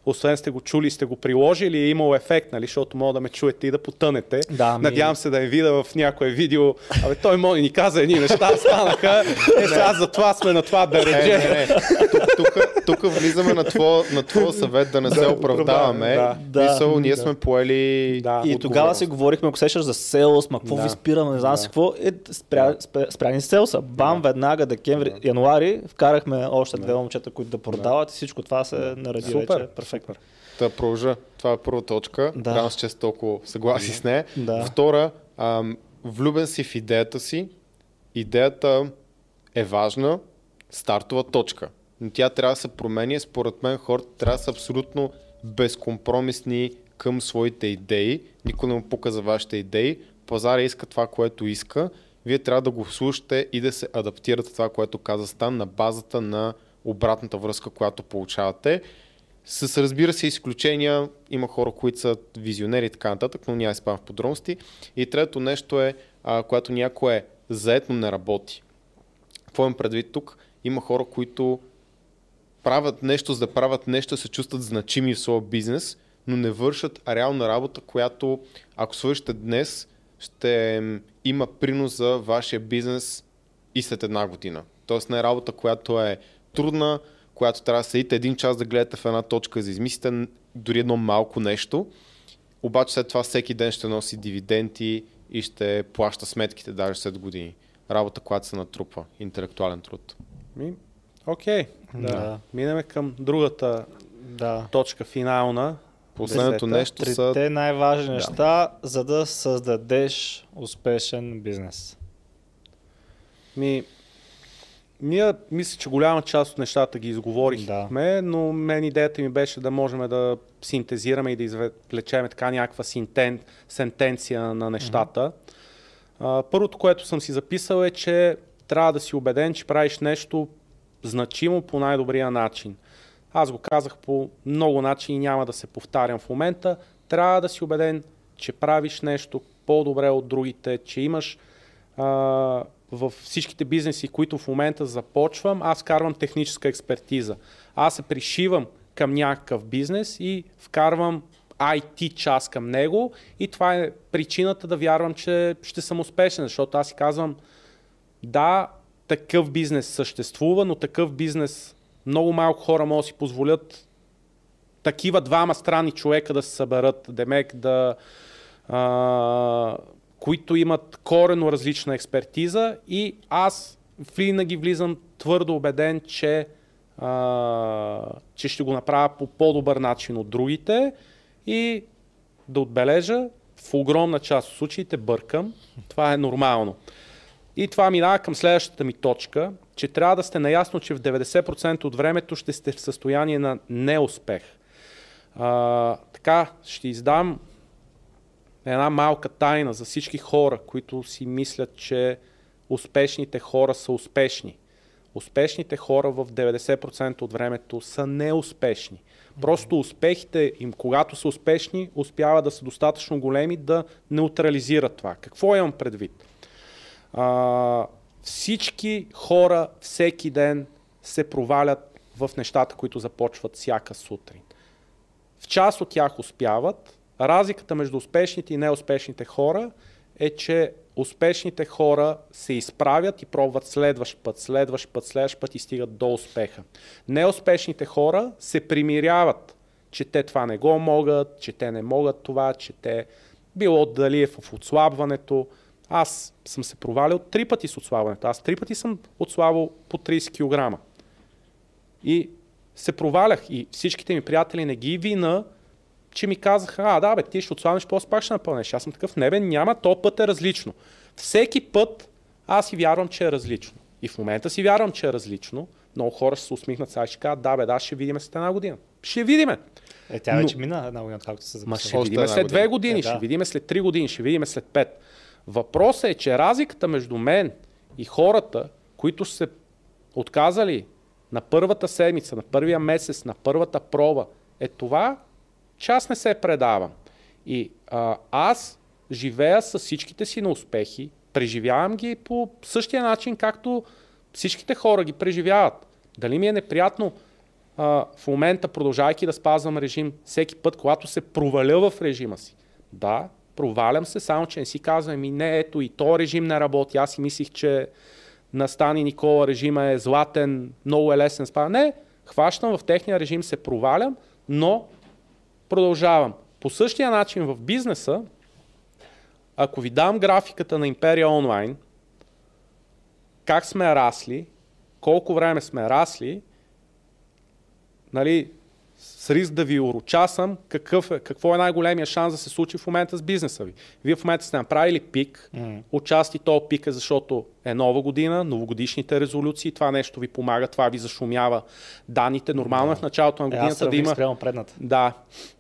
освен сте го чули сте го приложили, е имал ефект, нали, защото мога да ме чуете и да потънете. Да, ми- Надявам се да я видя в някое видео. Абе, той Мони ни каза едни неща, станаха. Е, сега за това сме на това да Е, не, не. Тук, влизаме на твоя, на твоя съвет да не се оправдаваме. да. Да, Мисъл, ние да. сме поели Да. И тогава си говорихме, ако сещаш за селс, ма какво Да. ви спира, не знам си какво, е, спря, спря, спряни селса. Бам, веднага, декември, януари, вкарахме още две момчета, които да продават и всичко това се нареди Супер, вече. Перфектно. Да продължа. Това е първа точка. Да. Да. че сте толкова съгласи с нея. Да. Втора, ам, влюбен си в идеята си. Идеята е важна. Стартова точка. Но тя трябва да се промени. Според мен хората трябва да са абсолютно безкомпромисни към своите идеи. Никой не му пука за вашите идеи. Пазара иска това, което иска. Вие трябва да го слушате и да се адаптирате това, което каза Стан, на базата на обратната връзка, която получавате. С разбира се изключения, има хора, които са визионери и така нататък, но няма спам в подробности. И трето нещо е, а, когато някой е не работи. Какво имам предвид тук? Има хора, които правят нещо, за да правят нещо, се чувстват значими в своя бизнес, но не вършат реална работа, която ако свършите днес, ще има принос за вашия бизнес и след една година. Тоест не е работа, която е трудна, която трябва да седите един час да гледате в една точка, за да измислите дори едно малко нещо, обаче след това всеки ден ще носи дивиденти и ще плаща сметките даже след години. Работа, която се натрупва. Интелектуален труд. Ми, Окей, да. Да. Минеме към другата Да. точка финална. Последното Десета. нещо са... Трите най-важни неща, за да създадеш успешен бизнес. Ми, ние мисля, че голяма част от нещата ги изговорихме, да. но мен идеята ми беше да можем да синтезираме и да извлечем така някаква синтен, сентенция на нещата. Mm-hmm. А, първото, което съм си записал е, че трябва да си убеден, че правиш нещо значимо по най-добрия начин. Аз го казах по много начини, няма да се повтарям в момента. Трябва да си убеден, че правиш нещо по-добре от другите, че имаш а, в всичките бизнеси, които в момента започвам, аз карвам техническа експертиза. Аз се пришивам към някакъв бизнес и вкарвам IT част към него и това е причината да вярвам, че ще съм успешен, защото аз си казвам, да, такъв бизнес съществува, но такъв бизнес много малко хора могат да си позволят такива двама странни човека да се съберат, демек да а, които имат корено различна експертиза и аз винаги влизам твърдо убеден, че, а, че ще го направя по по-добър начин от другите и да отбележа, в огромна част от случаите бъркам. Това е нормално. И това минава към следващата ми точка, че трябва да сте наясно, че в 90% от времето ще сте в състояние на неуспех. А, така, ще издам една малка тайна за всички хора, които си мислят, че успешните хора са успешни. Успешните хора в 90% от времето са неуспешни. Просто успехите им, когато са успешни, успяват да са достатъчно големи да неутрализират това. Какво имам предвид? А, всички хора всеки ден се провалят в нещата, които започват всяка сутрин. В част от тях успяват, Разликата между успешните и неуспешните хора е, че успешните хора се изправят и пробват следващ път, следващ път, следващ път и стигат до успеха. Неуспешните хора се примиряват, че те това не го могат, че те не могат това, че те било дали е в отслабването. Аз съм се провалил три пъти с отслабването. Аз три пъти съм отслабвал по 30 кг. И се провалях и всичките ми приятели не ги вина, че ми казаха, а да бе, ти ще отслабнеш, после пак ще напълнеш. Аз съм такъв, не бе, няма, то път е различно. Всеки път аз си вярвам, че е различно. И в момента си вярвам, че е различно. Много хора ще се усмихнат сега и ще кажат, да бе, да, ще видим след една година. Ще видиме. Е, тя вече Но... мина една година, както се записва. ще видим след две години, е, да. ще видим след три години, ще видим след пет. Въпросът е, че разликата между мен и хората, които се отказали на първата седмица, на първия месец, на първата проба, е това, че аз не се предавам. И а, аз живея с всичките си на успехи, преживявам ги по същия начин, както всичките хора ги преживяват. Дали ми е неприятно а, в момента, продължайки да спазвам режим, всеки път, когато се проваля в режима си? Да, провалям се, само че не си казвам, ми не, ето и то режим не работи. Аз си мислих, че на Стани Никола режима е златен, много е лесен спа. Не, хващам в техния режим, се провалям, но Продължавам. По същия начин в бизнеса, ако ви дам графиката на Империя онлайн, как сме расли, колко време сме расли, нали, с риск да ви урочасам, какъв е, какво е най-големия шанс да се случи в момента с бизнеса ви. Вие в момента сте направили пик, mm. отчасти то пик е защото е нова година, новогодишните резолюции, това нещо ви помага, това ви зашумява данните. Нормално е в началото на е, годината е, да има... предната. Да,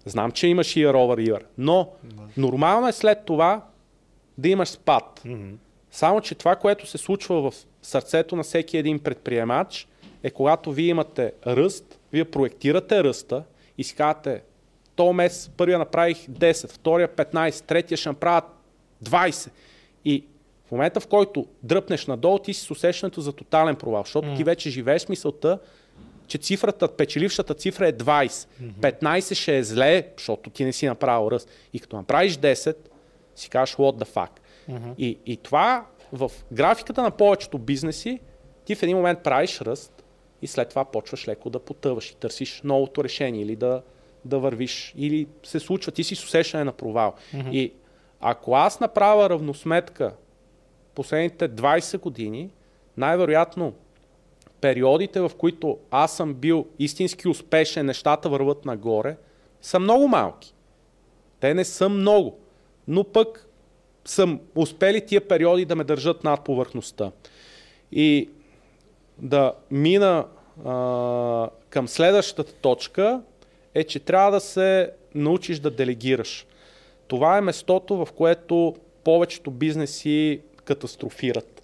знам, че имаш year over year, но mm. нормално е след това да имаш спад. Mm-hmm. Само, че това, което се случва в сърцето на всеки един предприемач, е когато вие имате ръст, вие проектирате ръста, и си казвате, то месец първия направих 10, втория 15, третия ще направя 20. И в момента, в който дръпнеш надолу, ти си с усещането за тотален провал, защото mm. ти вече живееш мисълта, че цифрата, печелившата цифра е 20. Mm-hmm. 15 ще е зле, защото ти не си направил ръст. И като направиш 10, си кажеш what the fuck. Mm-hmm. И, и това в графиката на повечето бизнеси, ти в един момент правиш ръст, и след това почваш леко да потъваш и търсиш новото решение или да, да вървиш, или се случва, ти си с усещане на провал. Mm-hmm. И ако аз направя равносметка последните 20 години, най-вероятно периодите, в които аз съм бил истински успешен, нещата върват нагоре, са много малки. Те не са много, но пък съм успели тия периоди да ме държат над повърхността. И да мина а, към следващата точка е, че трябва да се научиш да делегираш. Това е местото, в което повечето бизнеси катастрофират.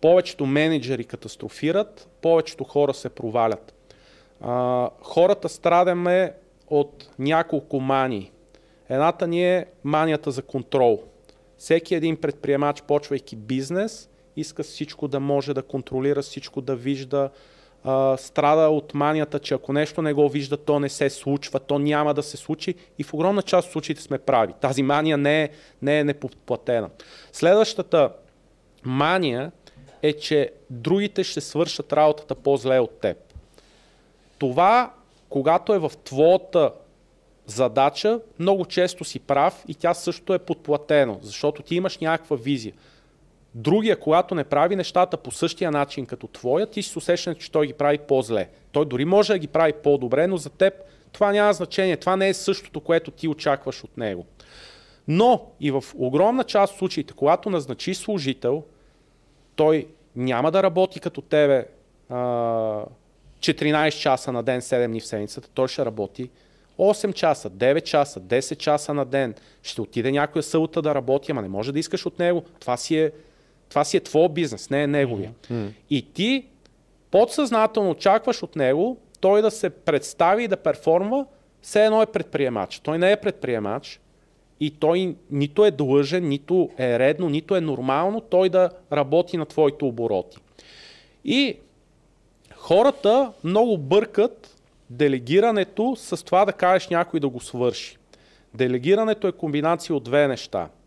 Повечето менеджери катастрофират, повечето хора се провалят. А, хората страдаме от няколко мани. Едната ни е манията за контрол. Всеки един предприемач, почвайки бизнес, иска всичко да може да контролира, всичко да вижда, а, страда от манията, че ако нещо не го вижда, то не се случва, то няма да се случи и в огромна част от случаите сме прави. Тази мания не е, не е неподплатена. Следващата мания е, че другите ще свършат работата по-зле от теб. Това, когато е в твоята задача, много често си прав и тя също е подплатено, защото ти имаш някаква визия. Другия, когато не прави нещата по същия начин като твоя, ти си се усещаш, че той ги прави по-зле. Той дори може да ги прави по-добре, но за теб това няма значение. Това не е същото, което ти очакваш от него. Но и в огромна част от случаите, когато назначи служител, той няма да работи като тебе а, 14 часа на ден, 7 дни в седмицата. Той ще работи 8 часа, 9 часа, 10 часа на ден. Ще отиде някоя събота да работи, ама не може да искаш от него. Това си е това си е твой бизнес, не е неговия. Mm-hmm. И ти подсъзнателно очакваш от него той да се представи и да перформва, все едно е предприемач. Той не е предприемач и той нито е длъжен, нито е редно, нито е нормално той да работи на твоите обороти. И хората много бъркат делегирането с това да кажеш някой да го свърши. Делегирането е комбинация от две неща –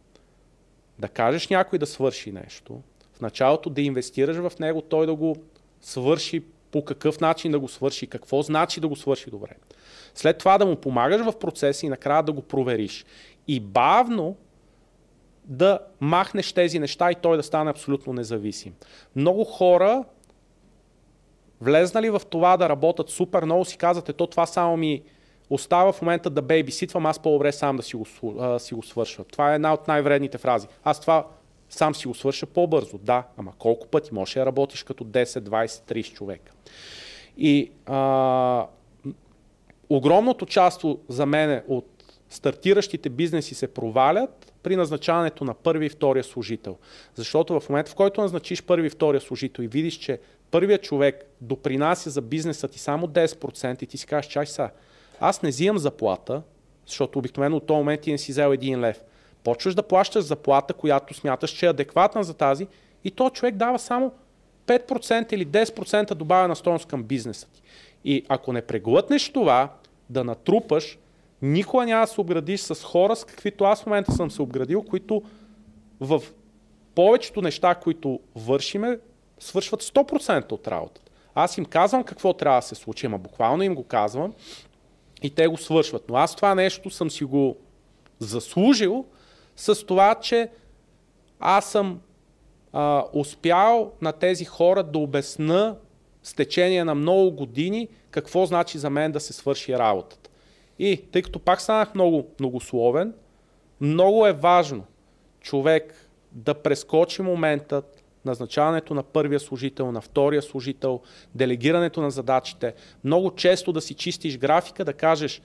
да кажеш някой да свърши нещо, в началото да инвестираш в него, той да го свърши по какъв начин да го свърши, какво значи да го свърши добре. След това да му помагаш в процеса и накрая да го провериш. И бавно да махнеш тези неща и той да стане абсолютно независим. Много хора, влезнали в това да работят супер много, си казвате, то това само ми остава в момента да бейбиситвам, аз по-добре сам да си го, а, си го свърша. Това е една от най-вредните фрази. Аз това сам си го свърша по-бързо. Да, ама колко пъти можеш да работиш като 10, 20, 30 човека. И а, огромното част за мен от стартиращите бизнеси се провалят при назначаването на първи и втория служител. Защото в момента, в който назначиш първи и втория служител и видиш, че първият човек допринася за бизнеса ти само 10% и ти си кажеш, чай са, аз не взимам заплата, защото обикновено от този момент ти не си взел един лев. Почваш да плащаш заплата, която смяташ, че е адекватна за тази и то човек дава само 5% или 10% добавена стоеност към бизнеса ти. И ако не преглътнеш това, да натрупаш, никога няма да се обградиш с хора, с каквито аз в момента съм се обградил, които в повечето неща, които вършиме, свършват 100% от работата. Аз им казвам какво трябва да се случи, ама буквално им го казвам и те го свършват. Но аз това нещо съм си го заслужил с това, че аз съм а, успял на тези хора да обясна с течение на много години какво значи за мен да се свърши работата. И тъй като пак станах много многословен, много е важно човек да прескочи моментът, назначаването на първия служител, на втория служител, делегирането на задачите, много често да си чистиш графика, да кажеш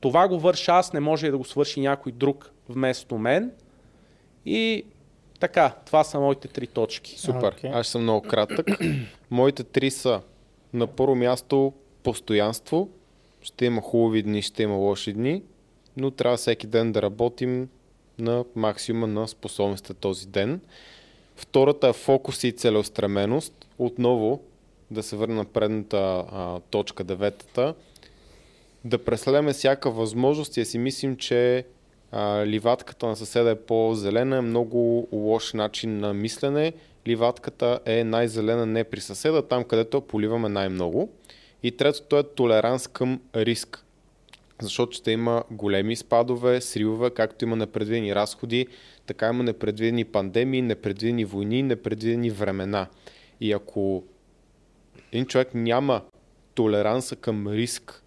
това го върша аз, не може да го свърши някой друг вместо мен. И така, това са моите три точки. Супер, okay. аз съм много кратък. моите три са на първо място постоянство. Ще има хубави дни, ще има лоши дни, но трябва всеки ден да работим на максимума на способността този ден. Втората е фокус и целеустременост. Отново да се върна на предната а, точка, деветата. Да преследваме всяка възможност и си мислим, че а, ливатката на съседа е по-зелена, е много лош начин на мислене. Ливатката е най-зелена не при съседа, там където поливаме най-много. И третото е толеранс към риск. Защото ще има големи спадове, сривове, както има непредвидени разходи, така има непредвидени пандемии, непредвидени войни, непредвидени времена. И ако един човек няма толеранса към риск,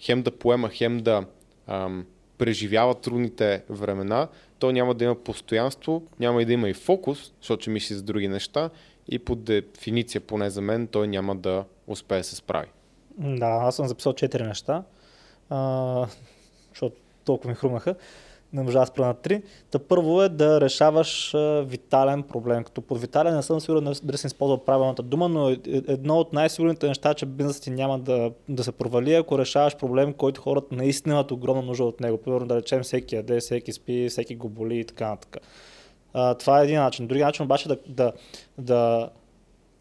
хем да поема, хем да ам, преживява трудните времена, то няма да има постоянство, няма и да има и фокус, защото мисли за други неща и по дефиниция, поне за мен, той няма да успее да се справи. Да, аз съм записал четири неща, а, защото толкова ми хрумнаха. Не можа да спра на три. Та първо е да решаваш витален проблем. Като под витален не съм сигурен дали съм използвал правилната дума, но е- е- едно от най-сигурните неща, че бизнесът ти няма да, да се провали, ако решаваш проблем, който хората наистина имат огромна нужда от него. Примерно да речем всеки яде, всеки спи, всеки го боли и така нататък. Това е един начин. Други начин обаче е да, да, да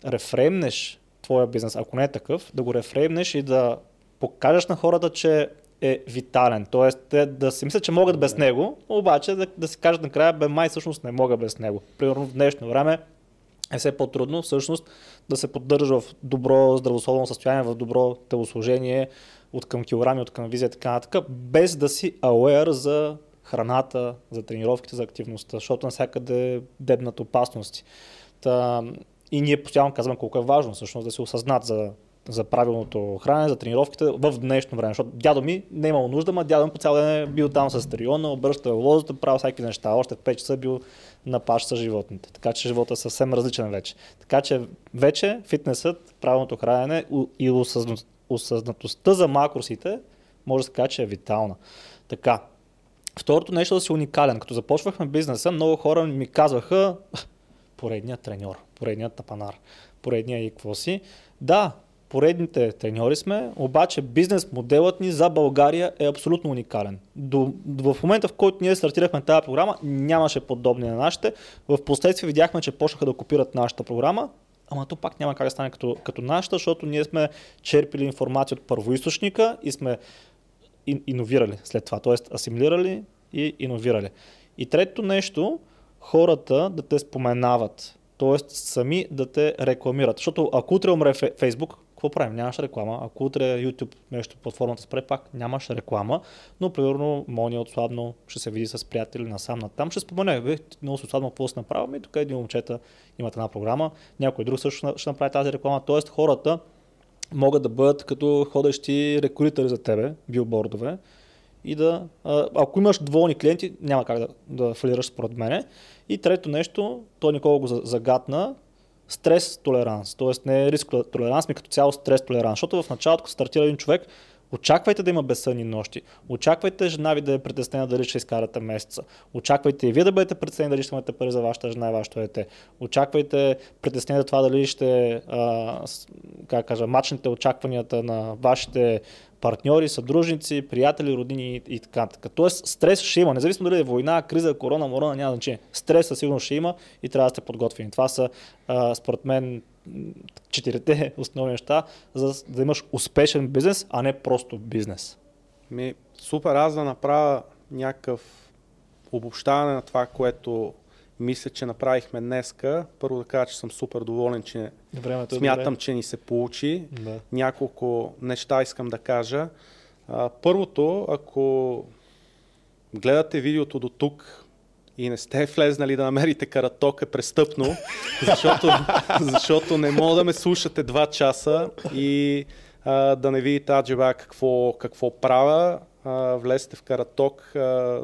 рефреймнеш твоя бизнес, ако не е такъв, да го рефреймнеш и да покажеш на хората, че е витален. Тоест, те да си мислят, че могат без него, обаче да, да си кажат накрая, бе, май всъщност не мога без него. Примерно в днешно време е все по-трудно всъщност да се поддържа в добро здравословно състояние, в добро телосложение, от към килограми, от към визия и така нататък, без да си ауер за храната, за тренировките, за активността, защото навсякъде дебнат опасности. Та, и ние постоянно казваме колко е важно всъщност да се осъзнат за, за правилното хранене, за тренировките в днешно време. Защото дядо ми не е имал нужда, ма дядо ми по цял ден е бил там с триона, обръща лозата, правил всякакви неща. Още в 5 часа бил на паш с животните. Така че живота е съвсем различен вече. Така че вече фитнесът, правилното хранене и осъзна- осъзнатостта за макросите може да се каже, че е витална. Така. Второто нещо е да си уникален. Като започвахме бизнеса, много хора ми казваха поредният треньор, поредният тапанар, поредният и какво си. Да, поредните треньори сме, обаче бизнес моделът ни за България е абсолютно уникален. До, в момента, в който ние стартирахме тази програма, нямаше подобни на нашите. В последствие видяхме, че почнаха да копират нашата програма, ама то пак няма как да стане като, като нашата, защото ние сме черпили информация от първоисточника и сме ин- иновирали след това, т.е. асимилирали и иновирали. И третото нещо, хората да те споменават, т.е. сами да те рекламират. Защото ако утре умре Фе- Фейсбук, какво правим? Нямаш реклама. Ако утре YouTube нещо платформата спре, пак нямаш реклама, но примерно Мони отслабно ще се види с приятели насам на там, ще спомене, бе, много се отслабно какво си направил, и тук един момчета имат една програма, някой друг също ще- направи тази реклама, т.е. хората могат да бъдат като ходещи рекоритори за тебе, билбордове, и да, ако имаш доволни клиенти, няма как да, да фалираш според мене. И трето нещо, то Никола го за- загатна, стрес толеранс. Тоест не е риск толеранс, ми като цяло стрес толеранс. Защото в началото, като стартира един човек, Очаквайте да има безсънни нощи. Очаквайте жена ви да е притеснена дали ще изкарате месеца. Очаквайте и вие да бъдете притеснени дали ще имате пари за вашата жена и вашето дете. Очаквайте притеснение за това дали ще, а, как кажа, мачните очакванията на вашите партньори, съдружници, приятели, родини и, така. Тоест стрес ще има, независимо дали е война, криза, корона, морона, няма значение. Стрес със сигурност ще има и трябва да сте подготвени. Това са, а, според мен, четирите основни неща, за да имаш успешен бизнес, а не просто бизнес. Ми, супер, аз да направя някакъв обобщаване на това, което мисля, че направихме днеска. Първо да кажа, че съм супер доволен, че Времето е смятам, че ни се получи. добре. Да. Няколко неща искам да кажа. А, първото, ако гледате видеото до тук и не сте влезнали да намерите караток е престъпно, защото, защото не мога да ме слушате два часа и а, да не видите аджеба какво, какво правя. А, влезте в караток. А,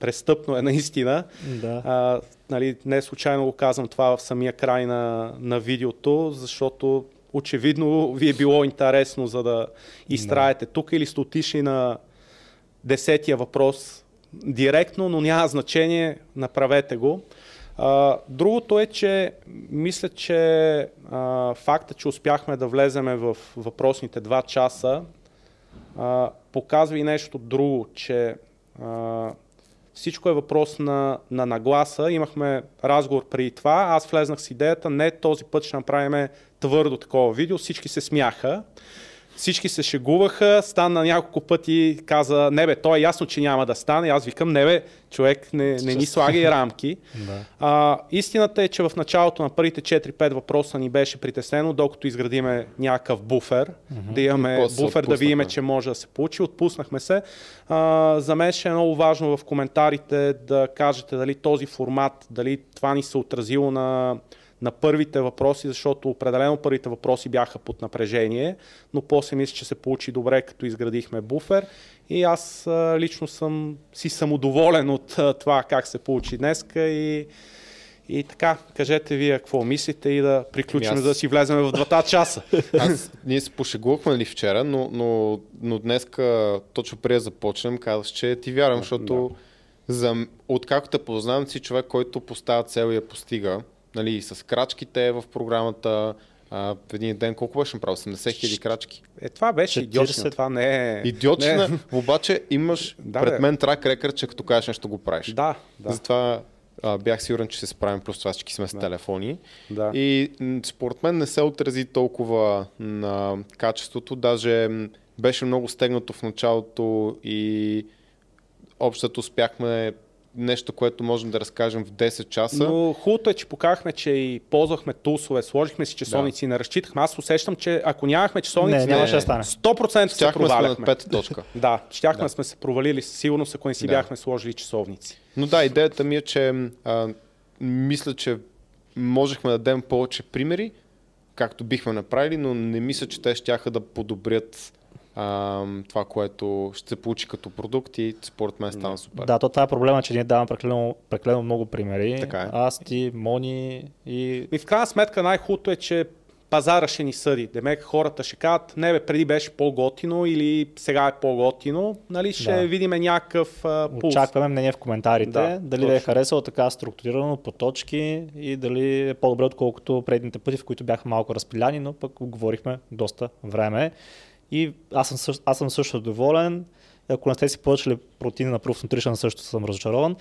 престъпно е наистина. Да. А, нали, не случайно го казвам това в самия край на, на видеото, защото очевидно ви е било интересно за да изтраете тук или сте отишли на десетия въпрос директно, но няма значение, направете го. А, другото е, че мисля, че а, факта, че успяхме да влеземе в въпросните два часа, а, показва и нещо друго, че а, всичко е въпрос на, на нагласа. Имахме разговор преди това. Аз влезнах с идеята, не този път ще направим твърдо такова видео. Всички се смяха. Всички се шегуваха, стана няколко пъти, каза, не бе, то е ясно, че няма да стане. Аз викам, не бе, човек, не, не ни слагай рамки. Да. А, истината е, че в началото на първите 4-5 въпроса ни беше притеснено, докато изградиме някакъв буфер, да имаме После буфер, да видим, че може да се получи. Отпуснахме се. А, за мен ще е много важно в коментарите да кажете дали този формат, дали това ни се отразило на, на първите въпроси, защото определено първите въпроси бяха под напрежение, но после мисля, че се получи добре, като изградихме буфер. И аз лично съм си самодоволен от това как се получи днеска и, И така, кажете вие какво мислите и да приключим Ами аз- да си влезем в двата часа. Аз, ние се пошегувахме нали вчера, но, но, но днеска, точно преди да започнем, казах, че ти вярвам, защото за, откакто те познавам си човек, който поставя цел и я постига. Нали, с крачките в програмата, а, в един ден колко беше направил? 80 хиляди крачки. Е, това беше 40. идиотина, това не е... Идиотина, Не. обаче имаш Да, пред мен трак рекърд, че като кажеш нещо го правиш. Да, да. Затова а, бях сигурен, че се справим, просто това всички сме с телефони. Да. И според мен не се отрази толкова на качеството, даже беше много стегнато в началото и общото успяхме нещо, което можем да разкажем в 10 часа. Но хубавото е, че покахме, че и ползвахме тулсове, сложихме си часовници и не разчитахме. Аз усещам, че ако нямахме часовници, Не, нямаше да стане. 100% се Щяхме сме на проваляхме. пета точка. Да, щяхме Да. да. сме се провалили със сигурност, ако не си Да. бяхме сложили часовници. Но да, идеята ми е, че а, мисля, че можехме да дадем повече примери, както бихме направили, но не мисля, че те ще да подобрят а, това, което ще се получи като продукт и според мен стана супер. Да, то това е проблема, че ние даваме прекалено, прекалено много примери. Така е. Аз, ти, Мони и... И в крайна сметка най-хубавото е, че пазара ще ни съди. Демек хората ще кажат, не бе, преди беше по-готино или сега е по-готино. Нали, ще Да. видим някакъв а, пулс. Очакваме мнение в коментарите, Да, дали ви е точно. харесало така структурирано по точки и дали е по-добре, отколкото предните пъти, в които бяха малко разпиляни, но пък го говорихме доста време. И аз съм, също, аз съм също доволен. Ако не сте си поръчали протеина на Proof Nutrition, също съм разочарован.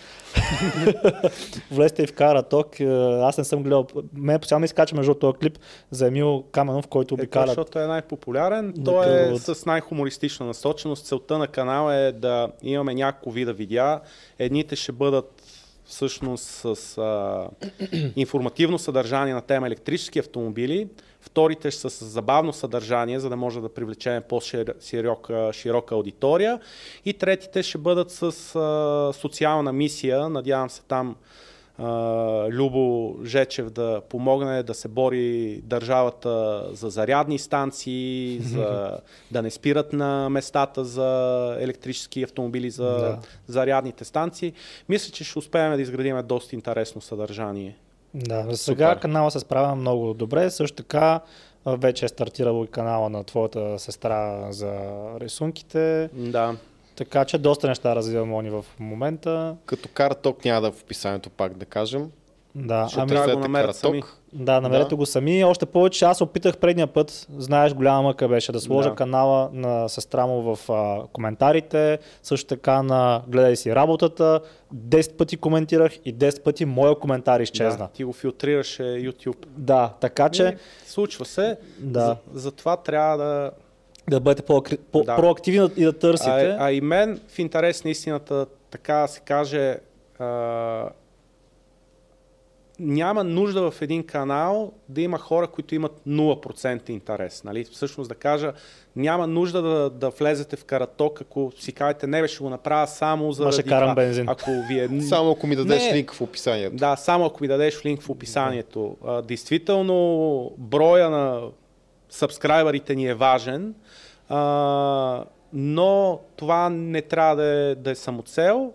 Влезте и в Караток. Е, Аз не съм гледал. Мен постоянно изкача между този клип за Емил Каменов, който Е, обикаля. защото е най-популярен. Той е с най-хумористична насоченост. Целта на канала е да имаме няколко вида видеа. Едните ще бъдат всъщност с а, информативно съдържание на тема електрически автомобили. Вторите ще са с забавно съдържание, за да може да привлечем по-широка широка аудитория. И третите ще бъдат с а, социална мисия. Надявам се там Любо Жечев да помогне да се бори държавата за зарядни станции, за да не спират на местата за електрически автомобили за Да. зарядните станции. Мисля, че ще успеем да изградим доста интересно съдържание. Да, за сега Супер. канала се справя много добре. Също така вече е стартирал и канала на твоята сестра за рисунките. Да. Така че доста неща развива Мони в момента. Като караток няма да е в описанието пак да кажем. Да, Ще ами, трябва да го намерят сами. да намерете Да. го сами. Още повече, аз опитах предния път, знаеш, голяма мъка беше да сложа Да. канала на сестра му в а, коментарите, също така на гледай си работата. 10 пъти коментирах и 10 пъти моя коментар изчезна. Да, ти го филтрираше YouTube. Да, така че Е, случва се. Да. За, затова трябва да, да бъдете по, по, Да. проактивни и да търсите. А, а и мен, в интерес на истината, така да се каже, а, няма нужда в един канал да има хора, които имат 0% интерес. Нали? Всъщност да кажа, няма нужда да, да влезете в караток, ако си кажете, не бе, ще го направя само за. ще карам бензин. Ако ви е... Само ако ми дадеш Не. линк в описанието. Да, само ако ми дадеш линк в описанието. А, действително, броя на сабскрайбърите ни е важен, а, но това не трябва да е, да е самоцел,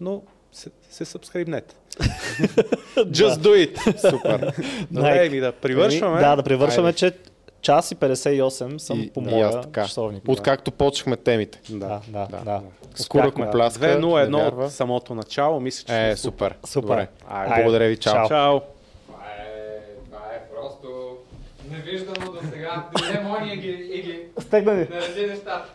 но се, се сабскрибнете. Just do it! Супер. Добре, ми да привършваме. Да, да привършваме, Айде. че час и 58 съм И, по моя аз така. часовник. Откакто почнахме темите. Да, да, да. да. Скоро пляска. 2-0-1 не вярва. от самото начало. Мисля, че Е, супер. Супер. Добре. Айде. Благодаря ви, чао. Чао. Чао! Това е, това е просто невиждано до сега. Дойде Мони и ги, и ги Стегна ви. нареди нещата.